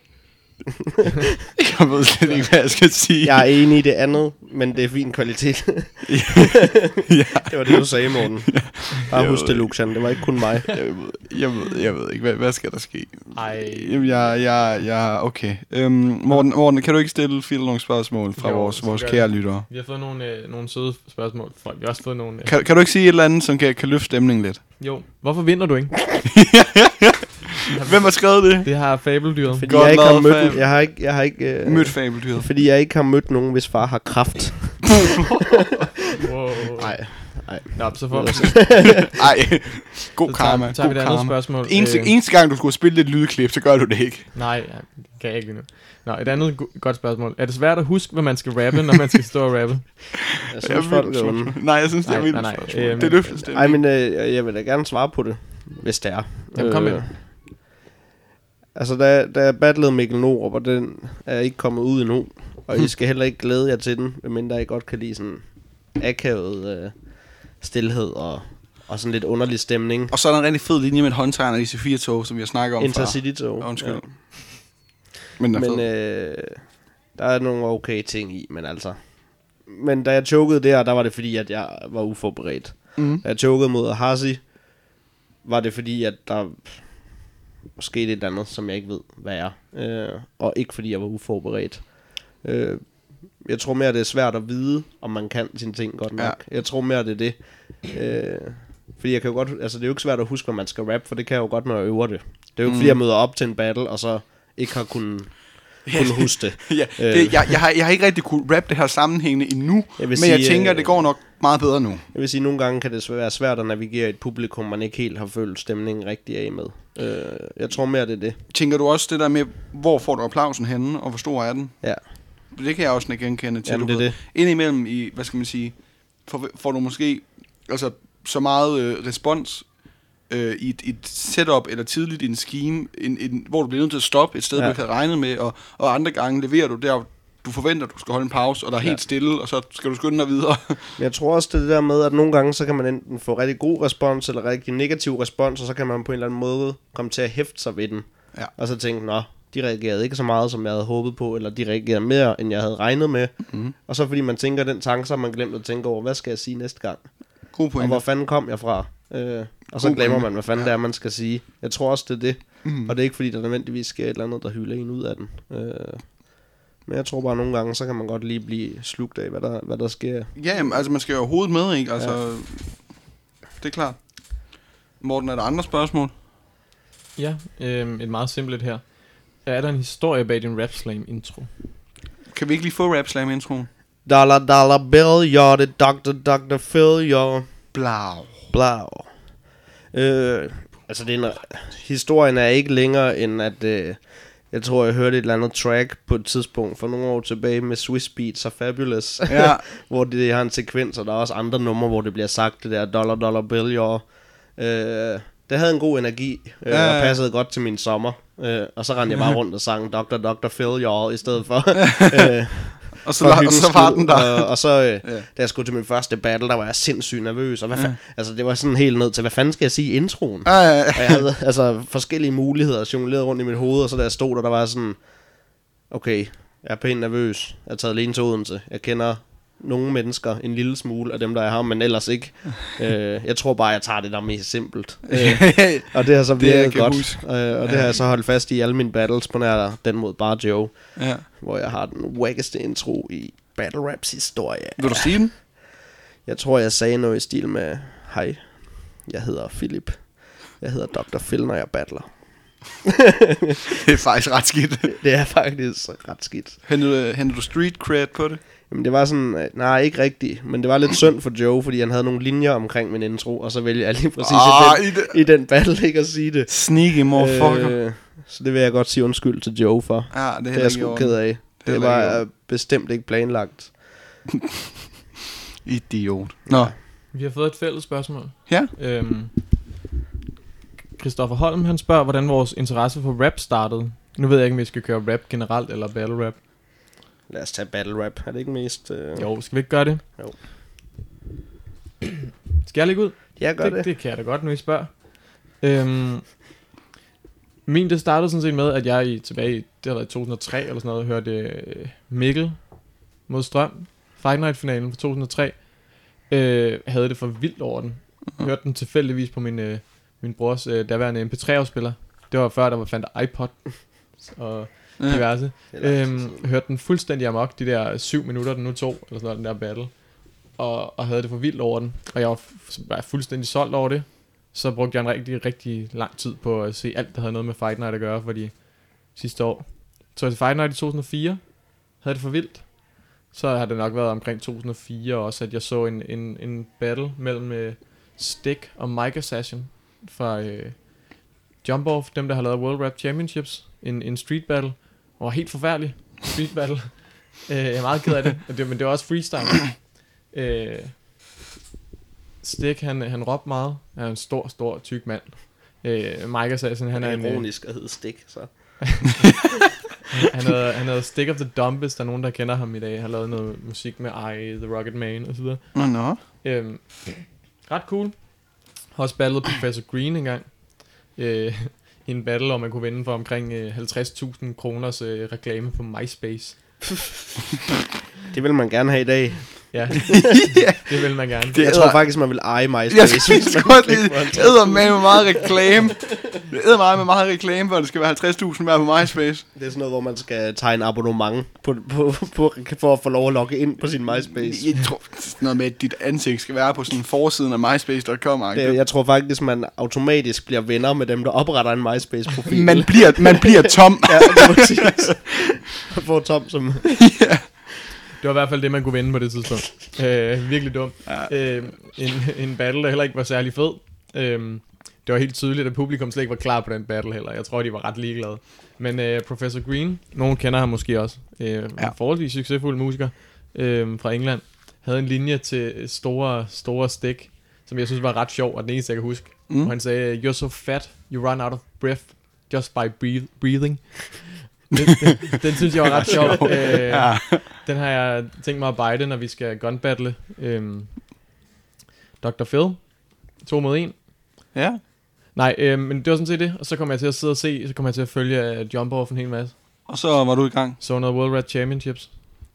Jeg ved slet ikke, hvad jeg skal sige. Jeg er enig i det andet, men det er fin kvalitet. ja. det var det, du sagde, Morten. Bare Jeg husk det, Lucian. Det var ikke kun mig. Jeg ved, jeg ved, jeg ved ikke, hvad, hvad skal der ske? Ej. Jamen, jeg, jeg, jeg, okay. Øhm, Morten, Morten, kan du ikke stille Phil nogle spørgsmål fra Jo, vores, vores kære jeg. lyttere? Vi har fået nogle, øh, nogle søde spørgsmål. fra. Vi har også fået nogle... Øh, Kan, kan du ikke sige et eller andet, som kan, kan løfte stemningen lidt? jo, hvorfor vinder du ikke? Hvem har skrevet det? Det har fabeldyret. Fordi Godt jeg ikke har mødt, jeg har ikke, jeg har ikke, øh, Mødt fabeldyret. fordi jeg ikke har mødt nogen, hvis far har kraft. Wow. Nej. Nå, så får Ej, god så karma. tager, tager vi et andet spørgsmål. Eneste, Øh, eneste gang, du skulle spille et lydklip, så gør du det ikke. Nej, det kan jeg ikke lige nu. Nå, et andet go- godt spørgsmål. Er det svært at huske, hvad man skal rappe, når man skal stå og rappe? Jeg synes, folk er onde. Nej, jeg synes, det er Nej, vildt. nej, nej, spørgsmål. øhm, det løfter Ej, stemningen. men øh, jeg vil da gerne svare på det, hvis det er. Jamen, kom med Øh, det. Altså, da, da jeg battlede Mikkel Norup, og den er ikke kommet ud endnu, og I skal heller ikke glæde jer til den, medmindre I godt kan lide sådan akavet øh, stillhed og, og sådan lidt underlig stemning. Og så er der en rigtig fed linje med et håndtegn af de C4-tog, som vi har snakket om Intercity-tog. før. Undskyld. Men den er Men øh, der er nogle okay ting i, men altså... Men da jeg chokede der, der var det fordi, at jeg var uforberedt. Mm. Da jeg chokede mod Hasi, var det fordi, at der skete et eller andet, som jeg ikke ved, hvad er. Øh, og ikke fordi, jeg var uforberedt. Øh, jeg tror mere, det er svært at vide, om man kan sine ting godt nok. Ja. Jeg tror mere, det er det, Øh, fordi jeg kan jo godt, altså det er jo ikke svært at huske, hvad man skal rap, for det kan jeg jo godt, når jeg øver det. Det er jo ikke, fordi jeg møder op til en battle, og så ikke har kunnet, kunnet huske det. Ja, det, jeg, jeg, har, jeg har ikke rigtig kunne rap det her sammenhængende endnu, Jeg men sige, jeg tænker, øh, det går nok meget bedre nu. Jeg vil sige, at nogle gange kan det være svært at navigere i et publikum, man ikke helt har følt stemningen rigtig af med. Øh, jeg tror mere, det er det. Tænker du også det der med, hvor får du applausen henne, og hvor stor er den? Ja. Det kan jeg også genkende til. Jamen, det er det. Indimellem i, hvad skal man sige, får, får du måske altså, så meget øh, respons øh, i et, et setup eller tidligt i en scheme, en, en, hvor du bliver nødt til at stoppe et sted. Ja. du ikke havde regnet med, og, og andre gange leverer du der, du forventer, du skal holde en pause, og der er helt Ja. stille, og så skal du skynde dig videre. Men jeg tror også, det det der med, at nogle gange, så kan man enten få rigtig god respons, eller rigtig negativ respons, og så kan man på en eller anden måde komme til at hæfte sig ved den. Ja. Og så tænke, nå, de reagerede ikke så meget, som jeg havde håbet på, eller de reagerede mere, end jeg havde regnet med. Mm. Og så fordi man tænker den tanke, så har man glemt at tænke over, hvad skal jeg sige næste gang? God Og point. hvor fanden kom jeg fra? Øh, og så God glemmer man, hvad fanden Ja. det er, man skal sige. Jeg tror også, det er det. Mm. Og det er ikke fordi, der nødvendigvis sker et eller andet, der hylder en ud af den. Øh, men jeg tror bare, at nogle gange, så kan man godt lige blive slugt af, hvad der, hvad der sker. Ja, jamen, altså man skal jo have hovedet med, ikke? Altså, ja. det er klart. Morten, er der andre spørgsmål? Ja, øhm, et meget simpelt her. Er der en historie bag din Rap Slam intro? Kan vi ikke lige få Rap Slam introen? Dollar, dollar bill, you're the doctor, doctor Phil, you're Blau. blau. Øh, altså, det er en, historien er ikke længere end, at øh, jeg tror, jeg hørte et eller andet track på et tidspunkt for nogle år tilbage med Swiss Beats og Fabulous. Ja. hvor det har en sekvens, og der er også andre numre, hvor det bliver sagt, det der dollar, dollar bill, you're. Øh, det havde en god energi, øh, Ja, ja, og passede godt til min sommer. Øh, og så rendte jeg bare rundt og sang Dr. Dr. Phil, you're, i stedet for. øh, Og så, la- og så var den der. Og, og så, øh, Ja. da jeg skulle til min første battle, der var jeg sindssygt nervøs. Og hvad fa- altså, det var sådan helt ned til, hvad fanden skal jeg sige i introen? Ja, ja, ja. Og jeg havde altså forskellige muligheder jongleret rundt i mit hoved, og så da jeg stod der, der var sådan, okay, jeg er pænt nervøs. Jeg er taget alene til Odense. Jeg kender nogle mennesker, en lille smule af dem, der er her, men ellers ikke. øh, jeg tror bare, jeg tager det der mest simpelt. Øh, og det har så kan godt. huske. Øh, og det har jeg så holdt fast i alle mine battles på nær den mod Bar Joe, ja. hvor jeg har den wackeste intro i Battle Raps historie. Vil du sige den? Jeg tror, jeg sagde noget i stil med, hej, jeg hedder Philip. Jeg hedder Dr. Phil, når jeg battler. Det er faktisk ret skidt. Det er faktisk ret skidt. Hentede, hentede du street cred på det? Jamen det var sådan, øh, nej ikke rigtigt, men det var lidt synd for Joe, fordi han havde nogle linjer omkring min intro, og så vælger jeg lige præcis Ah, i, i den, det- i den battle ikke at sige det. Sneaky motherfucker. Øh, så det vil jeg godt sige undskyld til Joe for. ja, det er Det er jeg i sgu ked af. Det, heller var ikke i øh, bestemt ikke planlagt. Idiot. Nå, Vi har fået et fælles spørgsmål. ja. Øhm, Christoffer Holm, han spørger, hvordan vores interesse for rap startede. Nu ved jeg ikke, om vi skal køre rap generelt eller battle rap. Lad os tage battle rap. Er det ikke mest... Øh... Jo, skal vi ikke gøre det? Jo. Skal jeg lægge ud? Jeg gør det, det. det kan jeg da godt, nu I spørger. Øhm, min, det startede sådan set med, at jeg i, tilbage i, det har været i 2003 eller sådan noget, hørte øh, Mikkel mod Strøm, Fight Night-finalen fra 2003. Øh, havde det for vildt over den. Hørte den tilfældigvis på min, øh, min brors øh, daværende MP3-afspiller. Det var før, der var fandt iPod og Ja. diverse. Er Øhm, hørte den fuldstændig amok, de der syv minutter, den nu tog, eller sådan noget, den der battle. Og, og havde det for vildt over den. Og jeg var, var fuldstændig solgt over det. Så brugte jeg en rigtig, rigtig lang tid på at se alt, der havde noget med Fight Night at gøre, fordi sidste år. Så til Fight Night i 2004, havde det for vildt. Så har det nok været omkring 2004 også, at jeg så en, en, en battle mellem øh, Stick og Mike Assassin fra øh, Jump Off, dem der har lavet World Rap Championships, en, en street battle, var helt forfærdelig street battle. øh, jeg er meget ked af det, og det men det var også freestyle. øh, Stick, han, han råbte meget. Han er en stor, stor, tyk mand. Øh, Mike Assassin, han er en... øh, ironisk at hedde stik, så. han havde, han havde Stick of the Dumbest, der er nogen, der kender ham i dag. Han har lavet noget musik med I, The Rocket Man og så videre. Nå, nå. Øhm, ret cool. Har også battlet Professor Green engang. Øh, en battle, hvor man kunne vinde for omkring øh, 50.000 kroners øh, reklame på MySpace. Det vil man gerne have i dag. Ja, det vil man gerne. Det Jeg er- tror faktisk, man vil eje MySpace. Jeg skal man godt lide, det æder med med meget reklame. Det æder meget med meget reklame, for det skal være 50.000 mere på MySpace. Det er sådan noget, hvor man skal tegne abonnement på, på, på, for at få lov at logge ind på sin MySpace. Jeg tror, noget med, at dit ansigt skal være på sådan forsiden af myspace.com. Det, jeg tror faktisk, man automatisk bliver venner med dem, der opretter en MySpace-profil. Man bliver, man bliver tom. ja, det er præcis. Og får Tom som... Det var i hvert fald det, man kunne vinde på det tidspunkt. Øh, virkelig dumt. Ja. Øh, en, en battle, der heller ikke var særlig fed. Øh, det var helt tydeligt, at publikum slet ikke var klar på den battle heller. Jeg tror, de var ret ligeglade. Men øh, Professor Green, nogen kender ham måske også, øh, ja. en forholdsvis succesfuld musiker øh, fra England, havde en linje til store, store stik, som jeg synes var ret sjov, og den eneste, jeg kan huske. Mm. Hvor han sagde, you're so fat, you run out of breath just by breathing. Den, den, den synes jeg var ret sjov. Øh, Ja. den har jeg tænkt mig at bejde, når vi skal gunbattle. Øhm, Dr. Phil. To mod en. ja. Nej, øhm, men det var sådan set det. Og så kommer jeg til at sidde og se, så kommer jeg til at følge uh, Jump Off en hel masse. Og så var du i gang. Så noget World Rap Championships.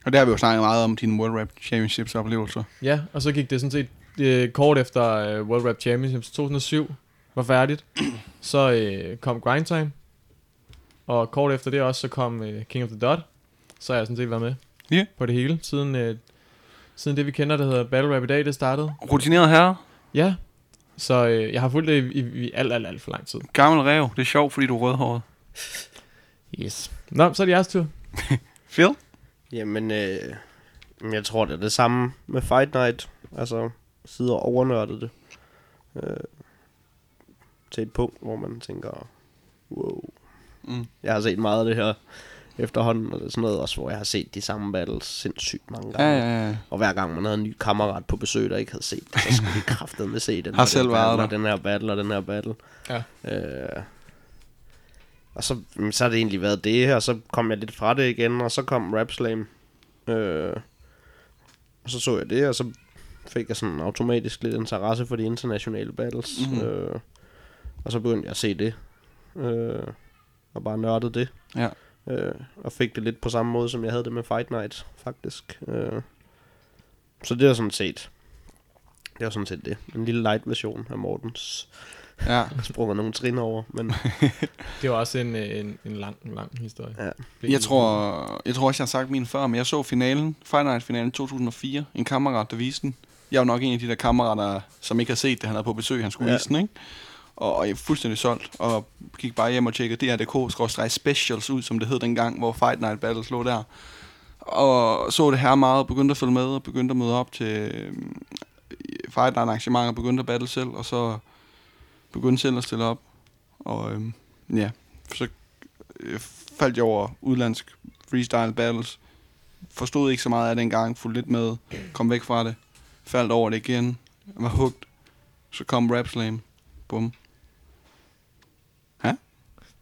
Og der har vi jo snakket meget om dine World Rap Championships oplevelser. Ja, og så gik det sådan set øh, kort efter uh, World Rap Championships 2007 var færdigt. Så øh, kom Grind Time. Og kort efter det også, så kom øh, King of the Dot. Så har jeg sådan set været med Ja. på det hele. Siden, øh, siden det vi kender, der hedder Battle Rap i dag, det startede. Rutineret herre. Ja, så øh, jeg har fulgt det i, i, i alt, alt, alt for lang tid. Gammel rev. Det er sjovt, fordi du er rødhåret. Yes. Nå, så er det jeres tur. Phil? Jamen, øh, men jeg tror, det er det samme med Fight Night. Altså, sidde og overnørde det. Øh, til et punkt, hvor man tænker, wow. Mm. Jeg har set meget af det her efterhånden, og sådan noget også, hvor jeg har set de samme battles sindssygt mange gange. Ja, ja, ja. Og hver gang man havde en ny kammerat på besøg, der ikke havde set det, så skulle de kraftedeme se den. Har selv den været battle, og der. den her battle, og den her battle. Ja. Øh, og så, mm, så har det egentlig været det her, og så kom jeg lidt fra det igen, og så kom Rap Slam. Øh, og så så jeg det, og så fik jeg sådan automatisk lidt interesse for de internationale battles. Mm-hmm. Øh, og så begyndte jeg at se det. Øh, og bare nørdede det. Ja. Øh, og fik det lidt på samme måde, som jeg havde det med Fight Night, faktisk. Øh, så det er sådan set... Det er sådan set det. En lille light version af Mortens ja. sprunget nogle trin over. Men Det var også en, øh, en, en lang, lang historie. Ja. Jeg tror, jeg tror også, jeg har sagt min før, men jeg så finalen, Fight Night-finalen 2004. En kammerat, der viste den. Jeg var nok en af de der kammerater, som ikke har set det. Han havde på besøg, han skulle ja. vise den, ikke? Og, og jeg er fuldstændig solgt, og gik bare hjem og tjekkede DRDK-specials ud, som det hed dengang, hvor Fight Night Battles lå der. Og så det her meget, begyndte at følge med, og begyndte at møde op til øh, Fight Night arrangementer, begyndte at battle selv, og så begyndte selv at stille op. Og øh, ja, så øh, faldt jeg over udlandsk freestyle battles. Forstod ikke så meget af det engang, fulgte lidt med, kom væk fra det, faldt over det igen, var hugt. Så kom Rap Slam. Bum.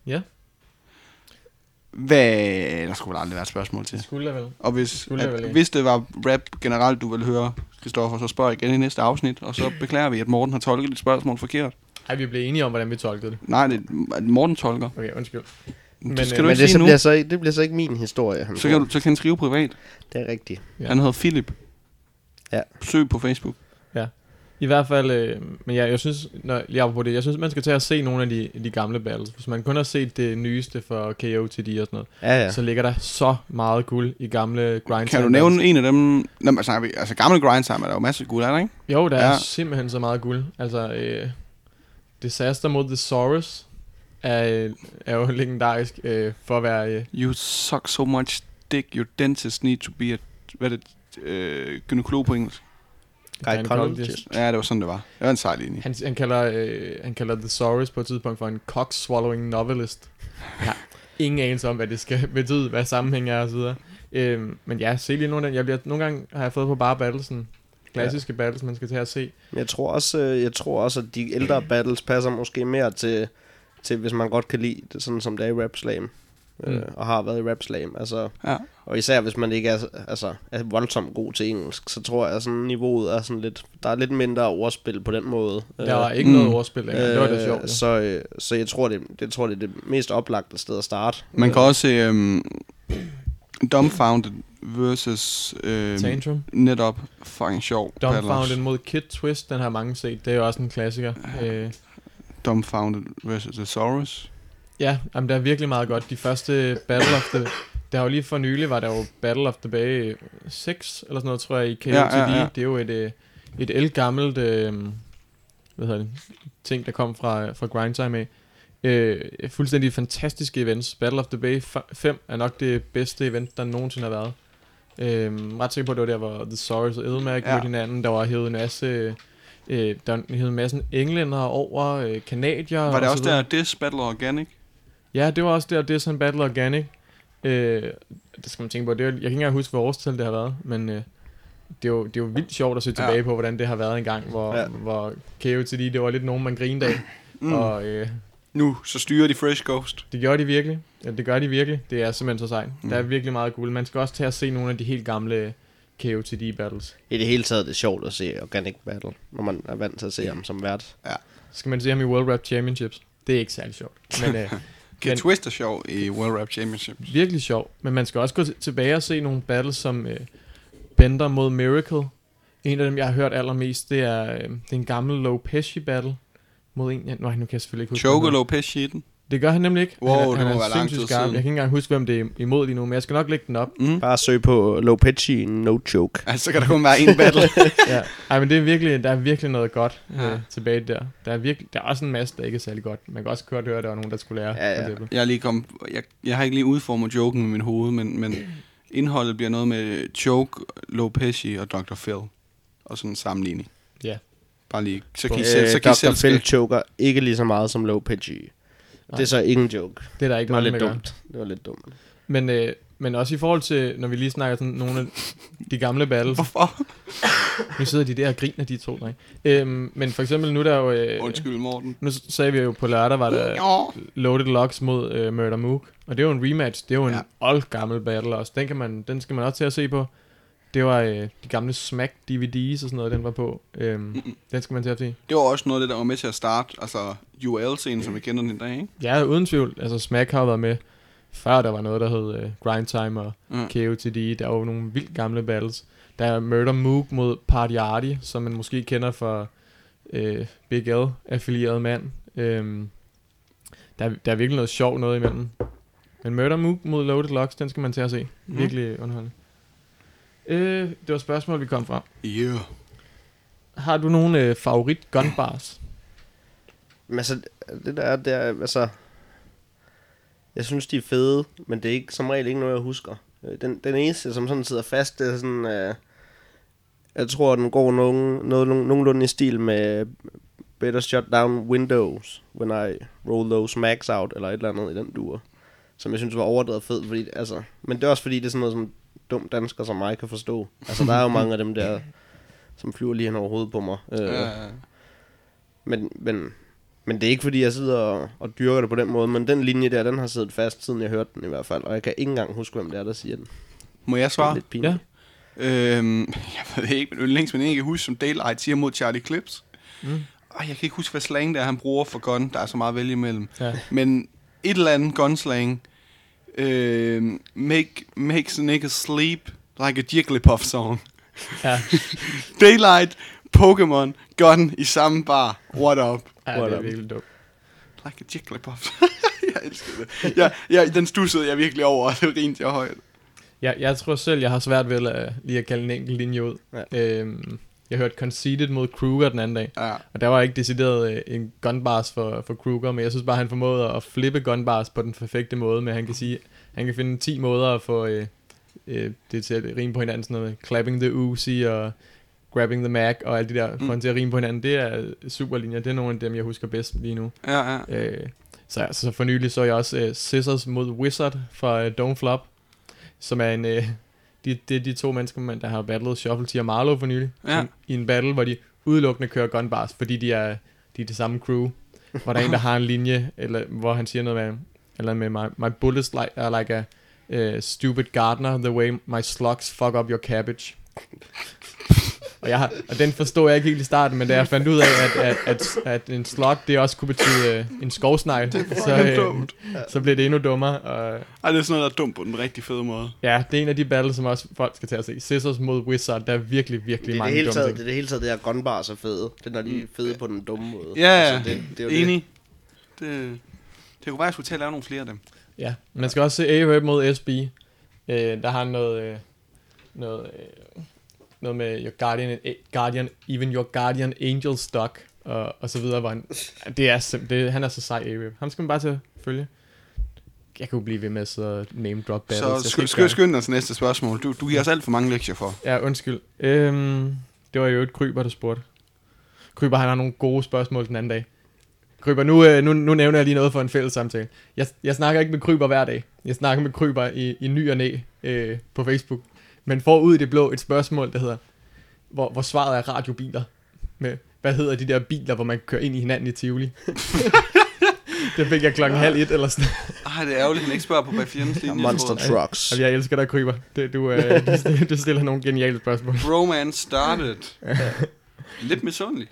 Ja? Hvad... Der skulle vel aldrig være et spørgsmål til. Det skulle jeg vel. Og hvis, vel at, ikke. hvis det var rap generelt, du ville høre, Christoffer, så spørg igen i næste afsnit, og så beklager vi, at Morten har tolket dit spørgsmål forkert. Ej, vi blev enige om, hvordan vi tolkede det. Nej, det Morten tolker. Okay, undskyld. Men, det skal øh, du men ikke det, sige nu. bliver så, det bliver så ikke min historie. Han Så kan, du, så kan han skrive privat. Det er rigtigt. Ja. Han hedder Philip. Ja. Søg på Facebook. I hvert fald, øh, men ja, jeg synes, når jeg er på det, jeg synes, man skal tage og se nogle af de, de gamle battles. Hvis man kun har set det nyeste for KO til de og sådan noget, Ja, ja. så ligger der så meget guld i gamle grind Kan du nævne en af dem? Nå, vi, altså gamle grindtime er der jo masser af guld, er der ikke? Jo, der er Ja. simpelthen så meget guld. Altså, øh, Disaster mod Thesaurus er, øh, er jo legendarisk øh, for at være... Øh, You suck so much dick, your dentist need to be a, hvad er det, øh, gynekolog på engelsk. Gynecologist. Ja, det var sådan, det var. Det var en sejl linje. han, han, kalder, øh, han kalder Thesaurus på et tidspunkt for en cock-swallowing novelist. Har ingen anelse om, hvad det skal betyde, hvad sammenhæng er og så videre. Øh, men ja, se lige nogle af. Jeg bliver, nogle gange har jeg fået på bare battlesen. Klassiske ja. battles, man skal til at se. Men Jeg tror også, øh, jeg tror også, at de ældre battles passer måske mere til, til hvis man godt kan lide det, sådan som det er i Rap Slam. Øh, Mm. og har været i Rap Slam. Altså, Ja. og især hvis man ikke er, altså, er voldsomt god til engelsk, så tror jeg, at sådan niveauet er sådan lidt... Der er lidt mindre overspil på den måde. Der var ikke Mm. noget ordspil længere. Det var det sjovt. Øh, så, øh, så jeg tror, det, det tror det er det mest oplagte sted at starte. Man kan også se um, Dumbfounded versus øh, Tantrum. netop fucking sjov. Dumbfounded mod Kid Twist, den har mange set. Det er jo også en klassiker. Øh, Dumbfounded versus Thesaurus. Ja, jamen, der er virkelig meget godt. De første Battle of the... Der har jo lige for nylig, var der jo Battle of the Bay 6, eller sådan noget, tror jeg, i KOTD. Ja, ja, ja. Det er jo et, øh, et elgammelt øh, hvad hedder det, ting, der kom fra, fra Grindtime af. Øh, fuldstændig fantastiske events. Battle of the Bay 5 er nok det bedste event, der nogensinde har været. Øh, ret sikker på, at det var der, hvor The Sorrows og Edelmark ja. Mødte hinanden. Der var hævet en masse... Øh, der hævet en masse englænder over, øh, kanadier Var det og også der, This Battle Organic? Ja, det var også der, det er sådan Battle Organic. Øh, det skal man tænke på. Det er, jeg kan ikke engang huske, hvor årstal det har været, men øh, det, er jo, det er jo vildt sjovt at se tilbage Ja. på, hvordan det har været en gang, hvor, Ja. ja. hvor KOTD, det var lidt nogen, man grinede af. Mm. Mm. Og øh, Nu, så styrer de Fresh Ghost. det gjorde de virkelig. Ja, det gør de virkelig. Det er simpelthen så sejt. Mm. Mm. Der er virkelig meget guld. Man skal også tage at se nogle af de helt gamle KOTD battles. I det hele taget er det sjovt at se Organic Battle, når man er vant til at se ham som vært. Så skal man se ham i World Rap Championships. Det er ikke særlig sjovt. Men øh, Men- Twist er sjov i World Rap Championship. virkelig sjov. Men man skal også gå tilbage og se nogle battles som øh, Bender mod Miracle. En af dem, jeg har hørt allermest, det er, øh, det er en gammel Low Pesci battle mod en... Ja, nej, nu kan jeg selvfølgelig ikke huske. han Choke hedder. Lopez shitten. Det gør han nemlig ikke. Wow, han er, det han må er være lang sindssygt tid skarp. siden. Jeg kan ikke engang huske, hvem det er imod lige nu, men jeg skal nok lægge den op. Mm. Bare søg på Lopecci No Joke. Altså, så kan der kun være en battle. ja. Ej, men det er virkelig, der er virkelig noget godt Ja. øh, tilbage der. Der er, virkelig, der er også en masse, der ikke er særlig godt. Man kan også godt høre, at der var nogen, der skulle lære. Ja, ja. jeg, er lige kom, jeg, jeg har ikke lige udformet joken med min hoved, men, men indholdet bliver noget med Choke, Lopez og Dr. Phil. Og sådan en sammenligning. Ja. Bare lige, så kan I Øh, selv, så kan I Dr. selv Phil choker ikke lige så meget som Lopecci. Det er så ikke en joke. Det er der ikke Det var noget, lidt dumt. Det var lidt dumt. Men, øh, men også i forhold til, når vi lige snakker sådan nogle af de gamle battles. Hvorfor? Nu sidder de der og griner, de to drenge. Øhm, men for eksempel nu der er jo... Øh, Undskyld, Morten. Nu sagde vi jo på lørdag, var der Ja. Loaded Locks mod øh, Murder Mook. Og det er jo en rematch. Det er jo en ja. old gammel battle også. Den, kan man, den skal man også til at se på. Det var øh, de gamle Smack DVD's og sådan noget, den var på. Øhm, den skal man til at se. Det var også noget af det, der var med til at starte, altså UL-scenen, som vi kender den i dag, ikke? Ja, uden tvivl. Altså Smack har været med før der var noget, der hed øh, Grind Time og Ja. KOTD. Der var jo nogle vildt gamle battles. Der er Murder Mook mod Party som man måske kender fra øh, Big L, affilieret mand. Øhm, der, er- der er virkelig noget sjovt noget imellem. Men Murder Mook mod Loaded Locks, den skal man til at se. Mhm. Virkelig underholdende. Øh, det var spørgsmål, vi kom fra. Yeah. Har du nogle øh, favorit gunbars? Men altså, det der, det er, altså... Jeg synes, de er fede, men det er ikke, som regel ikke noget, jeg husker. Øh, Den, den eneste, som sådan sidder fast, det er sådan... Øh, jeg tror, den går nogen, noget, nogen, nogenlunde i stil med Better shut down windows when I roll those mags out, eller et eller andet i den dur. Som jeg synes var overdrevet fed, fordi, altså... Men det er også fordi, det er sådan noget, som dum dansker som mig kan forstå. Altså, der er jo mange af dem der, som flyver lige hen over hovedet på mig. Øh, Ja. men, men, men det er ikke fordi, jeg sidder og, og dyrker det på den måde. Men den linje der, den har siddet fast, siden jeg hørte den i hvert fald. Og jeg kan ikke engang huske, hvem det er, der siger den. Må jeg Det er svare? lidt pinligt. Ja. Øhm, jeg ved det ikke, men yndlings, men jeg kan ikke huske, som Daylight siger mod Charlie Clips. Mm. Ej, jeg kan ikke huske, hvad slang det er, han bruger for gun. Der er så meget at vælge imellem. Ja. Men et eller andet gunslang. Øhm, make, makes a nigga sleep like a Jigglypuff song. Ja, Daylight, Pokémon, gun i samme bar. What up? ja det What er up? virkelig dumt. Like a Jigglypuff. jeg elsker det. Ja, ja, den stussede jeg virkelig over, og det rinte jeg højt. Jeg, jeg tror selv, jeg har svært ved at, lige at kalde en enkelt linje ud. Ja. Øhm, jeg hørte Conceited mod Kruger den anden dag. Ja. Og der var ikke decideret øh, en gunbars for, for Kruger, men jeg synes bare, han formåede at flippe gunbars på den perfekte måde, men han kan sige, han kan finde 10 måder at få øh, øh, det til at rime på hinanden, sådan noget clapping the Uzi og grabbing the Mac og alt det der, Mm. for til at rime på hinanden. Det er superlinjer, det er nogle af dem, jeg husker bedst lige nu. Ja, ja. Øh, så, så, så for nylig så jeg også øh, Scissors mod Wizard fra øh, Don't Flop, som er en... Øh, de, det er de to mennesker, man, der har battlet Shuffle og Marlow for nylig. Ja. Som, I en battle, hvor de udelukkende kører gunbars, fordi de er, de er det samme crew. Hvor der er en, der har en linje, eller hvor han siger noget med, eller med my, my bullets like, are like a uh, stupid gardener, the way my slugs fuck up your cabbage. Og, jeg og den forstod jeg ikke helt i starten, men da jeg fandt ud af, at, at, at, at en slot, det også kunne betyde øh, en skovsnegl, så, øh, dumt. så blev det endnu dummere. Og, Ej, det er sådan noget, der er dumt på den rigtig fede måde. ja, det er en af de battles, som også folk skal til at se. Scissors mod Wizard, der er virkelig, virkelig Det er det mange hele dumme taget, ting. det er det hele taget, det her gunbars er fede. Det er, når de er fede på den dumme måde. Ja, ja. Altså, det, det er jo Enig. Det, det kunne være, at jeg skulle til at lave nogle flere af dem. Ja, man skal også se A-Rap mod SB. Øh, der har han noget, øh, noget, øh, noget med your guardian, eh, guardian, even your guardian angel stock, og, og så videre, hvor han, det er sim- det, han er så sej A-Rap. Ham skal man bare til at følge. Jeg kunne blive ved med at sidde og name drop battles. Så skal sk- ikke skynd, dig til næste spørgsmål. Du, du giver os alt for mange lektier for. Ja, undskyld. Øhm, det var jo et Kryber, der spurgte. Kryber, han har nogle gode spørgsmål den anden dag. Kryber, nu, øh, nu, nu nævner jeg lige noget for en fælles samtale. Jeg, jeg snakker ikke med Kryber hver dag. Jeg snakker med Kryber i, i ny og næ øh, på Facebook. Men får ud i det blå et spørgsmål, der hedder, hvor, hvor svaret er radiobiler. Med, hvad hedder de der biler, hvor man kører ind i hinanden i Tivoli? det fik jeg klokken halv et eller sådan Ej, det er ærgerligt, at han ikke spørger på bag linje. Monster trucks. Og jeg elsker dig, Kryber. Det, du, øh, du, stiller, du stiller nogle geniale spørgsmål. Romance started. Lidt misundelig.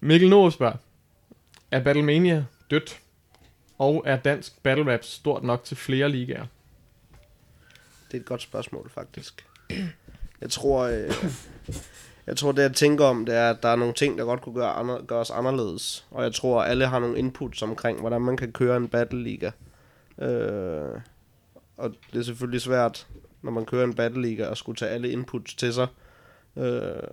Mikkel Nord spørger, er Battlemania dødt? Og er dansk battle rap stort nok til flere ligaer? Det er et godt spørgsmål, faktisk. Jeg tror, øh, jeg tror det jeg tænker om, det er, at der er nogle ting, der godt kunne gøre, andre, gøres anderledes. Og jeg tror, alle har nogle inputs omkring, hvordan man kan køre en battle liga. Øh, og det er selvfølgelig svært, når man kører en battle liga, at skulle tage alle inputs til sig. Øh,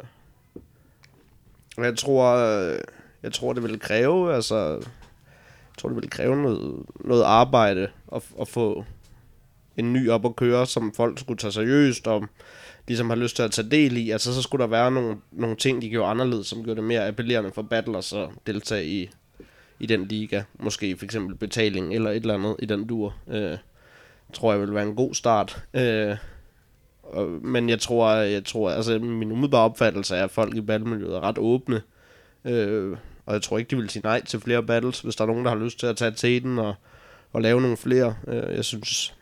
og jeg tror, øh, jeg tror, det vil kræve, altså, jeg tror, det vil kræve noget, noget arbejde at, at få en ny op at køre, som folk skulle tage seriøst, om, ligesom har lyst til at tage del i. Altså, så skulle der være nogle, nogle ting, de gjorde anderledes, som gjorde det mere appellerende for battlers at deltage i, i den liga. Måske for eksempel betaling eller et eller andet i den dur. Øh, tror jeg vil være en god start. Øh, og, men jeg tror, jeg tror, altså min umiddelbare opfattelse er, at folk i battlemiljøet er ret åbne. Øh, og jeg tror ikke, de vil sige nej til flere battles, hvis der er nogen, der har lyst til at tage teten og, og lave nogle flere. Øh, jeg synes,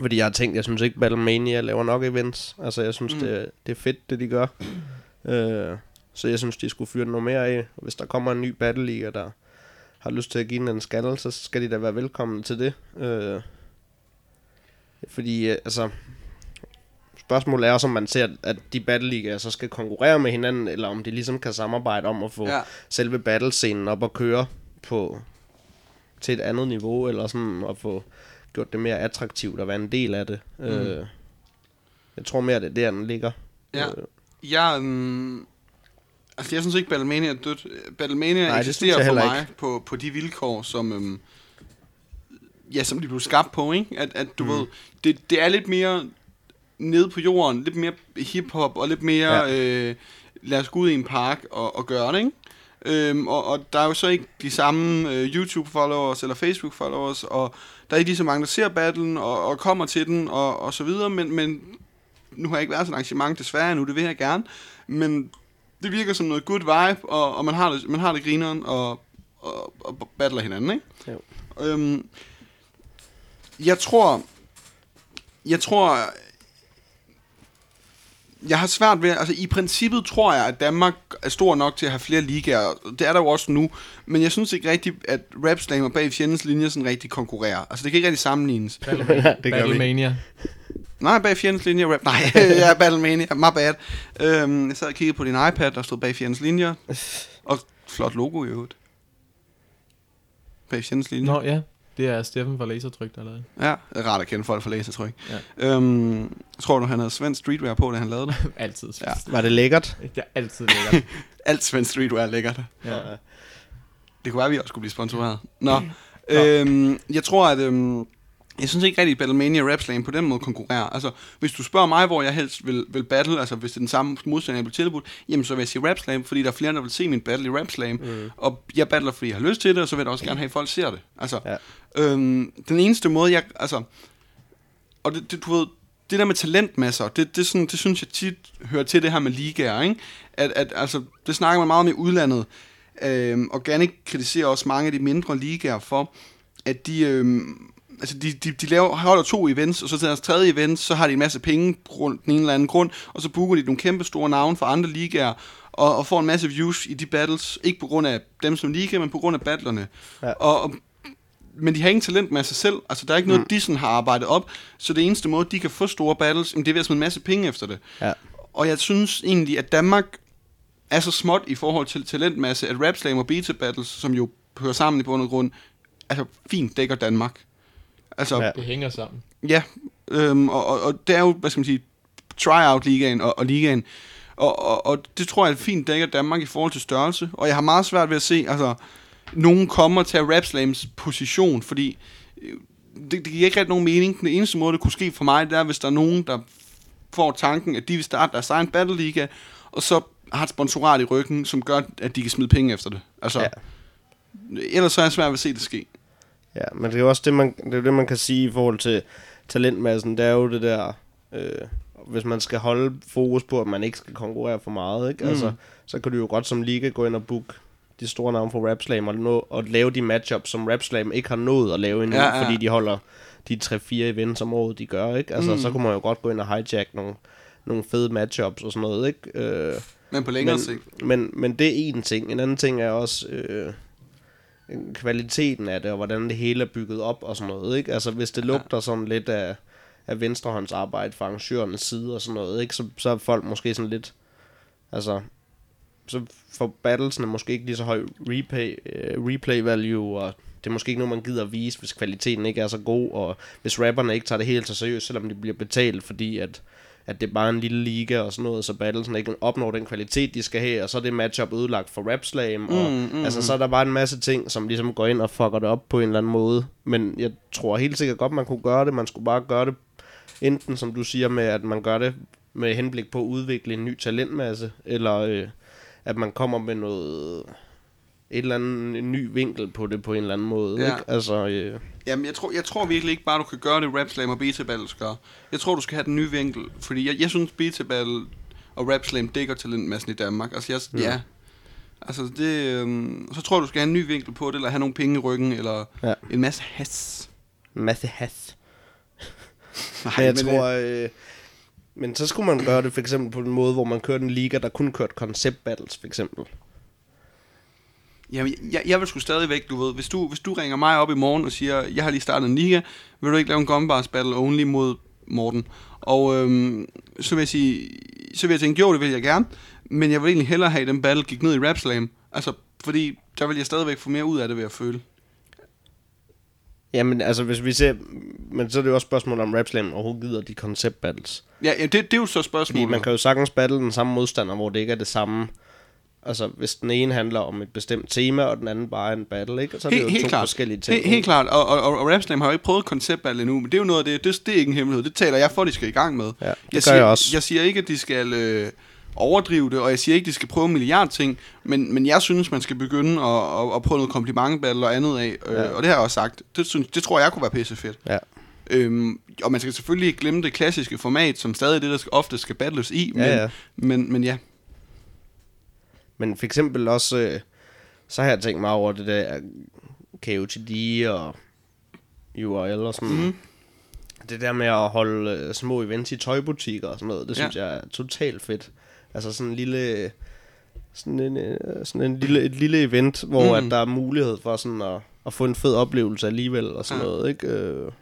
fordi jeg har tænkt, jeg synes ikke Battlemania laver nok events. Altså jeg synes, mm. det, det er fedt, det de gør. Øh, så jeg synes, de skulle fyre noget mere af. Hvis der kommer en ny Battle League, der har lyst til at give den en skalle, så skal de da være velkommen til det. Øh, fordi, øh, altså... Spørgsmålet er også, om man ser, at de battle Leaguer så skal konkurrere med hinanden, eller om de ligesom kan samarbejde om at få Ja. selve battlescenen op at køre på til et andet niveau, eller sådan at få gjort det mere attraktivt at være en del af det. Mm. Øh, jeg tror mere, det er der, den ligger. Ja. Øh, Jeg, um, altså jeg synes ikke, Battlemania er dødt. Battlemania Nej, eksisterer for mig på, på de vilkår, som, um, ja, som de blev skabt på, ikke? At, at du mm. ved, det, det er lidt mere nede på jorden, lidt mere hiphop og lidt mere, ja. øh, lad os gå ud i en park og, og gøre det, ikke? Øhm, og, og der er jo så ikke de samme øh, YouTube-followers eller Facebook-followers, og der er ikke lige så mange, der ser battlen og, og kommer til den og, og så videre, men, men nu har jeg ikke været sådan arrangement desværre endnu, det vil jeg gerne, men det virker som noget good vibe, og, og man, har det, man har det grineren og, og, og battler hinanden, ikke? Jo. Øhm, jeg tror, jeg tror, jeg har svært ved, altså i princippet tror jeg, at Danmark er stor nok til at have flere ligaer. Det er der jo også nu. Men jeg synes ikke rigtigt, at Rap Slam og bag fjendens linje sådan rigtig konkurrerer. Altså det kan ikke rigtig sammenlignes. det gør. Battlemania. Nej, bag fjendens linje rap. Nej, jeg er Battlemania. My bad. Øhm, jeg sad og kiggede på din iPad, der stod bag fjendens linjer. Og flot logo i øvrigt. Bag fjendens linje. Nå ja, det er Steffen fra Lasertryk, der det. Ja, det er rart at kende folk fra lasertryk. Ja. Øhm, tror du, han havde svensk streetwear på, da han lavede det? Altid. Ja. Var det lækkert? Det er altid lækkert. Alt svensk streetwear er lækkert. ja. Det kunne være, at vi også skulle blive sponsoreret. Nå, øhm, jeg tror, at... Øhm, jeg synes ikke rigtig, at Battlemania Rap Slam på den måde konkurrerer. Altså, hvis du spørger mig, hvor jeg helst vil, vil battle, altså hvis det er den samme modstander, jeg bliver tilbudt, jamen så vil jeg sige Rap Slam, fordi der er flere, der vil se min battle i Rap Slam. Mm. Og jeg battler, fordi jeg har lyst til det, og så vil jeg også gerne have, at folk ser det. Altså, Ja. Øhm, den eneste måde, jeg... Altså, og det, det, du ved, det der med talentmasser, det, det, sådan, det synes jeg tit hører til det her med ligaer, ikke? At, at, altså, det snakker man meget om i udlandet. Øhm, Organic kritiserer også mange af de mindre ligaer for, at de, øhm, altså de, de, de laver, holder to events, og så til deres tredje event, så har de en masse penge på grund, den ene eller anden grund, og så booker de nogle kæmpe store navne fra andre ligaer, og, og får en masse views i de battles, ikke på grund af dem som liga, men på grund af battlerne. Ja. Og, og, men de har ingen talent med sig selv, altså der er ikke noget, mm. de sådan har arbejdet op, så det eneste måde, de kan få store battles, jamen, det er ved at smide en masse penge efter det. Ja. Og jeg synes egentlig, at Danmark er så småt i forhold til talentmasse, at Rap Slam og Beta Battles, som jo hører sammen i bund og grund, altså fint dækker Danmark. Altså, ja, Det hænger sammen. ja øhm, og, og, og det er jo, hvad skal man sige, tryout-ligaen og, og ligaen, og, og, og det tror jeg er fint dækker Danmark i forhold til størrelse, og jeg har meget svært ved at se, altså, nogen kommer til at Rap Slams position, fordi øh, det, det giver ikke rigtig nogen mening. Den eneste måde, det kunne ske for mig, det er, hvis der er nogen, der får tanken, at de vil starte deres egen Battle Liga, og så har et sponsorat i ryggen, som gør, at de kan smide penge efter det. Altså, Ja. ellers så er jeg svært ved at se det ske. Ja, men det er jo også det, man, det, er det, man kan sige i forhold til talentmassen. Det er jo det der, øh, hvis man skal holde fokus på, at man ikke skal konkurrere for meget, ikke? Mm. Altså, så kan du jo godt som liga gå ind og book de store navne fra Rapslam og, nå, og lave de matchups, som Rapslam ikke har nået at lave endnu, Ja, ja, ja. ja. fordi de holder de 3-4 events om året, de gør, ikke? Altså, mm. så kunne man jo godt gå ind og hijack nogle, nogle fede matchups og sådan noget, ikke? Øh, Men på længere men, sigt. Men, men det er en ting. En anden ting er også øh, kvaliteten af det, og hvordan det hele er bygget op og sådan noget. Ikke? Altså hvis det lugter sådan lidt af, af venstrehåndsarbejde fra arrangørernes side og sådan noget, ikke? Så, så er folk måske sådan lidt... Altså, så får battlesene måske ikke lige så høj replay, øh, replay value, og det er måske ikke noget, man gider at vise, hvis kvaliteten ikke er så god, og hvis rapperne ikke tager det helt så seriøst, selvom de bliver betalt, fordi at, at det er bare en lille liga og sådan noget, så battlesen ikke opnår den kvalitet, de skal have, og så er det matchup ødelagt for Rap Slam, og mm, mm, altså så er der bare en masse ting, som ligesom går ind og fucker det op på en eller anden måde, men jeg tror helt sikkert godt, man kunne gøre det, man skulle bare gøre det, enten som du siger med, at man gør det med henblik på at udvikle en ny talentmasse, eller øh, at man kommer med noget et eller andet en ny vinkel på det på en eller anden måde. Ja. Ikke? Altså, øh, Jamen, jeg tror, jeg tror virkelig ikke bare, du kan gøre det, Rap Slam og Beta Battles gør. Jeg tror, du skal have den nye vinkel, fordi jeg, jeg synes, Beta Battle og Rap Slam dækker talentmassen i Danmark. Altså, jeg, mm. ja. Altså, det, øhm, så tror jeg, du skal have en ny vinkel på det, eller have nogle penge i ryggen, eller Ja. ja. en masse has. masse has. Nej, Men jeg men, tror, øh, øh, men så skulle man gøre det for eksempel på en måde, hvor man kørte en liga, der kun kørte concept battles, for eksempel. Jamen, jeg, jeg vil sgu stadigvæk, du ved, hvis du, hvis du ringer mig op i morgen og siger, jeg har lige startet en liga, vil du ikke lave en Gumbars Battle only mod Morten? Og øhm, så vil jeg sige, så vil jeg tænke, jo, det vil jeg gerne, men jeg vil egentlig hellere have, at den battle gik ned i Rap Slam. Altså, fordi der vil jeg stadigvæk få mere ud af det ved at føle. Jamen, altså, hvis vi ser... Men så er det jo også spørgsmål om Rapslam overhovedet gider de concept battles. Ja, ja det, det er jo så Fordi spørgsmålet. man kan jo sagtens battle den samme modstander, hvor det ikke er det samme... Altså, hvis den ene handler om et bestemt tema, og den anden bare er en battle, ikke? Og så er det jo to forskellige ting. Helt, helt klart, og, og, og, og Rap Slam har jo ikke prøvet konceptbattle endnu, men det er jo noget af det, det, det er ikke en hemmelighed, det taler jeg for, de skal i gang med. Ja, det gør siger, jeg også. Jeg siger ikke, at de skal øh, overdrive det, og jeg siger ikke, at de skal prøve milliard ting, men, men jeg synes, man skal begynde at, at, at prøve noget komplimentbattle og andet af, øh, Ja. og det har jeg også sagt, det, synes, det tror jeg kunne være pisse fedt. Ja. Øhm, og man skal selvfølgelig ikke glemme det klassiske format, som stadig er det, der skal, ofte skal battles i, men, Ja, ja. Men, men ja. Men for eksempel også, øh, så har jeg tænkt mig over det der KOTD og URL og sådan. Mhm. Mm. Det der med at holde øh, små events i tøjbutikker og sådan noget, det Ja. synes jeg er totalt fedt. Altså sådan en lille, sådan en, øh, sådan en lille, et lille event, hvor mm. at der er mulighed for sådan at, at få en fed oplevelse alligevel og sådan Ja. noget, ikke? Øh,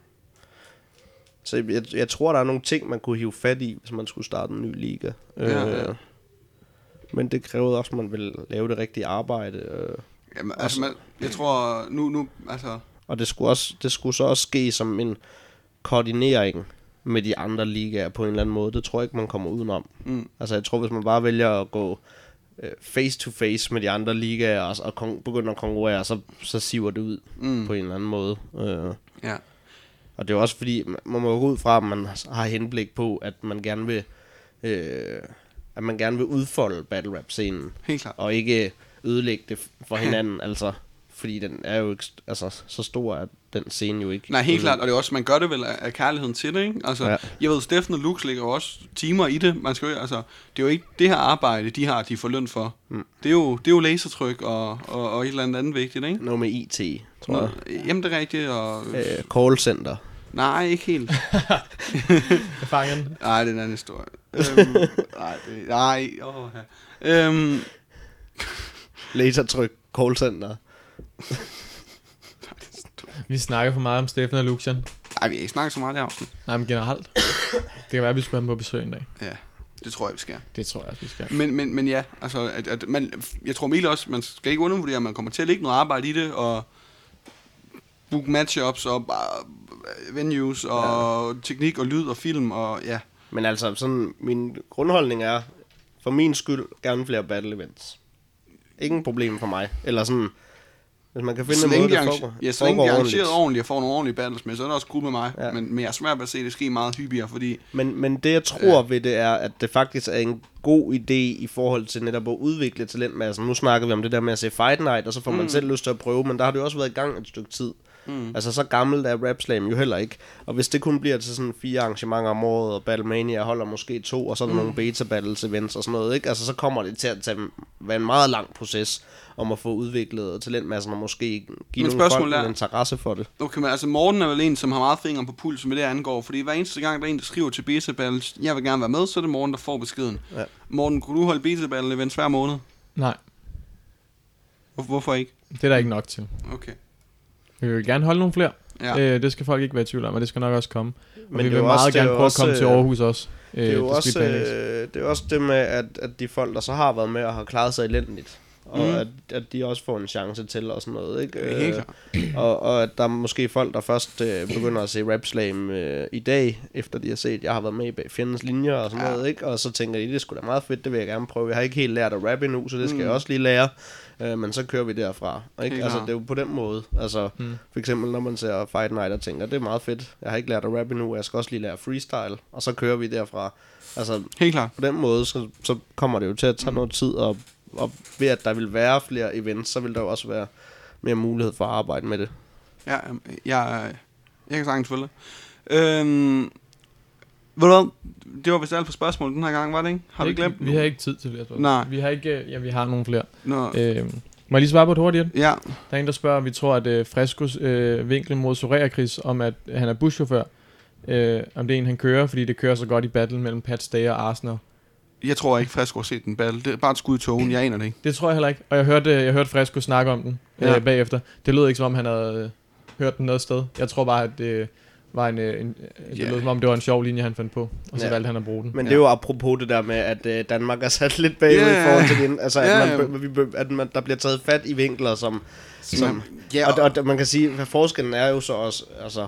så jeg, jeg tror, der er nogle ting, man kunne hive fat i, hvis man skulle starte en ny liga. Ja, ja. Øh, men det krævede også, at man ville lave det rigtige arbejde. Øh, Jamen, altså, man, jeg tror, nu, nu, altså, og det skulle, også, det skulle så også ske som en koordinering med de andre ligaer på en eller anden måde. Det tror jeg ikke, man kommer udenom. Mm. Altså jeg tror, hvis man bare vælger at gå øh, face to face med de andre ligaer og, og kon- begynder at konkurrere, så, så siver det ud Mm. på en eller anden måde. Øh, ja. og det er også fordi, man må gå ud fra, at man har henblik på, at man gerne vil, øh, at man gerne vil udfolde battle rap scenen Helt klart. og ikke ødelægge det for hinanden, altså, fordi den er jo ikke, altså, så stor, at den scene jo ikke. Nej, helt klart, og det er også, man gør det vel af, af kærligheden til det, ikke? Altså, Ja. jeg ved, Steffen og Lux ligger jo også timer i det. Man skal jo, altså, det er jo ikke det her arbejde, de har, de får løn for. Mm. Det, er jo, det er jo lasertryk og, og, og et eller andet andet vigtigt, ikke? Noget med IT, tror jeg. Nå, Jamen, det er rigtigt, og... Øh. Øh, call center. Nej, ikke helt. Fangen. Nej, det er en anden historie. øhm, nej, det, nej, åh, ja. øhm, Lasertryk, call center. Vi snakker for meget om Steffen og Lucian. ej, vi har ikke snakket så meget i aften. Nej, men generelt. Det kan være, at vi skal have dem på besøg en dag. Ja, det tror jeg, vi skal. Det tror jeg også, vi skal. Men, men, men ja, altså, at, at man, jeg tror Mikkel også, man skal ikke undervurdere, at man kommer til at lægge noget arbejde i det, og book matchups og bare venues og ja. teknik og lyd og film og ja. Men altså, sådan, min grundholdning er, for min skyld, gerne flere battle events. Ingen problem for mig. Eller sådan, hvis man kan finde Så en måde, de, der foregår, ja, så længe de er arrangeret ordentligt og får nogle ordentlige battles med, så er det også cool med mig. Ja. Men, men jeg er svært ved at se det ske meget hyppigere, fordi Men, men det jeg tror ja. ved det er, at det faktisk er en god idé i forhold til netop at udvikle talentmassen. Nu snakker vi om det der med at se Fight Night, og så får man selv lyst til at prøve, men der har det jo også været i gang et stykke tid. Mm. Altså så gammelt er Rap Slam jo heller ikke. Og hvis det kun bliver til sådan fire arrangementer om året, og Battlemania holder måske to, og så er der mm. nogle beta battles events og sådan noget, ikke? Altså så kommer det til at tage, være en meget lang proces om at få udviklet talentmassen og måske give Men nogle folk spørgsmålet en er- interesse for det. Okay, men altså Morten er vel en, som har meget fingre på pulsen med det angår, fordi hver eneste gang, der er en, der skriver til Beta Battles, jeg vil gerne være med, så er det Morten, der får beskeden. Ja. Morten, kunne du holde Beta Battle events hver måned? Nej, Hvor, hvorfor ikke? det er der ikke nok til. Okay. Vi vil gerne holde nogle flere. Ja. Øh, det skal folk ikke være i tvivl om, og det skal nok også komme. Og Men vi vil meget også- er gerne prøve at også, komme til øh, Aarhus også. Det er jo også, øh, det er også det med, at, at de folk, der så har været med og har klaret sig elendigt, og mm. at, at de også får en chance til og sådan noget, ikke? Er helt Øh, og, og at der er måske folk, der først øh, begynder at se Rap Slam øh, i dag, efter de har set, at jeg har været med i bag fjendens linjer og sådan Ja. noget, ikke? Og så tænker de, det er sgu da meget fedt, det vil jeg gerne prøve. Jeg har ikke helt lært at rappe endnu, så det skal mm. jeg også lige lære. Øh, men så kører vi derfra. Ikke? Helt Altså, det er jo på den måde. Altså, Mm. mm. for eksempel når man ser Fight Night og tænker, det er meget fedt. Jeg har ikke lært at rappe endnu, jeg skal også lige lære freestyle. Og så kører vi derfra. Altså, Helt klart. på den måde, så, så kommer det jo til at tage noget tid, og, og ved at der vil være flere events, så vil der jo også være mere mulighed for at arbejde med det. Ja, øhm, jeg, jeg kan sagtens følge. Øhm, ved du hvad? Det var vist alt for spørgsmål den her gang, var det ikke? Har vi glemt Vi har ikke tid til flere spørgsmål. Nej. Vi har ikke... øh, Ja, vi har nogle flere. Nå, Øh, må jeg lige svare på et hurtigt? ja, Der er en, der spørger, om vi tror, at øh, Frescos øh, vinkel mod Soraya om at han er buschauffør, øh, om det er en, han kører, fordi det kører så godt i battle mellem Pat Stay og Arsenal. jeg tror ikke, Fresco har set den battle. Det er bare et skud i togen, jeg aner det ikke. Det tror jeg heller ikke. Og jeg hørte, øh, jeg hørte Fresco snakke om den øh, Ja. bagefter. Det lød ikke, som om han havde øh, hørt den noget sted. Jeg tror bare, at det var en, øh, en det Ja. lød, som om det var en sjov linje, han fandt på. Og så Ja. valgte han at bruge den. Men det er jo apropos det der med, at øh, Danmark er sat lidt bagud Ja, i forhold til den. Altså, at, Ja, man, vi, at man, der bliver taget fat i vinkler, som... som Ja, og, og, man kan sige, at forskellen er jo så også, altså,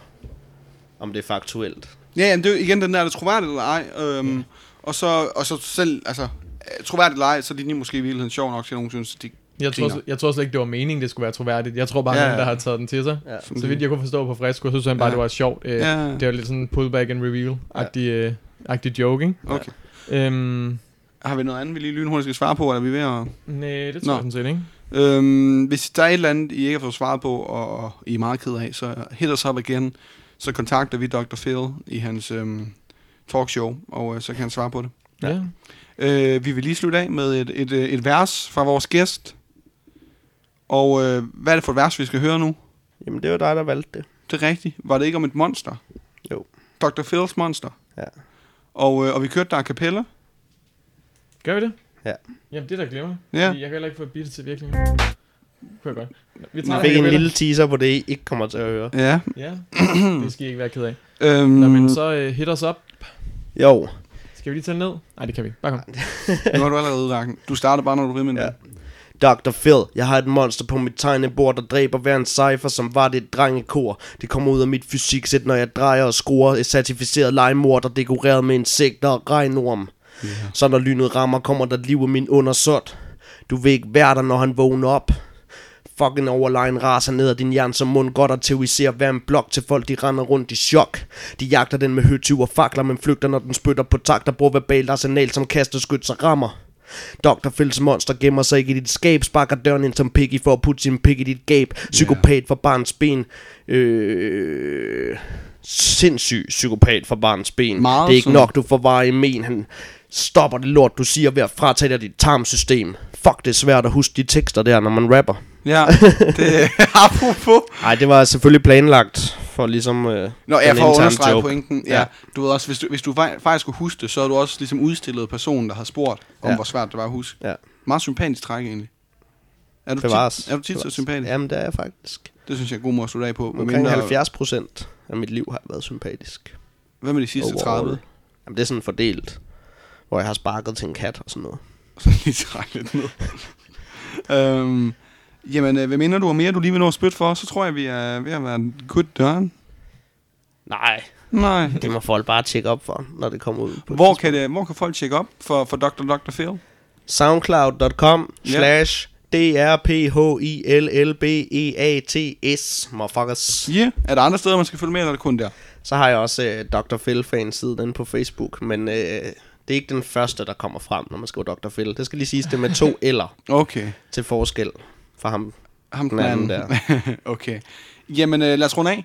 om det er faktuelt. Ja, jamen, det er jo igen den der, er det troværdigt eller ej. Øhm, ja. og, så, og så selv, altså, øh, troværdigt eller ej, så er de lige måske i virkeligheden sjov nok til, at nogen synes, de Jeg tror, jeg tror slet ikke, det var meningen, det skulle være troværdigt. Jeg tror bare, Ja, ja, ja. nogen, der har taget den til sig. Ja. Så vidt jeg kunne forstå på Fresco, så synes han bare, Ja. det var sjovt. Øh, Ja. Det var lidt sådan en pullback and reveal-agtig øh, agtig joke, ikke? Okay. Øhm, Har vi noget andet, vi lige lynhurtigt skal svare på, eller er vi ved at... nej, det tror Nå. jeg sådan set ikke. Øhm, hvis der er et eller andet, I ikke har fået svaret på, og, I er meget ked af, så hit os op igen. Så kontakter vi Dr. Phil i hans øhm, talkshow, og øh, så kan han svare på det. Ja. Ja. ja. Øh, vi vil lige slutte af med et, et, øh, et vers fra vores gæst. Og øh, hvad er det for et vers, vi skal høre nu? Jamen, det var dig, der valgte det. Det er rigtigt. Var det ikke om et monster? Jo. Dr. Phil's monster. Ja. Og, øh, og vi kørte der a cappella. Gør vi det? Ja. Jamen, det er da glemmer. Ja. Fordi Jeg kan heller ikke få beatet til virkelig. Kunne jeg godt. Vi tager fik en lille teaser på det, I ikke kommer til at høre. Ja. Ja, det skal I ikke være ked af. Øhm, Nå, men så uh, hit os op. Jo. Skal vi lige tage den ned? Nej, det kan vi ikke. Bare kom. nu er du allerede udrækken. Du starter bare, når du vil, men Ja. Dr. Phil, jeg har et monster på mit tegnebord, der dræber hver en cypher, som var det et drengekor. Det kommer ud af mit fysiksæt, når jeg drejer og skruer et certificeret legemorder, dekoreret med insekter og regnorm. Yeah. Så når lynet rammer, kommer der liv i min undersåt. Du vil ikke være der, når han vågner op. Fucking overlegen raser ned af din hjern som mund godt og terroriserer hver en blok til folk, de render rundt i chok. De jagter den med høtyv og fakler, men flygter, når den spytter på takt og bruger verbalt arsenal som kaster skyts og rammer. Dr. Phils monster gemmer sig ikke i dit skab, sparker døren ind som Piggy for at putte sin pik i dit gab. Psykopat for barns ben. Øh, sindssyg psykopat for barns ben. Meget det er ikke nok, du får i men. Han stopper det lort, du siger ved at fratage dig dit tarmsystem. Fuck, det er svært at huske de tekster der, når man rapper. Ja, det apropos. Nej, det var selvfølgelig planlagt for ligesom... Øh, Nå, jeg får joke. pointen. Ja. Ja. Du ved også, hvis du, hvis du fa- faktisk skulle huske det, så har du også ligesom udstillet personen, der har spurgt, om Ja. hvor svært det var at huske. Ja. Meget sympatisk træk egentlig. Er du Bevares. tit, er du tit så Bevares. sympatisk? Jamen, det er jeg faktisk. Det synes jeg er god måde at slutte af på. Omkring Medmindre- 70 procent af mit liv har været sympatisk. Hvad med de sidste Overall. 30? Jamen, det er sådan fordelt. Hvor jeg har sparket til en kat og sådan noget. Så lige trække lidt ned. øhm, jamen, øh, hvad mener du om mere, du lige vil nå at spytte for, så tror jeg, vi er ved at være good done. Nej, Nej. det må folk bare tjekke op for, når det kommer ud. På Hvor kan, det, hvor kan folk tjekke op for, for Dr. Dr. Phil? Soundcloud.com Ja. slash D-R-P-H-I-L-L-B-E-A-T-S Motherfuckers. Ja, yeah. er der andre steder, man skal følge med, eller er det kun der? Så har jeg også øh, Dr. Phil fanside den på Facebook, men øh, det er ikke den første, der kommer frem, når man skriver Dr. Phil. Det skal lige siges, det med to eller Okay. til forskel fra ham. Ham Den anden okay. Jamen, øh, lad os runde af.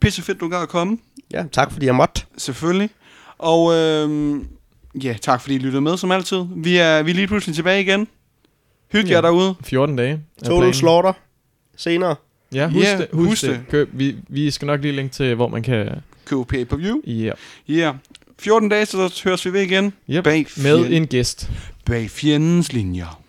Pisse fedt, du gad at komme. Ja, tak fordi jeg måtte. Selvfølgelig. Og øh, ja, tak fordi I lyttede med, som altid. Vi er, vi er lige pludselig tilbage igen. Hyg jer Ja. derude. 14 dage. Total. Slaughter senere. Ja, husk Ja, det. Husk, husk det. det. Køb, vi, vi skal nok lige linke til, hvor man kan... Køb pay-per-view. Ja. Ja. Yeah. 14 dage, så høres vi ved igen. Yep. Bag Med fjend- en gæst. Bag fjendens linjer.